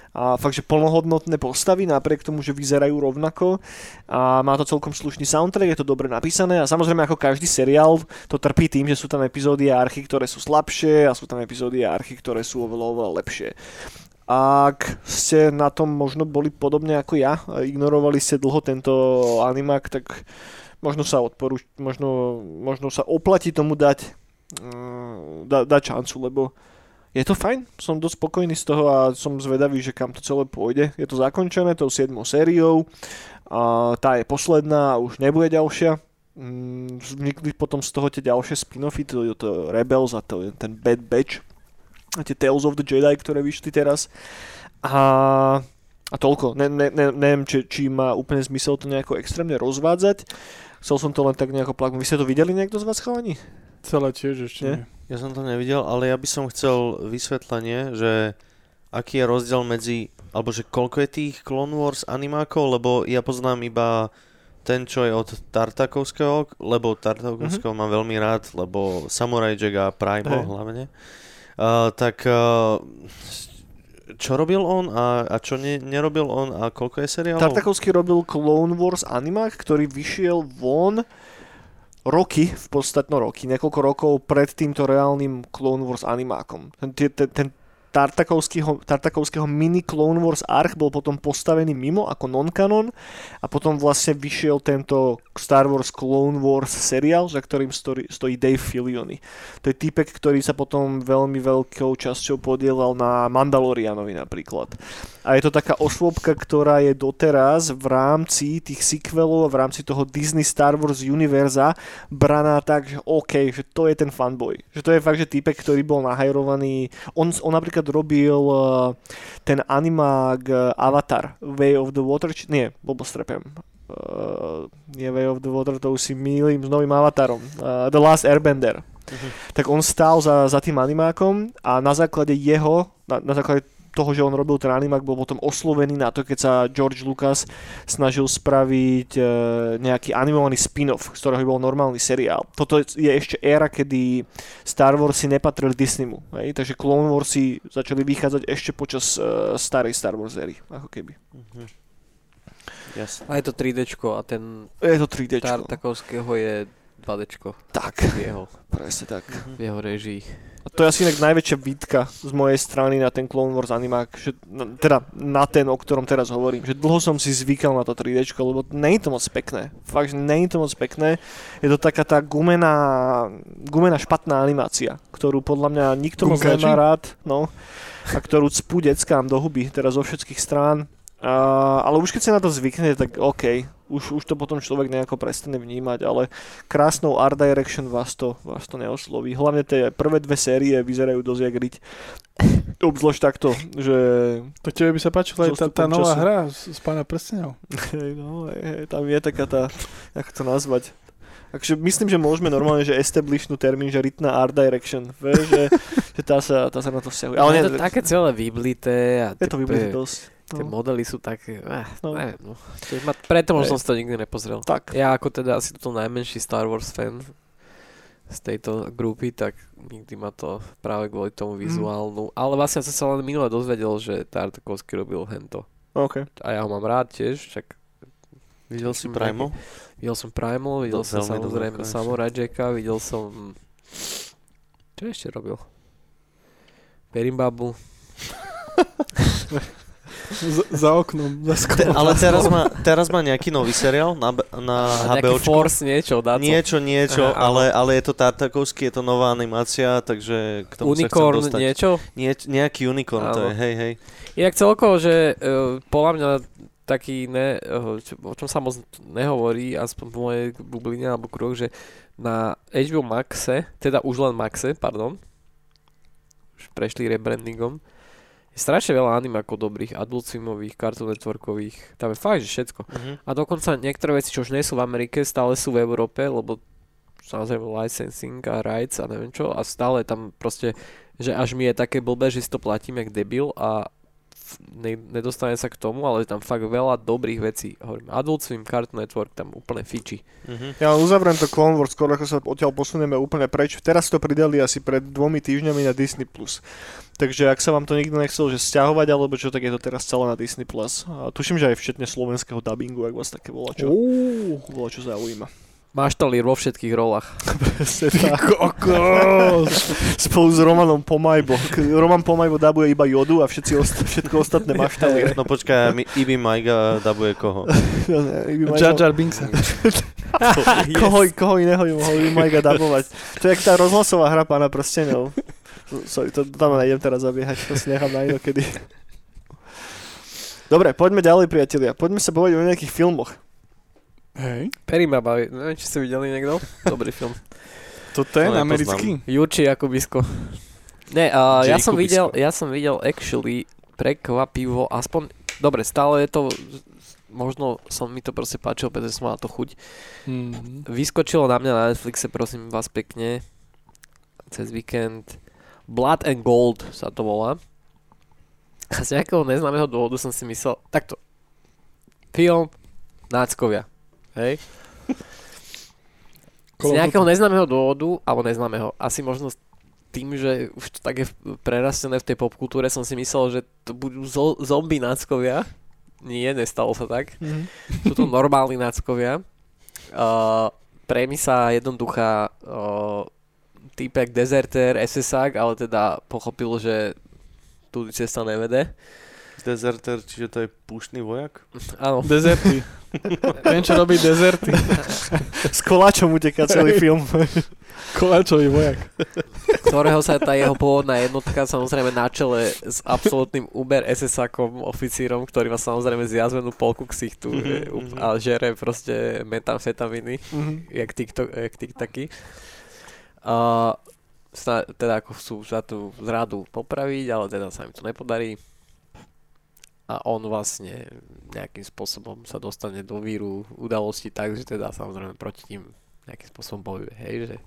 a fakt, že plnohodnotné postavy, napriek tomu, že vyzerajú rovnako. A má to celkom slušný soundtrack, je to dobre napísané. A samozrejme ako každý seriál to trpí tým, že sú tam epizódy a archy, ktoré sú slabšie a sú tam epizódy a archy, ktoré sú oveľa, oveľa lepšie. Ak ste na tom možno boli podobne ako ja, ignorovali ste dlho tento animák, tak možno sa odporuč, možno, možno sa oplatí tomu dať, mm, da, dať šancu, lebo je to fajn, som dosť spokojný z toho a som zvedavý, že kam to celé pôjde. Je to zakončené tou 7 sériou, a tá je posledná a už nebude ďalšia. Mm, Vznikli potom z toho tie ďalšie spin-offy, to, to Rebels a to, ten Bad Batch tie Tales of the Jedi, ktoré vyšli teraz. A, a toľko. Ne, ne, ne, neviem, či, či má úplne zmysel to nejako extrémne rozvádzať. Chcel som to len tak nejako plaknúť. Vy ste to videli niekto z vás, chalani? Celé tiež ešte Nie? nie. Ja som to nevidel, ale ja by som chcel vysvetlenie, že aký je rozdiel medzi, alebo že koľko je tých Clone Wars animákov, lebo ja poznám iba ten, čo je od Tartakovského, lebo Tartakovského mám veľmi rád, lebo Samurai Jack a Primo Hej. hlavne. Uh, tak uh, čo robil on a, a čo ne, nerobil on a koľko je seriálov? Tartakovský robil Clone Wars animák, ktorý vyšiel von roky, v podstate no roky, niekoľko rokov pred týmto reálnym Clone Wars animákom. Ten, ten, ten Tartakovského, Tartakovského mini Clone Wars arch bol potom postavený mimo ako non-canon a potom vlastne vyšiel tento Star Wars Clone Wars seriál, za ktorým stojí, stojí Dave Filoni. To je týpek, ktorý sa potom veľmi veľkou časťou podielal na Mandalorianovi napríklad. A je to taká osôbka, ktorá je doteraz v rámci tých sequelov, v rámci toho Disney Star Wars univerza braná tak, že OK, že to je ten fanboy. Že to je fakt, že týpek, ktorý bol nahajrovaný. On, on napríklad robil uh, ten animák uh, Avatar, Way of the Water, či, nie, blbostrepem. Uh, nie Way of the Water, to už si mýlim s novým avatarom. Uh, the Last Airbender. Mhm. Tak on stál za, za tým animákom a na základe jeho, na, na základe toho, že on robil ten animák, bol potom oslovený na to, keď sa George Lucas snažil spraviť e, nejaký animovaný spin-off, z ktorého by bol normálny seriál. Toto je ešte éra, kedy Star Warsy nepatrili Disneymu. Hej? Takže Clone Warsy začali vychádzať ešte počas e, starej Star Wars éry, ako keby. Mhm. Jasne. A je to 3D a ten Je to 3D. Tartakovského je 2D Tak, v jeho, presne tak. v jeho režii. To je asi inak najväčšia výtka z mojej strany na ten Clone Wars animák, že, teda na ten, o ktorom teraz hovorím, že dlho som si zvykal na to 3D, lebo nie je to moc pekné. Fakt, že nie je to moc pekné. Je to taká tá gumená, gumená špatná animácia, ktorú podľa mňa nikto moc nemá rád, no, a ktorú cpú deckám do huby, teraz zo všetkých strán. Ale už keď sa na to zvykne, tak OK, už, už to potom človek nejako prestane vnímať, ale krásnou art direction vás to, vás to neosloví. Hlavne tie prvé dve série vyzerajú dosť jak riť. Obzvlášť takto, že To tebe by sa páčila aj tá, tá nová času. hra z, z Pána prstenov. (laughs) no, tam je taká tá, ako to nazvať, Akože myslím, že môžeme normálne, že establishnú termín, že rytná art direction. Vieš, že, že tá, sa, tá sa na to vzťahuje. Ale nie, je to také celé vyblité. A je to vyblité dosť. Tie no. modely sú také, eh, no. neviem, no. Preto možno som to nikdy nepozrel. Tak. Ja ako teda asi to najmenší Star Wars fan z tejto grupy, tak nikdy ma to práve kvôli tomu mhm. vizuálnu. Mm. Ale vlastne som sa len minule dozvedel, že Tartakovský robil hento. Okay. A ja ho mám rád tiež, však Videl si Primal? Videl som Primal, videl som samozrejme Samurai Jacka, videl som... Čo ešte robil? Perimbabu. (laughs) Za oknom, za Te, ale teraz má, teraz má nejaký nový seriál na, na HBO. Force niečo, dá to. Niečo, niečo, Aha, ale, ale je to Tartakovský, je to nová animácia, takže k tomu Unicorn sa chcem dostať. niečo? Nie, nejaký Unicorn áno. to je, hej, hej. Inak celkovo, že uh, podľa mňa taký, ne, uh, o čom sa moc nehovorí, aspoň v mojej bubline alebo kruh, že na HBO Maxe, teda už len Maxe, pardon, už prešli rebrandingom, je strašne veľa animákov dobrých, adult filmových, Cartoon Networkových, tam je fakt, že všetko. Uh-huh. A dokonca niektoré veci, čo už nie sú v Amerike, stále sú v Európe, lebo samozrejme licensing a rights a neviem čo a stále tam proste, že až mi je také blbé, že si to platím jak debil a nedostane sa k tomu, ale je tam fakt veľa dobrých vecí. Hovorím, Adult Swim, Cartoon Network, tam úplne fiči. Uh-huh. Ja uzavriem to Clone Wars, skoro ako sa odtiaľ posunieme úplne preč. Teraz to pridali asi pred dvomi týždňami na Disney+. Plus. Takže ak sa vám to nikto nechcel, že stiahovať alebo čo, tak je to teraz celé na Disney+. Plus. A tuším, že aj včetne slovenského dubbingu, ak vás také volá čo, uh. volá čo zaujíma. To vo všetkých rolách. Presne tak. (laughs) Spolu s Romanom Pomajbo. Roman Pomajbo dabuje iba jodu a všetci osta- všetko ostatné maštalier. No počkaj, Ibi Majga dabuje koho? (laughs) Jar Jar Binksa. (laughs) koho, koho iného ju mohol Ibi Majga dabovať. To je jak tá rozhlasová hra pána prstenov. Sorry, to tam nejdem teraz zabiehať, to si nechám na inokedy. Dobre, poďme ďalej, priatelia. Poďme sa povedať o nejakých filmoch. Hej. Perry ma baví. Neviem, či ste videli niekto. Dobrý film. Toto je no, americký? Jurči Jakubisko. Ne, uh, ja som videl, ja som videl actually prekvapivo, aspoň, dobre, stále je to, možno som mi to proste páčilo, pretože som mal to chuť. Mm-hmm. Vyskočilo na mňa na Netflixe, prosím vás pekne, cez víkend. Blood and Gold sa to volá. A z nejakého neznámeho dôvodu som si myslel, takto, film náckovia. Hej? Z nejakého neznámeho dôvodu, alebo neznámeho, asi možno tým, že už to tak je prerastené v tej popkultúre, som si myslel, že to budú zo- zombie náckovia. Nie, nestalo sa tak. Mm-hmm. Sú to normálni náckovia. Uh, premisa jednoduchá, uh, týpek dezertér, SSák, ale teda pochopil, že tu cesta nevede. Dezerter, čiže to je púštny vojak? Áno. Dezerty. (laughs) Viem, čo robí dezerty. (laughs) S koláčom uteká celý film. (laughs) Koláčový vojak. Ktorého sa tá jeho pôvodná jednotka samozrejme na čele s absolútnym Uber SS-akom, oficírom, ktorý má samozrejme zjazvenú polku ksichtu mm-hmm. a žere proste metamfetaminy, mm-hmm. jak, TikTok, jak TikToky. Uh, teda ako chcú za tú zradu popraviť, ale teda sa im to nepodarí a on vlastne nejakým spôsobom sa dostane do víru udalosti tak, že teda samozrejme proti tým nejakým spôsobom bojuje, hej, že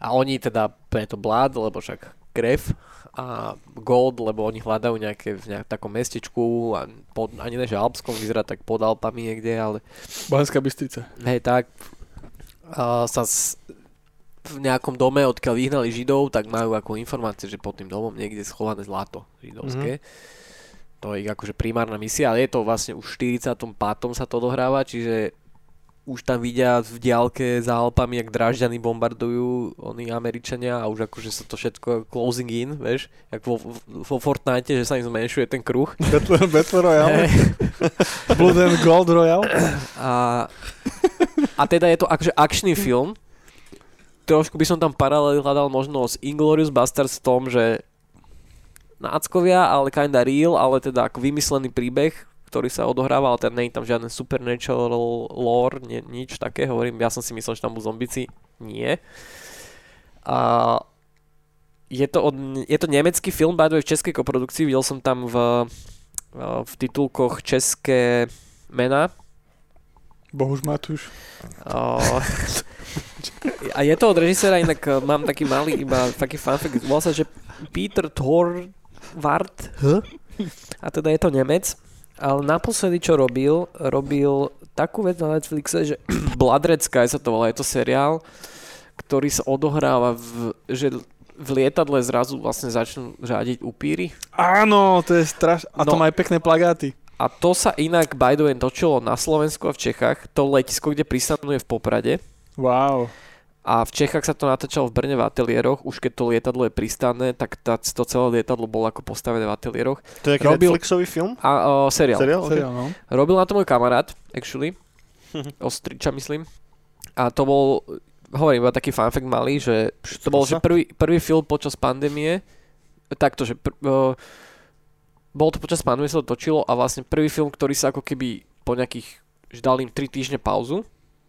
a oni teda preto Blood, lebo však krev a Gold, lebo oni hľadajú nejaké v nejakom takom mestečku a pod, ani ne, že Alpskom vyzerá tak pod Alpami niekde, ale... Banská Bystrica. Hej, tak a sa s, v nejakom dome, odkiaľ vyhnali Židov, tak majú ako informácie, že pod tým domom niekde schované zlato židovské. Mm-hmm to je ich akože primárna misia, ale je to vlastne už v 45. sa to dohráva, čiže už tam vidia v diálke za Alpami, jak Drážďany bombardujú oni Američania a už akože sa to všetko closing in, vieš, jak vo, vo Fortnite, že sa im zmenšuje ten kruh. Battle, Battle Royale. (laughs) (laughs) Blood and Gold Royale. A, a teda je to akože akčný film. Trošku by som tam paralel hľadal možno s Inglorious Bastards v tom, že náckovia, ale kinda real, ale teda ako vymyslený príbeh, ktorý sa odohráva, ale teda nie je tam žiadne supernatural lore, nie, nič také, hovorím, ja som si myslel, že tam budú zombici, nie. A je to, od, je to nemecký film, by the way, v českej koprodukcii, videl som tam v, v titulkoch české mená, Bohuž Matúš. O, a je to od režisera, inak eh, mám taký malý, iba taký fanfic, volá sa, že Peter Thorvart, a teda je to Nemec, ale naposledy, čo robil, robil takú vec na Netflixe, že (clears throat) Blood Sky sa to volá, je to seriál, ktorý sa odohráva v, že v lietadle zrazu vlastne začnú řádiť upíry. Áno, to je strašné. A to No. má aj pekné plagáty. A to sa inak, by the way, točilo na Slovensku a v Čechách. To letisko, kde pristanú je v Poprade. Wow. A v Čechách sa to natáčalo v Brne v ateliéroch. Už keď to lietadlo je pristané, tak tá, to celé lietadlo bolo ako postavené v ateliéroch. To je nejaký Robil- Netflixový film? A o, seriál. Seriál? Okay. Seriál, no. Robil na to môj kamarát, actually. (laughs) Ostriča, myslím. A to bol, hovorím, iba taký fanfact malý, že to bol že prvý, prvý film počas pandémie, takto, že pr- o, bolo to počas pandémie, sa to točilo a vlastne prvý film, ktorý sa ako keby po nejakých, že dal im 3 týždne pauzu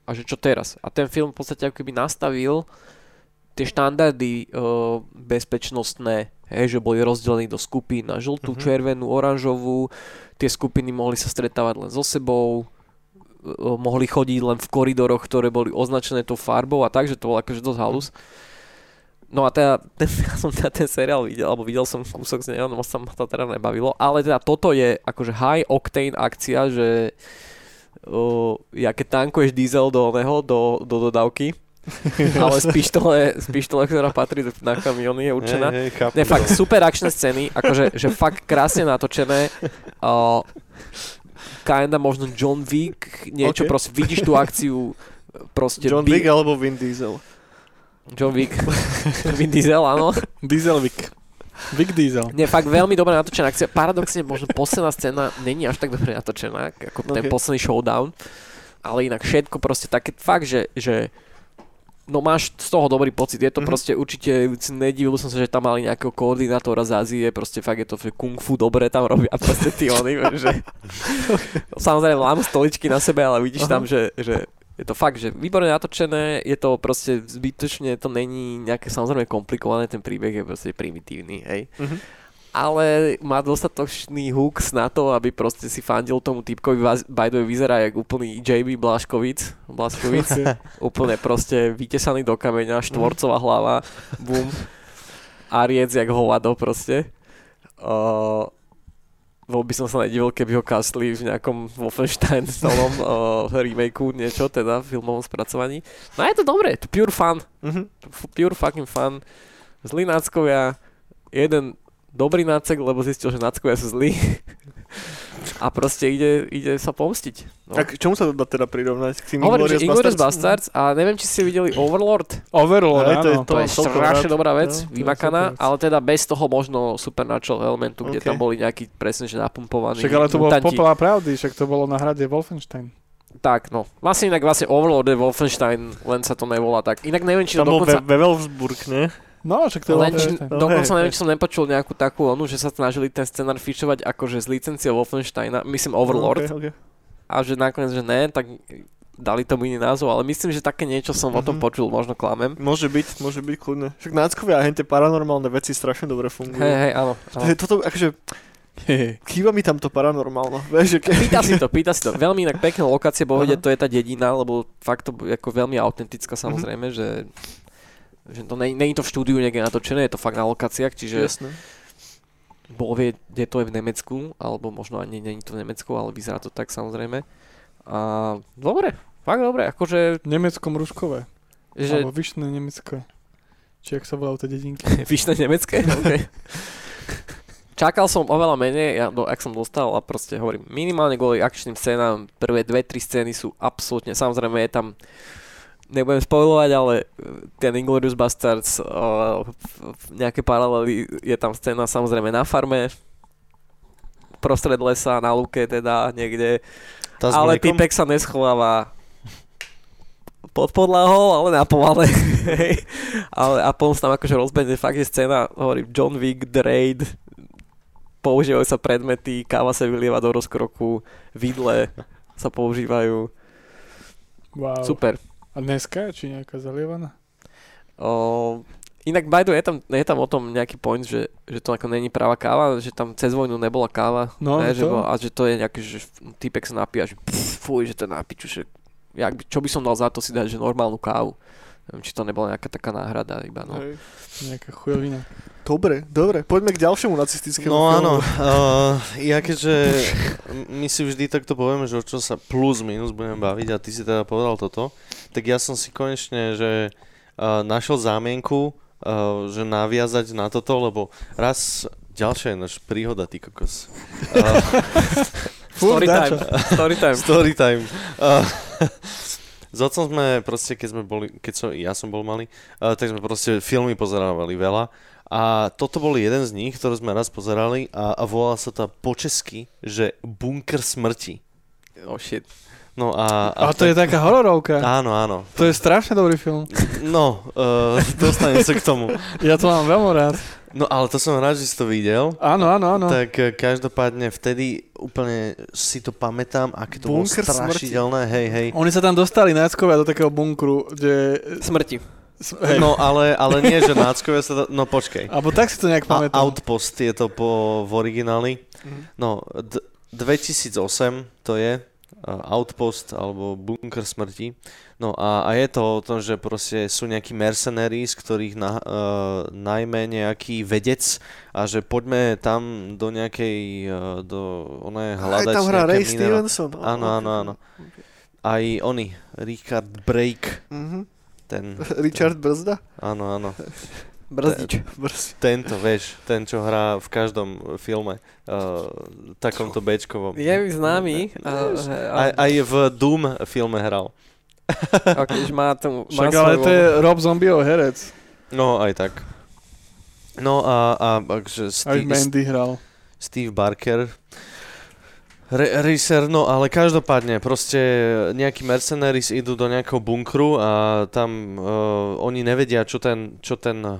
a že čo teraz. A ten film v podstate ako keby nastavil tie štandardy o, bezpečnostné, hej, že boli rozdelení do skupín na žltú, Mhm. červenú, oranžovú, tie skupiny mohli sa stretávať len so sebou, o, mohli chodiť len v koridoroch, ktoré boli označené tou farbou a tak, že to bol akože dosť halus. No a teda, (laughs) ten, ja som teda ten seriál videl, alebo videl som kúsok z neho, no sa ma to teda nebavilo, ale teda toto je akože high octane akcia, že o, ja keď tankuješ diesel do oného, do, do dodávky, (laughs) ale z pištole, z pištole, ktorá patrí na kamiony je určená. Chápem Ne, fakt super akčné scény, akože že fakt krásne natočené. Uh, kinda možno John Wick, niečo Ok. proste, vidíš tú akciu proste John by- Wick alebo Vin Diesel? John Wick. (laughs) Vin Diesel, áno. Dieselvik. Vic Diesel. Nie, fakt veľmi dobre natočená akcia. Paradoxne, možno posledná scéna není až tak dobre natočená, ako ten Ok. posledný showdown. Ale inak všetko proste také, fakt, že, že no máš z toho dobrý pocit. Je to Mhm. proste určite, nedivil som sa, že tam mali nejakého koordinátora z Ázie, proste fakt je to že kung fu dobre tam robia proste tí oni, (laughs) že (laughs) samozrejme mám stoličky na sebe, ale vidíš Aha. tam, že, že je to fakt, že výborne natočené, je to proste zbytočne, to není nejaké samozrejme komplikované, ten príbeh je proste primitívny, hej. Mhm. Ale má dostatočný hooks na to, aby proste si fandil tomu typkovi, by the way, vyzerá jak úplný JB Blaškovic, Blaškovic, (laughs) úplne proste vytesaný do kameňa, štvorcová hlava, bum, a riec jak hovado proste. Uh, bol by som sa nedivil, keby ho kastli v nejakom Wolfenstein (laughs) stolom uh, remakeu, niečo, teda v filmovom spracovaní. No je to dobré, to pure fun, Mhm. f- pure fucking fun. Zlí náckovia, jeden dobrý nácek, lebo zistil, že náckovia sú zlí. (laughs) A proste ide, ide sa pomstiť. No. A k čomu sa to dá teda prirovnať? K tým Hovorím, že Inglourious Bastards a neviem, či ste videli Overlord. Overlord, Hej, to je áno. To, To je strašne dobrá vec, No, to je vymakaná, ale teda bez toho možno supernatural elementu, kde OK. tam boli nejakí presne, že napumpovaní Však ale to bolo poplá pravdy, však to bolo na hrade Wolfenstein. Tak, no. Vlastne inak vlastne Overlord je Wolfenstein, len sa to nevolá tak. Inak neviem, či to Tam bol dokonca... Ve- Wewelsburg, ne? No, však to je Len, či. No, dokonca neviem, či som nepočul nejakú takú onu, že sa snažili ten scenár fičovať akože z licencie Wolfensteina, myslím Overlord, Okay, okay. a že nakoniec, že ne, tak dali tomu iný názov, ale myslím, že také niečo som o tom Mhm. počul, možno klamem. Môže byť, môže byť kľudne. Však náckovia a hentie paranormálne veci strašne dobre fungujú. Hej, hej, áno. To áno. toto, akože, chýba mi tam to paranormálno. Vieš, ke... Pýta si to, pýta si to. Veľmi inak pekné lokácie, bo vidieť, to je tá dedina, lebo fakt to je ako veľmi autentická samozrejme, že, že to je to v štúdiu niekde natočené, je to fakt na lokáciách, čiže Jasné. bol vie, kde to je v Nemecku, alebo možno ani je to v Nemecku, ale vyzerá to tak samozrejme. A dobre, fakt dobre, akože, Nemeckom Ruškové. že Alebo Vyšné Nemecko. Či jak sa volajú tie dedinky. (laughs) vyšné nemecké, okay. Čakal som oveľa menej, ja, do, ak som dostal a proste hovorím, minimálne kvôli akčným scénám, prvé dve, tri scény sú absolútne, samozrejme je tam, nebudem spoilovať, ale e, ten Inglourious Bastards, uh, nejaké paralely, je tam scéna samozrejme na farme, prostred lesa, na luke teda, niekde, Tá ale typek sa neschováva pod podlahou, ale na povale. (laughs) ale, a potom sa tam akože rozbehne fakt je scéna, hovorím, John Wick, The Raid, používajú sa predmety, káva sa vylieva do rozkroku, vidle sa používajú. Wow. Super. A dneska? Či nejaká zalievaná? O, inak by the way, je tam, je tam o tom nejaký point, že, že to ako není práva káva, že tam cez vojnu nebola káva. No, ne, že to. a že to je nejaký, že typek sa napíja, že pff, fuj, že to je na piču, že jak by, čo by som dal za to si dať, že normálnu kávu. Neviem, či to nebola nejaká taká náhrada iba, no. Hej. Nejaká chujovina. Dobre, dobre. Poďme k ďalšiemu nacistickému No filmu. áno, uh, ja keďže (laughs) my si vždy takto povieme, že o čo sa plus minus budeme baviť a ty si teda povedal toto, tak ja som si konečne, že uh, našiel zámienku, uh, že naviazať na toto, lebo raz ďalšia je náš príhoda, ty kokos. (laughs) Uh, Story time. Story time. (laughs) story time. Uh, s otcom sme proste, keď sme boli, keď som, ja som bol malý, uh, tak sme proste filmy pozerávali veľa a toto bol jeden z nich, ktoré sme raz pozerali a, a volá sa to po česky, že Bunker smrti. Oh shit. No a... A to je taká hororovka. Áno, áno. To je strašne dobrý film. No, uh, dostanem sa k tomu. Ja to mám veľmi rád. No ale to som rád, že si to videl. Áno, áno, áno. Tak eh, každopádne vtedy úplne si to pamätám, aké to Bunker bolo strašidelné, hej, hej. Oni sa tam dostali náckovia do takého bunkru, kde... Smrti. No ale, ale nie, že náckovia sa to... No počkej. Alebo tak si to nejak A, pamätám. Outpost je to po, v origináli. Mhm. No, d- 2008 to je Outpost alebo Bunker smrti. No a, a je to o tom, že proste sú nejakí mercenaries, ktorých na, uh, najmä nejaký vedec a že poďme tam do nejakej, uh, do oné Aj hľadať tam hrá Ray Stevenson. Áno, áno, áno. Aj oni, Richard Brake, Mhm. Ten, Richard Brzda? áno, áno. (laughs) Brzdič. Brz. Tento, vieš, ten, čo hrá v každom filme, uh, takomto Bčkovom. Je mi známy. A, Aj, aj v Doom filme hral. okay, má tomu, má Však ale to je Rob Zombieho herec. No, aj tak. No a, a takže Aj Steve, v Mandy hral. Steve Barker, Re- no ale každopádne, proste nejakí mercenaries idú do nejakého bunkru a tam uh, oni nevedia, čo ten, čo ten uh,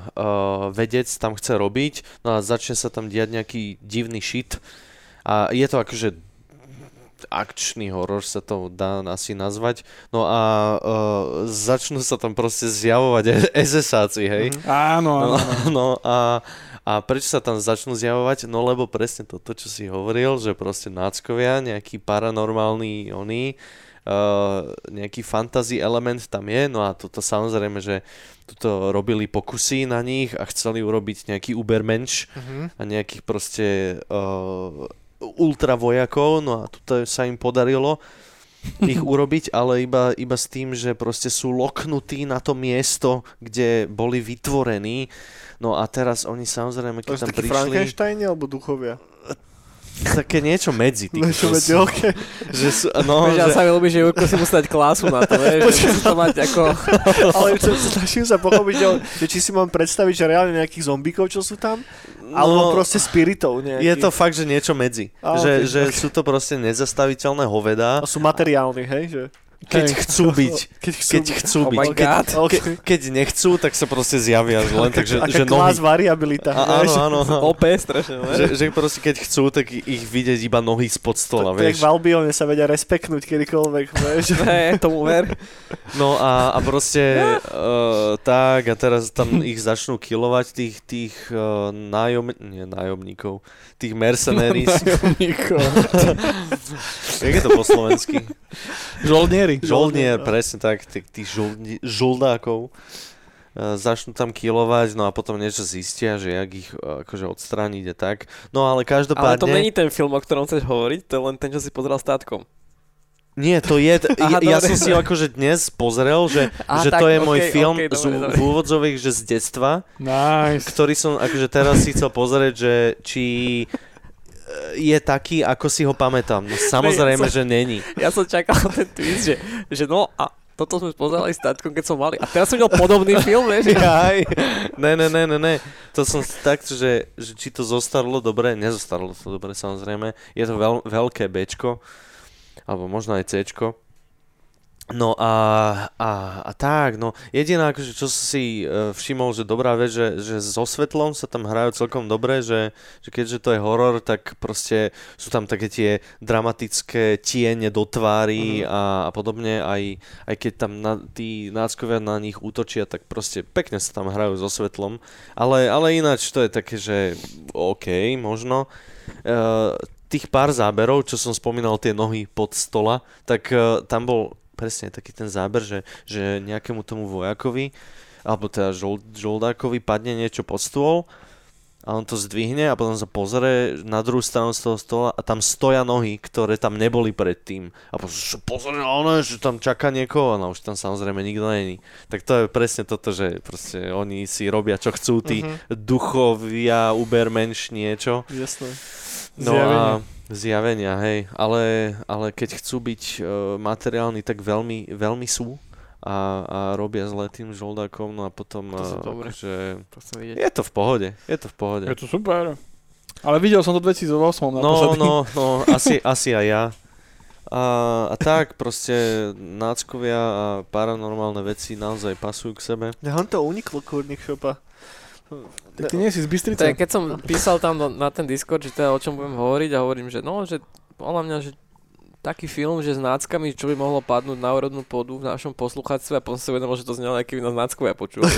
vedec tam chce robiť, no a začne sa tam diať nejaký divný shit. A je to akože akčný horor sa to dá asi nazvať. No a uh, začnú sa tam proste zjavovať (laughs) SS-áci, hej? Áno, áno. No, no a, a prečo sa tam začnú zjavovať? No lebo presne toto, čo si hovoril, že proste náckovia, nejaký paranormálny oni, uh, nejaký fantasy element tam je, no a toto samozrejme, že tuto robili pokusy na nich a chceli urobiť nejaký ubermensch Mhm. a nejakých proste uh, ultravojakov, no a toto sa im podarilo ich (laughs) urobiť, ale iba, iba s tým, že proste sú loknutí na to miesto, kde boli vytvorení. No a teraz oni samozrejme, To keď sú tam prišli, Frankensteini alebo duchovia? Také niečo medzi. Ty, Niečo medzi, okay. (laughs) že sú, no, ja že, sa mi ľúbi, že Jurko si musí dať klásu na to, vieš, že musí to mať ako... (laughs) Ale čo, snažím sa pochopiť, že, že či si mám predstaviť, že reálne nejakých zombíkov, čo sú tam, alebo proste spiritov nejakých. je to fakt, že niečo medzi. Á, že, ok, že ok. sú to proste nezastaviteľné hovedá, A sú materiálni, hej? Že... keď Hej. chcú byť. (laughs) Keď chcú. Keď chcú Oh byť. my Keď, ke, keď nechcú, tak sa proste zjavia len (laughs) tak, že, Aká že nohy. variabilita. A, áno, vieš? áno. OP (laughs) strašne, ne? že, že proste keď chcú, tak ich vidieť iba nohy spod To, stola, to vieš. v Albione sa vedia respektnúť kedykoľvek, vieš. Hej, tomu ver. No a, a proste uh, tak a teraz tam ich začnú kilovať tých, tých uh, nájom, nie nájomníkov, tých mercenaries. Nájomníkov. Jak je to po slovensky? Žoldnieri. Žoldnier, presne tak, tých, tých žoldni, žoldákov. Uh, začnú tam kilovať, no a potom niečo zistia, že jak ich uh, akože odstrániť a tak. No ale Ale každopádne... to není ten film, o ktorom chceš hovoriť, to je len ten, čo si pozeral s tátkom. Nie, to je, (laughs) t- Aha, ja, ja dobre. som si akože dnes pozrel, že, (laughs) Á, že tak, to je okej, môj film z, dobre, dobre. v úvodzových, že z detstva, Nice. ktorý som akože teraz si chcel pozrieť, že či e, je taký, ako si ho pamätám. No samozrejme, že není. (laughs) Ja som čakal ten twist, že, že no a toto sme pozerali s tátkom, keď som malý. A teraz som videl podobný (laughs) film, vieš? Jaj. Ne, ne, ne, ne, ne. To som tak, že, že či to zostarlo dobre, nezostarlo to dobre samozrejme. Je to veľ, veľké Bčko, alebo možno aj Cčko. No a, a, a tak, no. Jediná akože čo si e, všimol, že dobrá vec, že, že so svetlom sa tam hrajú celkom dobre, že, že keďže to je horor, tak proste sú tam také tie dramatické tiene do tvári a, a podobne, aj, aj keď tam na, tí náckovia na nich útočia, tak proste pekne sa tam hrajú so svetlom, ale, ale ináč to je také, že OK, možno. E, tých pár záberov, čo som spomínal, tie nohy pod stola, tak e, tam bol presne taký ten záber, že, že nejakému tomu vojakovi alebo teda žol, žoldákovi padne niečo pod stôl a on to zdvihne a potom sa pozrie na druhú stranu z toho stola a tam stoja nohy, ktoré tam neboli predtým. A potom sa pozrie na ono, že tam čaká niekoho, no už tam samozrejme nikto není. Tak to je presne toto, že proste oni si robia čo chcú, tí uh-huh. duchovia, ubermenš, niečo. Jasné. No zjavenia. a zjavenia, hej. Ale, ale keď chcú byť uh, materiálni, tak veľmi, veľmi sú a, a robia zle tým žoldákom, no a potom... To uh, dobre. Že... To je to v pohode, je to v pohode. Je to super. Ale videl som to 2008 na No, no, no, asi, asi aj ja. A, a tak, proste náckovia a paranormálne veci naozaj pasujú k sebe. Ja on to uniklo, kurník šopa. Tak ty nie si z Bystrice. Tak keď som písal tam na ten Discord, že teda o čom budem hovoriť a hovorím, že no, že podľa mňa, že taký film, že s náckami, čo by mohlo padnúť na úrodnú pôdu v našom poslucháctve a potom si uvedomil, že to znelo, aký by nás náckovia počúvali.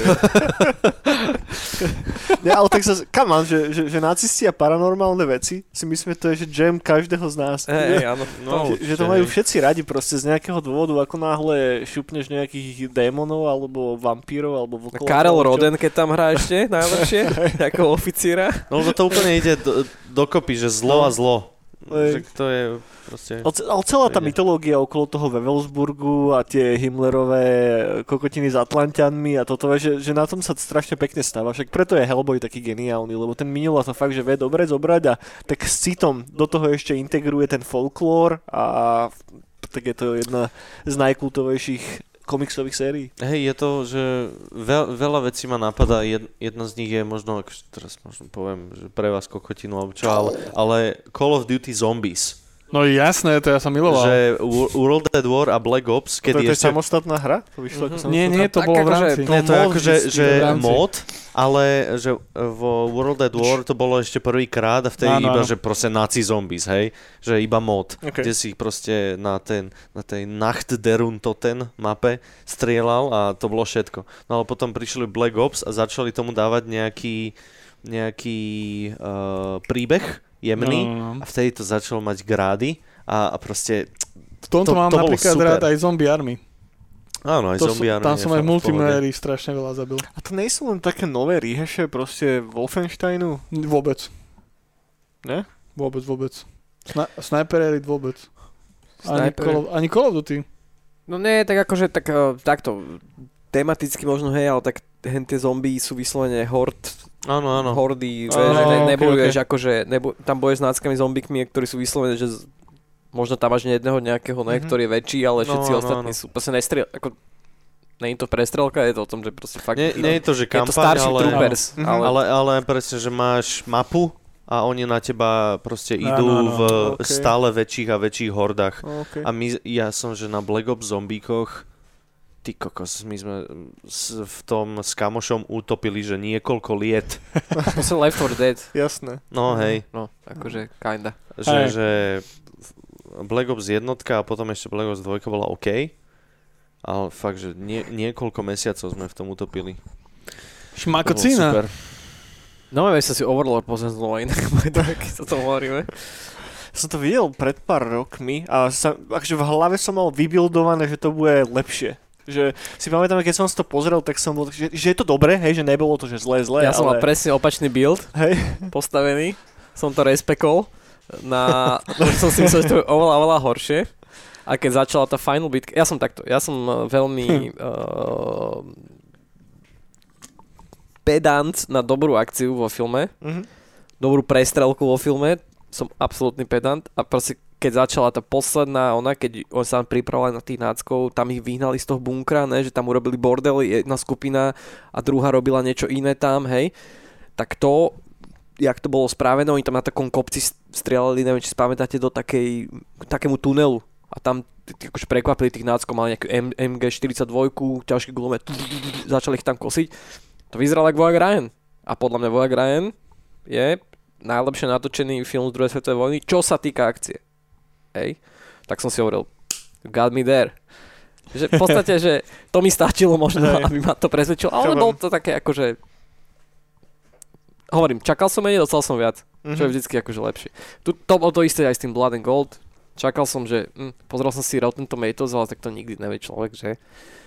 ja, (laughs) ale tak sa, kam že, že, že nacisti a paranormálne veci, si myslíme, to je, že jam každého z nás. Hey, áno. No, že, že to majú všetci radi proste z nejakého dôvodu, ako náhle šupneš nejakých démonov alebo vampírov alebo vlkov. Karel Roden, keď tam hrá ešte (laughs) najlepšie, ako oficíra. No to úplne ide do, dokopy, že zlo no. a zlo. Že to je proste... Ale celá tá mytológia okolo toho Wewelsburgu a tie Himmlerové kokotiny s Atlantianmi a toto, že, že na tom sa strašne pekne stáva. Však preto je Hellboy taký geniálny, lebo ten minula to fakt, že vie dobre zobrať a tak s citom do toho ešte integruje ten folklór a tak je to jedna z najkultovejších komiksových sérií. Hej, je to, že veľ, veľa vecí ma napadá, Jed, jedna z nich je možno, teraz možno poviem, že pre vás kokotinu alebo čo, ale, ale Call of Duty Zombies. No jasné, to ja som miloval. Že World at War a Black Ops, kedy to, to je ešte... samostatná hra? To vyšlo mm-hmm. Nie, nie, to bolo v rámci. Nie, to je ako, že, že mod, ale že vo World at War to bolo ešte prvýkrát a vtedy no, iba, že proste nazi zombies, hej? Že iba mod, okay. kde si proste na, ten, na tej Nacht derun Toten mape strieľal a to bolo všetko. No ale potom prišli Black Ops a začali tomu dávať nejaký nejaký uh, príbeh, jemný no, no, no. a vtedy to začalo mať grády a, a proste v tomto to, mám to napríklad rád aj Zombie Army. Áno, aj to Zombie Army. Tam som aj multiplayery strašne veľa zabil. A to nie sú len také nové ríheše proste Wolfensteinu? Vôbec. Ne? Vôbec, vôbec. Sna- Sniper Elite vôbec. Ani Call, of, ani Call of Duty. No nie, tak akože tak, uh, takto tematicky možno hej, ale tak hen tie zombie sú vyslovene horde Áno, áno. hordy, áno, že ne, nebojuješ okay, okay. akože, nebo, tam bojuješ s náckami zombikmi, ktorí sú vyslovené, že z, možno tam máš jedného nejakého, ne, mm-hmm. ktorý je väčší, ale všetci no, ostatní no. sú proste nestrel, ako je to prestrelka, je to o tom, že proste fakt... Nie, nie je to, že kampaň, je to starší ale, troopers, ale... ale... Ale, ale presne, že máš mapu a oni na teba proste idú no, no, no. v okay. stále väčších a väčších hordách. Okay. A my, ja som, že na Black Ops zombíkoch ty kokos, my sme s, v tom s kamošom utopili, že niekoľko liet. (laughs) to som Left 4 Dead. Jasné. No hej. No, akože kinda. Že, že Black Ops jednotka a potom ešte Black Ops 2 bola OK, ale fakt, že nie, niekoľko mesiacov sme v tom utopili. Šmakocina. No, ja sa si Overlord pozrieť znova inak, tak sa to hovoríme. Som to videl pred pár rokmi a sa, akože v hlave som mal vybildované, že to bude lepšie. Že si pamätám, keď som si to pozrel, tak som bol, že, že je to dobré, hej, že nebolo to, že zlé, zlé. Ja ale... som mal presne opačný build hej. postavený, som to respekol, na, (laughs) som si myslel, že to je oveľa, oveľa horšie. A keď začala tá final bitka, ja som takto, ja som eh, veľmi uh, pedant na dobrú akciu vo filme, mm-hmm. dobrú prestrelku vo filme, som absolútny pedant a proste keď začala tá posledná, ona, keď on sa pripravoval na tých náckov, tam ich vyhnali z toho bunkra, ne, že tam urobili bordel, jedna skupina a druhá robila niečo iné tam, hej, tak to, jak to bolo správené, oni tam na takom kopci strieľali, neviem, či spamätáte, do takej, takému tunelu a tam akože prekvapili tých náckov, mali nejakú MG42, ťažké gulomet, začali ich tam kosiť. To vyzeralo ako Vojak Ryan. A podľa mňa Vojak Ryan je najlepšie natočený film z druhej svetovej vojny, čo sa týka akcie hej, tak som si hovoril, got me there. Že v podstate, že to mi stačilo možno, aby ma to presvedčilo, ale bol to také akože hovorím, čakal som menej, dostal som viac, mm-hmm. čo je mhm. vždycky akože lepšie. Tu, to bolo to isté aj s tým Blood and Gold, Čakal som, že... Hm, pozrel som si Rotten Tomatoes, ale tak to nikdy nevie človek, že?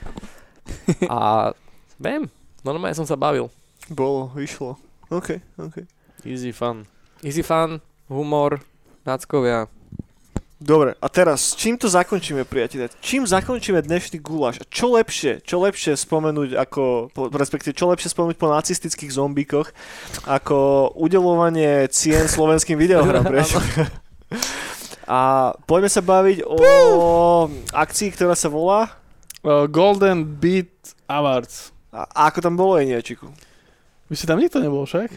(laughs) A... Viem, normálne som sa bavil. Bolo, vyšlo. OK, OK. Easy fun. Easy fun, humor, náckovia. Dobre, a teraz, čím to zakončíme, priatelia? Čím zakončíme dnešný guláš? Čo lepšie, čo lepšie spomenúť ako, respektíve čo lepšie spomenúť po nacistických zombíkoch, ako udelovanie cien slovenským videohrám, (laughs) priatelia? (laughs) A poďme sa baviť o akcii, ktorá sa volá... Golden Beat Awards. A, a ako tam bolo aj niečiku? Vy si tam nikto nebol však?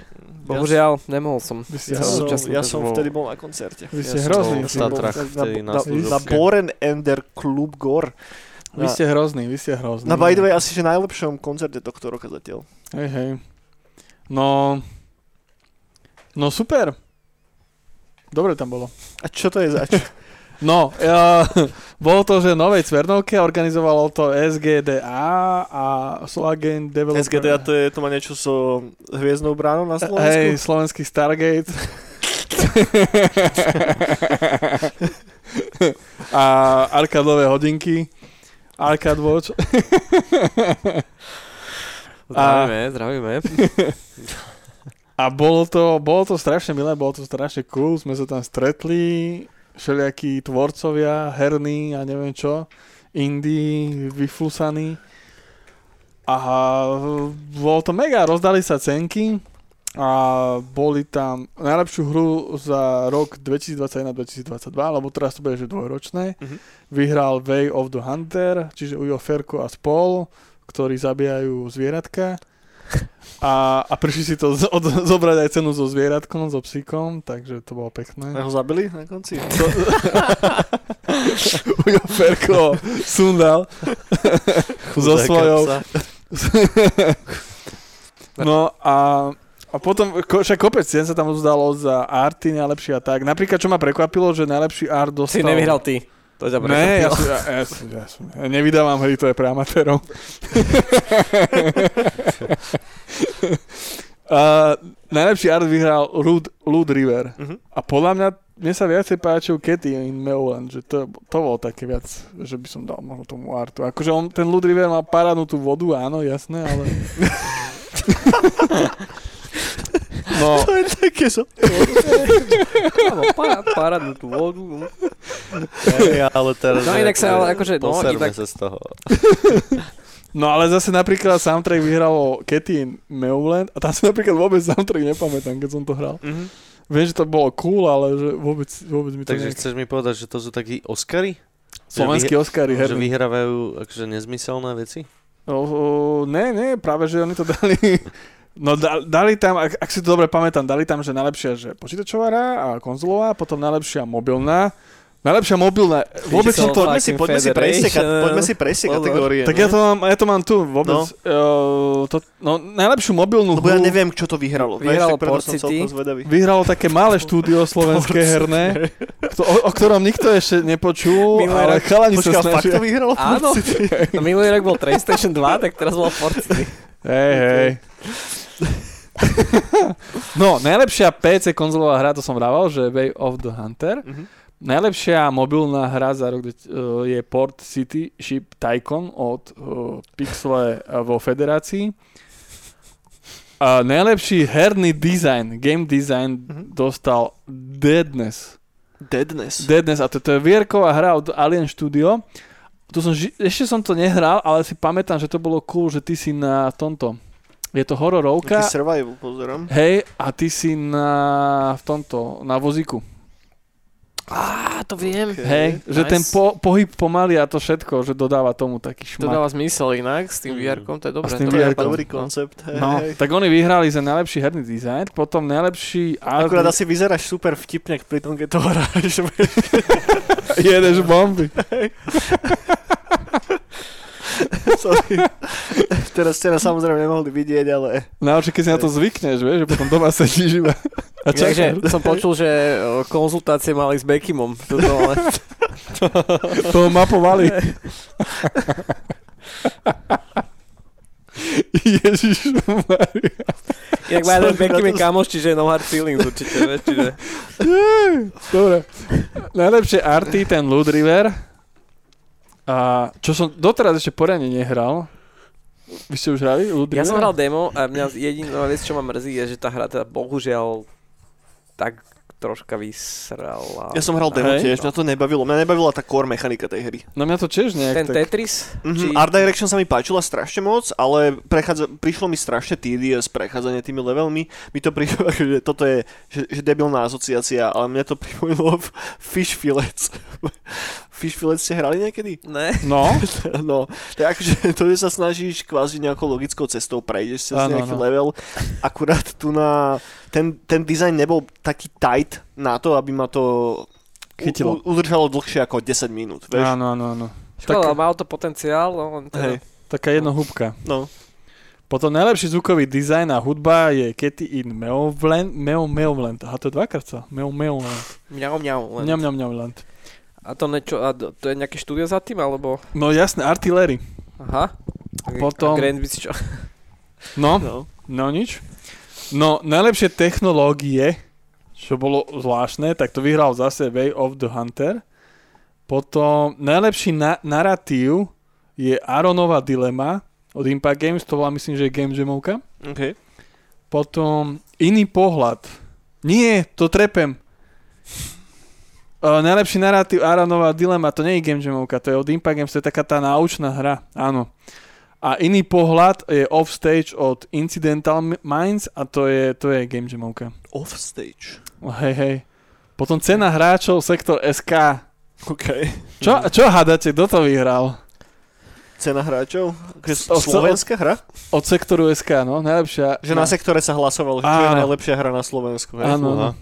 Bohužiaľ, nemohol som. Vy ste Ja, som, ja som bol- vtedy bol na koncerte. Vy ste Ja som hrozný. bol v Tatrach na, vtedy na na, na, Boren Ender Club Gor. Vy ste hrozný, vy ste hrozný. Na by the way, asi že najlepšom koncerte tohto roka zatiaľ. Hej, hej. No... No super. Dobre tam bolo. A čo to je zač? No, ja, (laughs) bolo to, že Novej Cvernovke organizovalo to SGDA a Solagen Developer. SGDA to, je, to má niečo so hviezdnou bránou na Slovensku? Hej, slovenský Stargate. (laughs) a arkadové hodinky. Arcade Watch. (laughs) Zdravíme, zdravíme. A bolo to, bolo to strašne milé, bolo to strašne cool, sme sa tam stretli, všelijakí tvorcovia, herní a neviem čo, indie, vyflusaní. A bolo to mega, rozdali sa cenky a boli tam najlepšiu hru za rok 2021-2022, lebo teraz to bude že dvojročné. Mhm. Vyhral Way of the Hunter, čiže Ujo Ferko a spol, ktorí zabíjajú zvieratka. A, a prišli si to z, od, zobrať aj cenu so zvieratkom, so psíkom, takže to bolo A pekné. ho zabili na konci? (laughs) Ujo Ferko sundal so svojou. No a, a potom, ko, však kopec cien sa tam zdalo za arty najlepšie a tak. Napríklad, čo ma prekvapilo, že najlepší art dostal... Si nevyhral ty. To ťa Ne, ja, som, ja, ja, ja, som, ja nevydávam hry, to je pre amatérov. (laughs) uh, najlepší art vyhral Lud, Lud River. Mhm. A podľa mňa, mne sa viacej páčil Katy in Meuland, že to, to bolo také viac, že by som dal možno tomu artu. Akože on, ten Lud River má parádnu tú vodu, áno, jasné, ale... (laughs) no, (laughs) To je také so... Áno, pá- Parádnu tú vodu. no. Ale teraz... No inak sa ale akože, no, inak- sa z toho. No ale zase napríklad soundtrack vyhralo Katy in Meuland a tam si napríklad vôbec soundtrack nepamätám, keď som to hral. Mhm. Viem, že to bolo cool, ale že vôbec, vôbec mi to Takže nejak... chceš mi povedať, že to sú takí Oscary? Slovenský Oscary Že herný. vyhrávajú akože nezmyselné veci? O, o, ne, ne, práve, že oni to dali... No da, dali tam, ak, ak si to dobre pamätám, dali tam, že najlepšia že počítačová hra a konzolová, potom najlepšia mobilná. Najlepšia mobilná, vôbec som to... Poďme si, poďme si prejsť, poďme si prejsť kategórie. Tak no. ja to mám, ja to mám tu, vôbec. No. No, to, no najlepšiu mobilnú Lebo ja hru neviem, čo to vyhralo. Vyhralo Vieš, tak preto Port som City. celkom zvedavý. Vyhralo také malé (laughs) štúdio slovenské herné, kto, o, o ktorom nikto ešte nepočul, Minulý ale rok- chalani sa Počkaj, fakt snažia. to vyhralo? Áno, no minulý rok bol PlayStation 2, tak teraz bol Fortnite. Hej, hej. No, najlepšia PC konzolová hra, to som vrával, že Way of the Hunter. Mhm. Najlepšia mobilná hra za rok uh, je Port City Ship Tycoon od uh, Pixele uh, vo Federácii. A najlepší herný design, game design Mhm. dostal Deadness. Deadness. Deadness, a to, to je vierková hra od Alien Studio. Tu som, ešte som to nehral, ale si pamätám, že to bolo cool, že ty si na tomto. Je to hororovka, Taký survival, pozerám. hej, a ty si na v tomto, na vozíku. Á, to viem. Okay. Hej, že nice. ten po, pohyb pomaly a to všetko, že dodáva tomu taký To šmak. dáva zmysel inak, s tým Mm. VR-kom, to je dobré. A s tým VR-kom. napadlo. Dobrý koncept. Hej, No, tak oni vyhrali za najlepší herný dizajn, potom najlepší art... Akurát asi vyzeráš super vtipne pri tom, keď to hráš. (laughs) Jedeš bomby. (laughs) Sorry. (laughs) teraz, teraz samozrejme nemohli vidieť, ale... Najlepšie, keď si na to zvykneš, vieš, že potom doma sedíš iba a Takže čakáš. som počul, že konzultácie mali s Beckymom. Toto, ale... To mapovali. (laughs) Ježiš Maria. Jak má jeden pekný kamoš, čiže no hard feelings určite, vieš, čiže... Dobre. Najlepšie arty, ten Loot River. A čo som doteraz ešte poriadne nehral. Vy ste už hrali Loot Ja som hral demo a mňa jediná vec, čo ma mrzí, je, že tá hra teda bohužiaľ tak troška vysrala. Ja som hral demo Hej. tiež, mňa to nebavilo. Mňa nebavila tá core mechanika tej hry. No mňa to tiež nejak Ten tak... Tetris? Mm-hmm. Art Direction sa mi páčila strašne moc, ale prechádza, prišlo mi strašne tedious prechádzanie tými levelmi. Mi to prišlo, (laughs) že toto je že, že debilná asociácia, ale mne to (laughs) pripomínalo Fish Fillets. Fish ste hrali niekedy? Ne. No, (laughs) No, to je akože to, že sa snažíš kvázi nejakou logickou cestou prejdeš cez Áno, nejaký áno. level. Akurát tu na... Ten, ten dizajn nebol taký tight na to, aby ma to Chytilo. U, udržalo dlhšie ako 10 minút, vieš? áno, áno, áno. Škoda, Tak- mal to potenciál, no len teda... Hej, Taká jedna húbka. no. Potom najlepší zvukový dizajn a hudba je Katy in Meowland. Meo, Meowland. Aha, to je dvakrát sa. Meo, Meowland. Mňau, mňau. Len. A to, nečo, a to je nejaké štúdio za tým, alebo... No jasné, artillery. Aha. Potom- A Grand by si čo? No, no. no nič. No, najlepšie technológie, čo bolo zvláštne, tak to vyhral zase Way of the Hunter. Potom najlepší na- narratív je Aronova dilema od Impact Games, to bola myslím, že je Game Jamovka. Okay. Potom iný pohľad. Nie, to trepem. Uh, najlepší narratív Aronova dilema, to nie je Game Jamovka, to je od Impact Games, to je taká tá náučná hra, áno. A iný pohľad je Offstage od Incidental Minds a to je, to je Game Jamovka. Offstage. Oh, hej, hej. Potom cena hráčov Sektor SK. OK. Čo, čo hádate, kto to vyhral? Cena hráčov? Slovenská hra? Od Sektoru SK, no, najlepšia. Že na sektore sa hlasovalo, že čo je najlepšia hra na Slovensku. Áno, Fúha. áno.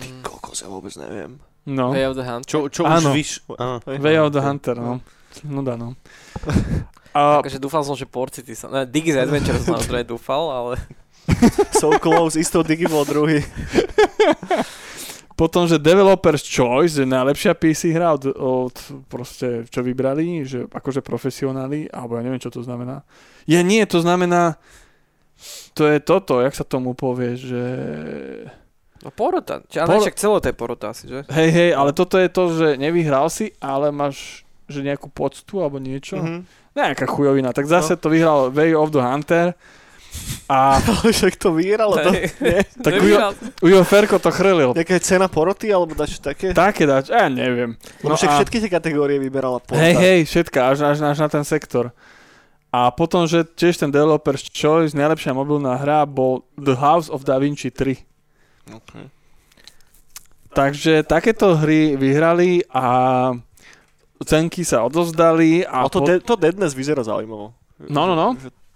Ty kokos, ja vôbec neviem. No, Way of the Hunt. Čo, čo Áno. už vyš... Áno. Way of the Hunter, no. No dá, no. A Akože dúfal som, že Port City sa... Ne, Diggy's Adventure som samozrejme dúfal, ale... (laughs) So close, isto Digi bol druhý. (laughs) Potom, že Developer's Choice je najlepšia PC hra od, od proste, čo vybrali, že akože profesionáli, alebo ja neviem, čo to znamená. Je nie, to znamená, to je toto, jak sa tomu povie, že... No porota. Či, ale Por- však celo to je porota asi, že? Hej, hej, ale toto je to, že nevyhral si, ale máš že nejakú poctu alebo niečo. Mhm. Nejaká chujovina. Tak zase to vyhral Way of the Hunter. A (laughs) Ale však to vyhralo. To, nie. tak. Ujo Ferko to chrlil. Nejaká je cena poroty, alebo dačo také? Také dať, ja neviem. Lebo však a- všetky tie kategórie vyberala porota. Hej, hej, všetka, až, až, až na ten sektor. A potom, že tiež ten Developer's Choice, najlepšia mobilná hra bol The House of Da Vinci 3. Okay. Takže takéto hry vyhrali a cenky sa odovzdali a A to, po- de- to Deadness vyzerá zaujímavo. No, no, no.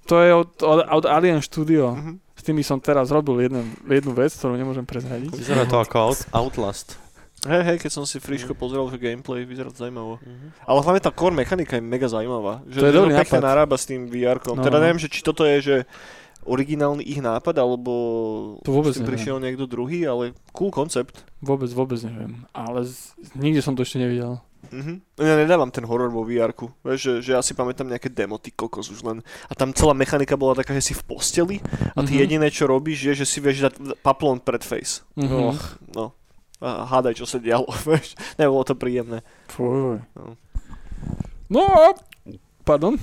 To je od, od, od Alien Studio. Mhm. S tými som teraz robil jeden, jednu vec, ktorú nemôžem prezradiť. Vyzerá to ako out, Outlast. Hej, hej, keď som si friško pozrel, že gameplay vyzerá to zaujímavo. Ale hlavne tá core mechanika je mega zaujímavá. Že To je dobrý pekne nápad. narába s tým VR-kom. No, teda no. neviem, že či toto je, že originálny ich nápad, alebo To vôbec s prišiel niekto druhý, ale cool koncept. Vôbec, vôbec neviem. Ale z, nikde som to ešte nevidel. Mhm. Ja nedávam ten horor vo. Vieš, že, že ja si pamätám nejaké demo, ty kokos už len. A tam celá mechanika bola taká, že si v posteli a ty Mhm. jediné, čo robíš, je, že si vieš dať paplón pred face. Mhm. Och, no. A hádaj, čo sa dialo, (laughs) vieš. Nebolo to príjemné. Fuj. No. No, pardon?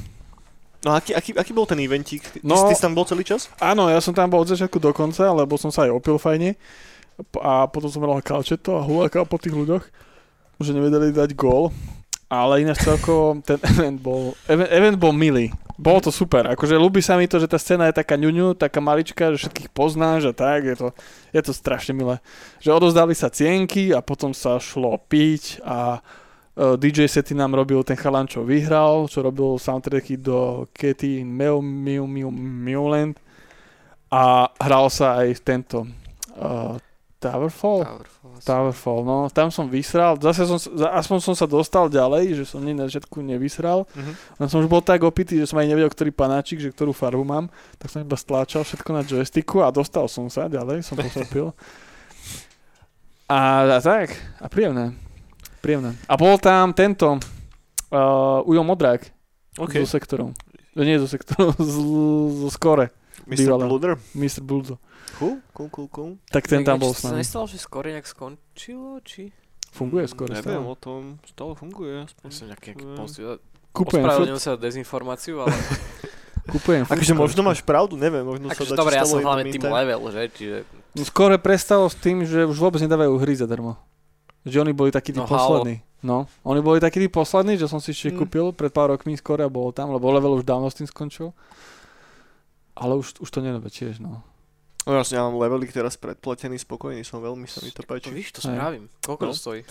No a aký, aký, aký bol ten eventík? Ty, No- ty si tam bol celý čas? Áno, ja som tam bol od začiatku do konca, lebo som sa aj opil fajne. A potom som hral kalčeto a hulakal po tých ľuďoch, že nevedeli dať gól. Ale ináč celkovo ten (laughs) event bol, event, event bol milý. Bolo to super. Akože ľúbi sa mi to, že tá scéna je taká ňuňu, taká maličká, že všetkých poznáš a tak. Je to, je to strašne milé. Že odozdali sa cienky a potom sa šlo piť a DJ sety nám robil ten chalan, čo vyhral, čo robil soundtracky do Katy Mew Mew Mew Mewland a hral sa aj tento uh, Towerfall. Powerful. Towerfall, no, tam som vysral, zase som, aspoň som sa dostal ďalej, že som nie na začiatku nevysral, Mhm. len som už bol tak opitý, že som aj nevedel, ktorý panáčik, že ktorú farbu mám, tak som iba stláčal všetko na joysticku a dostal som sa ďalej, som pochopil. (laughs) A, a tak, a príjemné, príjemné. A bol tam tento, uh, Ujo Modrák, OK. so sektorom. Nie so sektorom, (laughs) zo skore. Mr. Bývalého. Bluder? Mr. Buldo. Cool, cool, cool, cool. Tak ten tam bol s Sa nami. nestalo, že skôr nejak skončilo, či? Funguje skôr Neviem stále. o tom, stále funguje. Aspoň. Ja som nejaký nejaký post... Ospravedlňujem sa dezinformáciu, ale... (laughs) kúpujem furt Akože možno máš pravdu, neviem, možno sa akože dobre, ja som hlavne tým level, že? Čiže... No skôr prestalo s tým, že už vôbec nedávajú hry zadarmo. Že oni boli takí tí No, halo. poslední. No, oni boli takí tí poslední, že som si ešte Mm. kúpil pred pár rokmi skôr a bolo tam, lebo level už dávno s tým skončil. Ale už, už to nedáva tiež, no. No jasne, ja mám levelik teraz predplatený, spokojný som, veľmi sa mi to To páči. víš, to sa Hej. vravím. Koľko No. to stojí?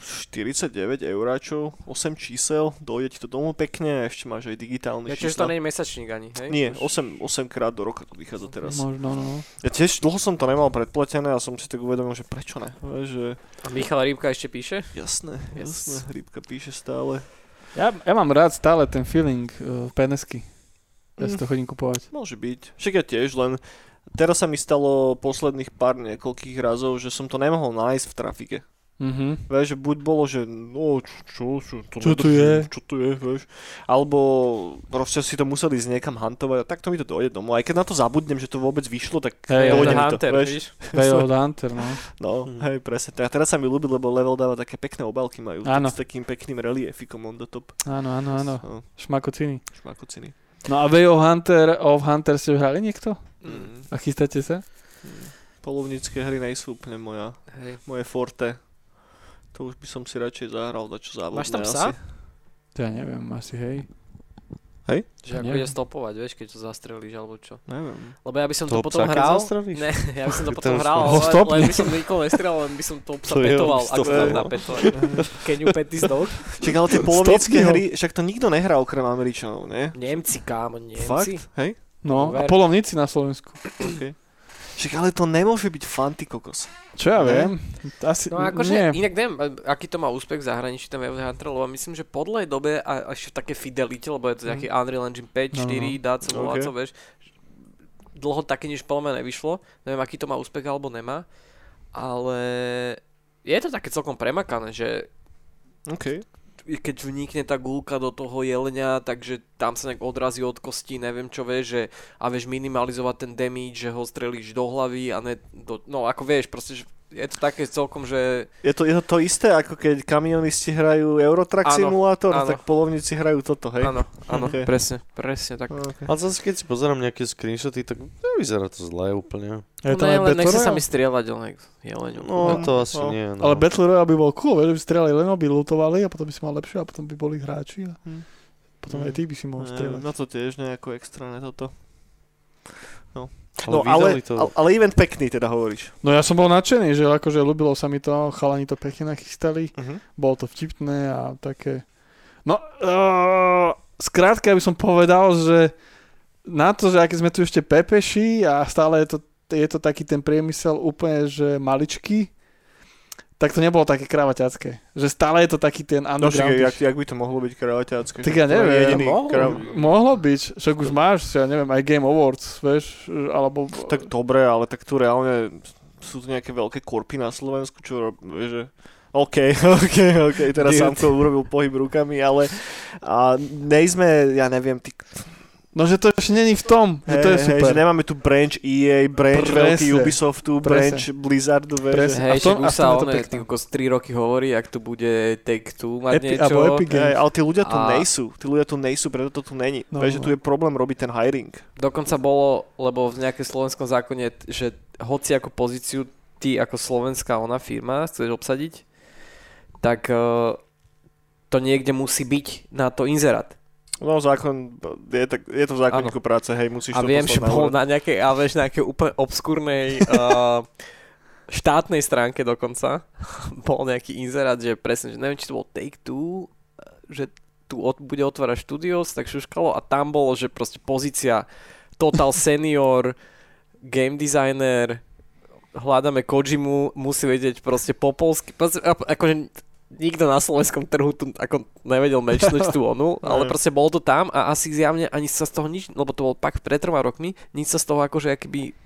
49 euráčov, 8 čísel, dojde ti to domov pekne a ešte máš aj digitálne Ja čiže čísla. to nie je mesačník ani, hej? Nie, 8, 8 krát do roka to vychádza teraz. Možno, no. Ja tiež dlho som to nemal predplatené a som si tak uvedomil, že prečo ne. Že A Michal Rýbka ešte píše? jasné, Yes. jasné, Rybka píše stále. Ja, ja mám rád stále ten feeling uh, penesky. Ja si Mm. to chodím kupovať. Môže byť. Však ja tiež, len teraz sa mi stalo posledných pár niekoľkých razov, že som to nemohol nájsť v trafike. Mhm. Vieš, že buď bolo, že no, čo, čo, čo, to Čo tu je? Čo tu je, vieš. Alebo proste si to museli ísť niekam hantovať a takto mi to dojde domov. Aj keď na to zabudnem, že to vôbec vyšlo, tak Hej, dojde mi to, Hunter, vieš. víš? Way of the Hunter, no. No, Hmm. hej, presne. A teraz sa mi ľúbi, lebo level dáva také pekné obálky majú. Áno. S takým pekným reliefikom on the top. Áno, áno, áno. No, Šmakociny. šmakociny. No a Way of Hunter, of Hunter ste hrali niekto? Mm. A chystáte sa? Polovnícke hry nejsú úplne moja, Hej. moje forte. To už by som si radšej zahral, čo závodné Máš tam asi. psa? To ja neviem, asi hej. Že ako Neviem. ide stopovať, vieš, keď to zastrelíš alebo čo. Neviem. Lebo ja by som to Toho potom psa, keď hral. zastrelíš? Ne, (laughs) ja by som to (laughs) potom hral, (laughs) ale, stopne. len by som nikoho nestrelal, len by som to psa To je petoval, ako stop. sa dá petovať. Can you pet this dog? Však ale tie ho. hry, však to nikto nehrá okrem Američanov, nie? Nemci, kámo, Nemci. Fakt? Hej? No, a polovníci na Slovensku. Okay. Však ale to nemôže byť fanty kokos. Čo ja viem? Asi, No akože, nie. inak neviem, aký to má úspech v zahraničí, ten Wave Hunter, lebo myslím, že po dlhej dobe a ešte v také fidelite, lebo je to nejaký Unreal Engine 5, No, no, 4, dá sa volá, Ok. co vieš. Dlho také nič podľa mňa nevyšlo, neviem, aký to má úspech alebo nemá, ale je to také celkom premakané, že OK. Keď vnikne tá gulka do toho jelenia, takže tam sa nejak odrazí od kosti, neviem čo vieš, že a vieš minimalizovať ten damage, že ho strelíš do hlavy a ne do, no ako vieš, proste, že je to také celkom, že Je to, je to to isté, ako keď kamionisti hrajú Eurotrack Áno, Simulator, áno. tak polovníci hrajú toto, hej? áno, áno, Ok. presne, presne tak. Okay. Ale zase keď si pozerám nejaké screenshoty, tak nevyzerá to zle úplne. Je to ne, aj len nechce sa mi strieľať, ale jeleňu. No, to asi no. nie. No. Ale Battle Royale by bol cool, vieš, že by strieľali len by lutovali a potom by si mal lepšie a potom by boli hráči a Hm. potom aj ty by si mohol strieľať. no to tiež nejako extra, ne toto. ale No ale, to... ale, ale event pekný teda hovoríš. No ja som bol nadšený, že akože ľúbilo sa mi to, chalani to pekne nachystali, Uh-huh. bolo to vtipné a také... No, uh, skrátka by som povedal, že na to, že aké sme tu ešte pepeši a stále je to, je to taký ten priemysel úplne, že maličký, tak to nebolo také kravaťacké. Že stále je to taký ten No underground. jak, jak by to mohlo byť kravaťácké? Tak ja To je neviem. Jediný Mohlo. krav... Mohlo byť, však už máš, ja neviem, aj Game Awards, vieš, alebo... Tak dobre, ale tak tu reálne sú tu nejaké veľké korpy na Slovensku, čo vieš, že OK, (laughs) OK, OK, teraz Dude. sám to urobil pohyb rukami, ale a nejsme, ja neviem, ty, No, že to ešte není v tom, že to je hej, super. že nemáme tu branch EA, branch Presne. veľký Ubisoftu, Presne. branch Blizzardu, vieš, Presne. že- A Hej, v tom- však a už v sa tom je to pekné. kokos 3 roky hovorí, ak tu bude Take Two mať Epi- niečo. alebo Epic Games. Hej, ale tí ľudia tu A- nejsú, tí ľudia tu nejsú, preto to tu není. No, Vieš, že no. tu je problém robiť ten hiring. Dokonca bolo, lebo v nejaké slovenskom zákone, že hoci ako pozíciu ty ako slovenská ona firma chceš obsadiť, tak eh, to niekde musí byť na to inzerát. No zákon, je, tak, je to v zákonníku práce, hej, musíš A to viem, že bol na nejakej, ale vieš, nejakej úplne obskúrnej (laughs) uh, štátnej stránke dokonca. (laughs) Bol nejaký inzerát, že presne, že neviem, či to bol Take Two, že tu od, bude otvárať studios, tak šuškalo a tam bolo, že proste pozícia total (laughs) senior, game designer, hľadáme Kojimu, musí vedieť proste po polsky, proste, akože nikto na slovenskom trhu tu ako nevedel mečnúť tú onu, (laughs) ale proste bolo to tam a asi zjavne ani sa z toho nič, lebo to bol pak pred troma rokmi, nič sa z toho akože akýby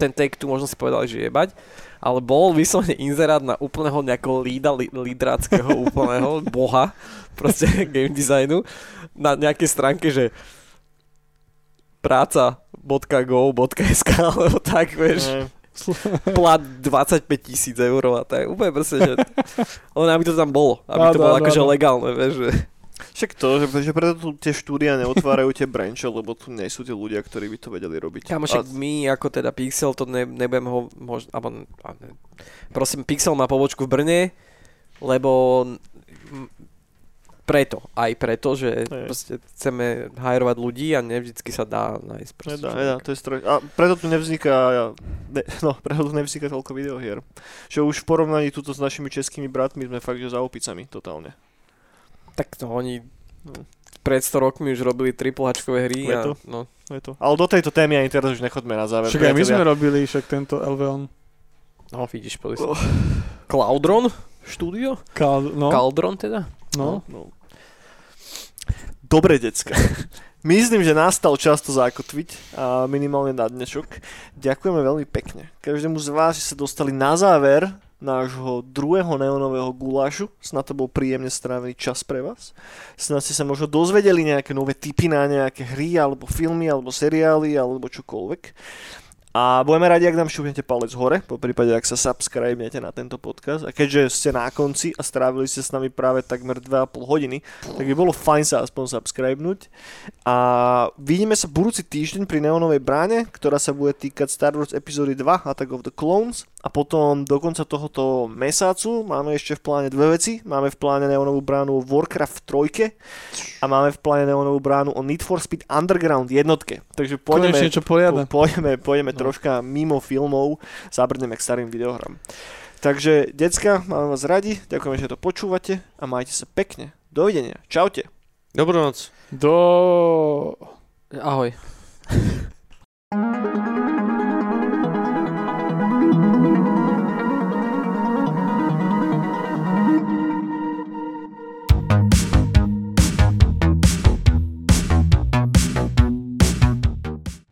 ten take tu možno si povedali, že jebať, ale bol vyslovene inzerát na úplného nejakého lída, li, lídráckého (laughs) úplného boha, proste (laughs) game designu, na nejakej stránke, že práca .go.sk alebo tak, vieš. Ne. (laughs) Plat 25 tisíc eur a tak. Úplne proste, že... Len aby to tam bolo. Aby to bolo áno, akože áno. legálne, vieš. Že... Však to, že, že preto tu tie štúdia neotvárajú tie branche, lebo tu nie sú tí ľudia, ktorí by to vedeli robiť. Kámo, však my ako teda Pixel, to ne, nebudem ho možno, alebo, a ne, prosím, Pixel má pobočku v Brne, lebo preto, aj preto, že Hej. proste chceme hajrovať ľudí a nevždycky sa dá nájsť proste. Nedá, nedá, to je stroj. A preto tu nevzniká, ne, (laughs) no, preto tu nevzniká toľko videohier. Že už v porovnaní tuto s našimi českými bratmi sme fakt, že za opicami, totálne. Tak to oni No. pred 100 rokmi už robili triple Hčkové hry a Preto. no, To je to. Ale do tejto témy ani teraz už nechodme na záver. Však aj my sme robili však tento Elveon. no vidíš, pozri Oh. Cloudron štúdio? Kal, no, Caldron teda? no. No. Dobre, decka. (laughs) Myslím, že nastal čas to zakotviť, a minimálne na dnešok. Ďakujeme veľmi pekne. Každému z vás, že sa dostali na záver nášho druhého neonového gulášu. Snad to bol príjemne strávený čas pre vás. Snad ste sa možno dozvedeli nejaké nové tipy na nejaké hry, alebo filmy, alebo seriály, alebo čokoľvek. A budeme radi, ak nám šuhnete palec hore, po prípade, ak sa subscribnete na tento podcast. A keďže ste na konci a strávili ste s nami práve takmer 2,5 hodiny, tak by bolo fajn sa aspoň subscribenúť. A vidíme sa budúci týždeň pri Neonovej bráne, ktorá sa bude týkať Star Wars epizódy 2 Attack of the Clones. A potom do konca tohoto mesácu máme ešte v pláne dve veci. Máme v pláne Neonovú bránu Warcraft 3 a máme v pláne Neonovú bránu o Need for Speed Underground jednotke. Takže poďme, niečo poriadne. po, pôjdeme, pôjdeme No. troška mimo filmov, zabrneme k starým videohrám. Takže, decka, máme vás radi, ďakujeme, že to počúvate a majte sa pekne. Dovidenia. Čaute. Dobrú noc. Do... Ahoj. (laughs)